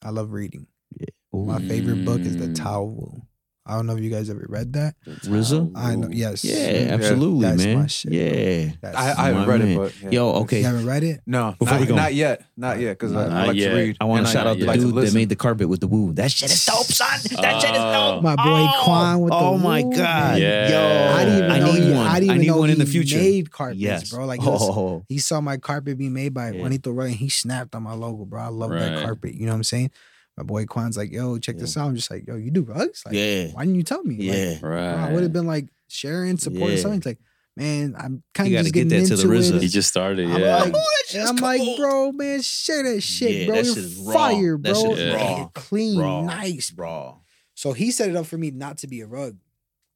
I love reading. Yeah. My favorite book is The. Tao. I don't know if you guys ever read that. RZA? I know. Yes. Yeah, absolutely, That's man. my shit, bro. yeah. That's, I, I haven't My read man. it, but yeah. Yo, okay. You haven't read it? No, Before not, we go. not yet, not yet, because I, I Not like yet. to read. I want and to shout out the like to dude that listen. made the carpet with the Wu. That shit is dope, son. That shit is oh. dope. My boy oh. Quan with the Wu. Oh my woo, god. man. Yeah. Yo, I didn't even I know need he, one. I didn't even need know one in the he future. Made carpets, yes, bro. Like he, oh, he saw my carpet be made by Yeah. Juanito Roy, and he snapped on my logo, bro. I love that Right. carpet. You know what I'm saying? My boy Quan's like, yo, check this out. I'm just like, yo, you do rugs? Like, yeah, why didn't you tell me? Like, yeah. bro, I would have been like sharing, supporting Yeah. something. It's like, man, I'm kind You of gotta just get getting that to the into RZA. it. He just started. I'm Yeah. like, Oh, and I'm like, bro, man, share that shit, Yeah, bro. that You're shit is raw. fire, That bro. shit is raw. Clean, Raw. nice. raw. So he set it up for me not to be a rug.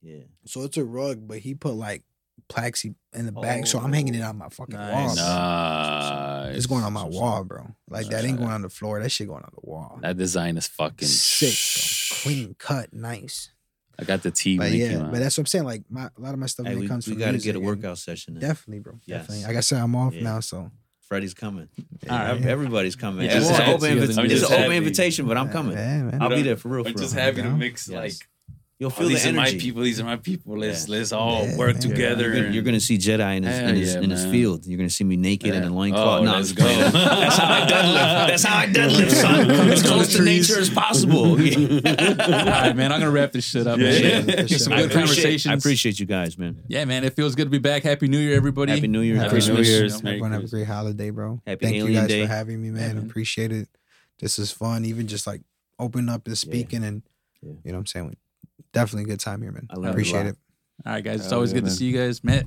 Yeah. So it's a rug, but he put like plexi in the oh, back. So I'm hanging it on my fucking Nice. wall. bro. Nice. It's going on my wall, bro. Like that ain't going on the floor. That shit going on the wall. That design is fucking Sick, bro. Clean cut, nice. I got the T. But yeah, but that's what I'm saying. Like my a lot of my stuff Hey, when we, it comes we from got to music get a workout session. in. Definitely, bro. Yes. Definitely. Like I said, I'm off Yeah. now, so Freddie's coming. All right. Everybody's coming. You It's, an open, to. invi- I'm it's just an open invitation, but I'm coming. Yeah, man. I'll be there for real. I'm For just real. happy to mix Yes. like You'll oh, feel these the are my people. These are my people. Let's Yeah. let's all Yeah, work man. together. You're gonna, you're gonna see Jedi in his Hell in his, yeah, in his field. You're gonna see me naked in Yeah. a loincloth. Oh, no, let's go. That's how I deadlift. That's how I deadlift, son. As close to nature as possible. All right, man. I'm gonna wrap this shit up, Yeah. man. Yeah, for some sure. I good appreciate, conversations. I appreciate you guys, man. Yeah, man. It feels good to be back. Happy New Year, everybody. Happy New Year, Happy Christmas. New Year's. You know, Merry Everyone have a great holiday, bro. Happy Thank you Alien guys Day. for having me, man. man. Appreciate it. This is fun. Even just like opening up and speaking and you know what I'm saying? Definitely a good time here, man. I learned Appreciate it. All right, guys. It's always good man. to see you guys. Matt,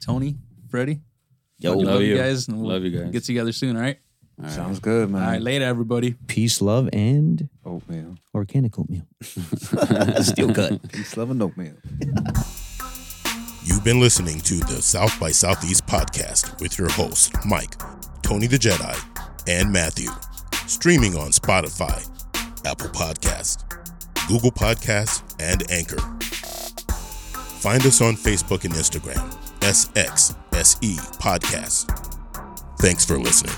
Tony, Freddie. Yo, Fucking love love you you. guys. And we'll Love you guys. Get together soon. All right. All right. Sounds good, man. All right. Later, everybody. peace, love, and Oatmeal. organic oatmeal. Steel cut. Peace, love, and oatmeal. You've been listening to the South by Southeast podcast with your hosts, Mike, Tony the Jedi, and Matthew. Streaming on Spotify, Apple Podcasts, Google Podcasts, and Anchor. Find us on Facebook and Instagram, SXSE Podcasts. Thanks for listening.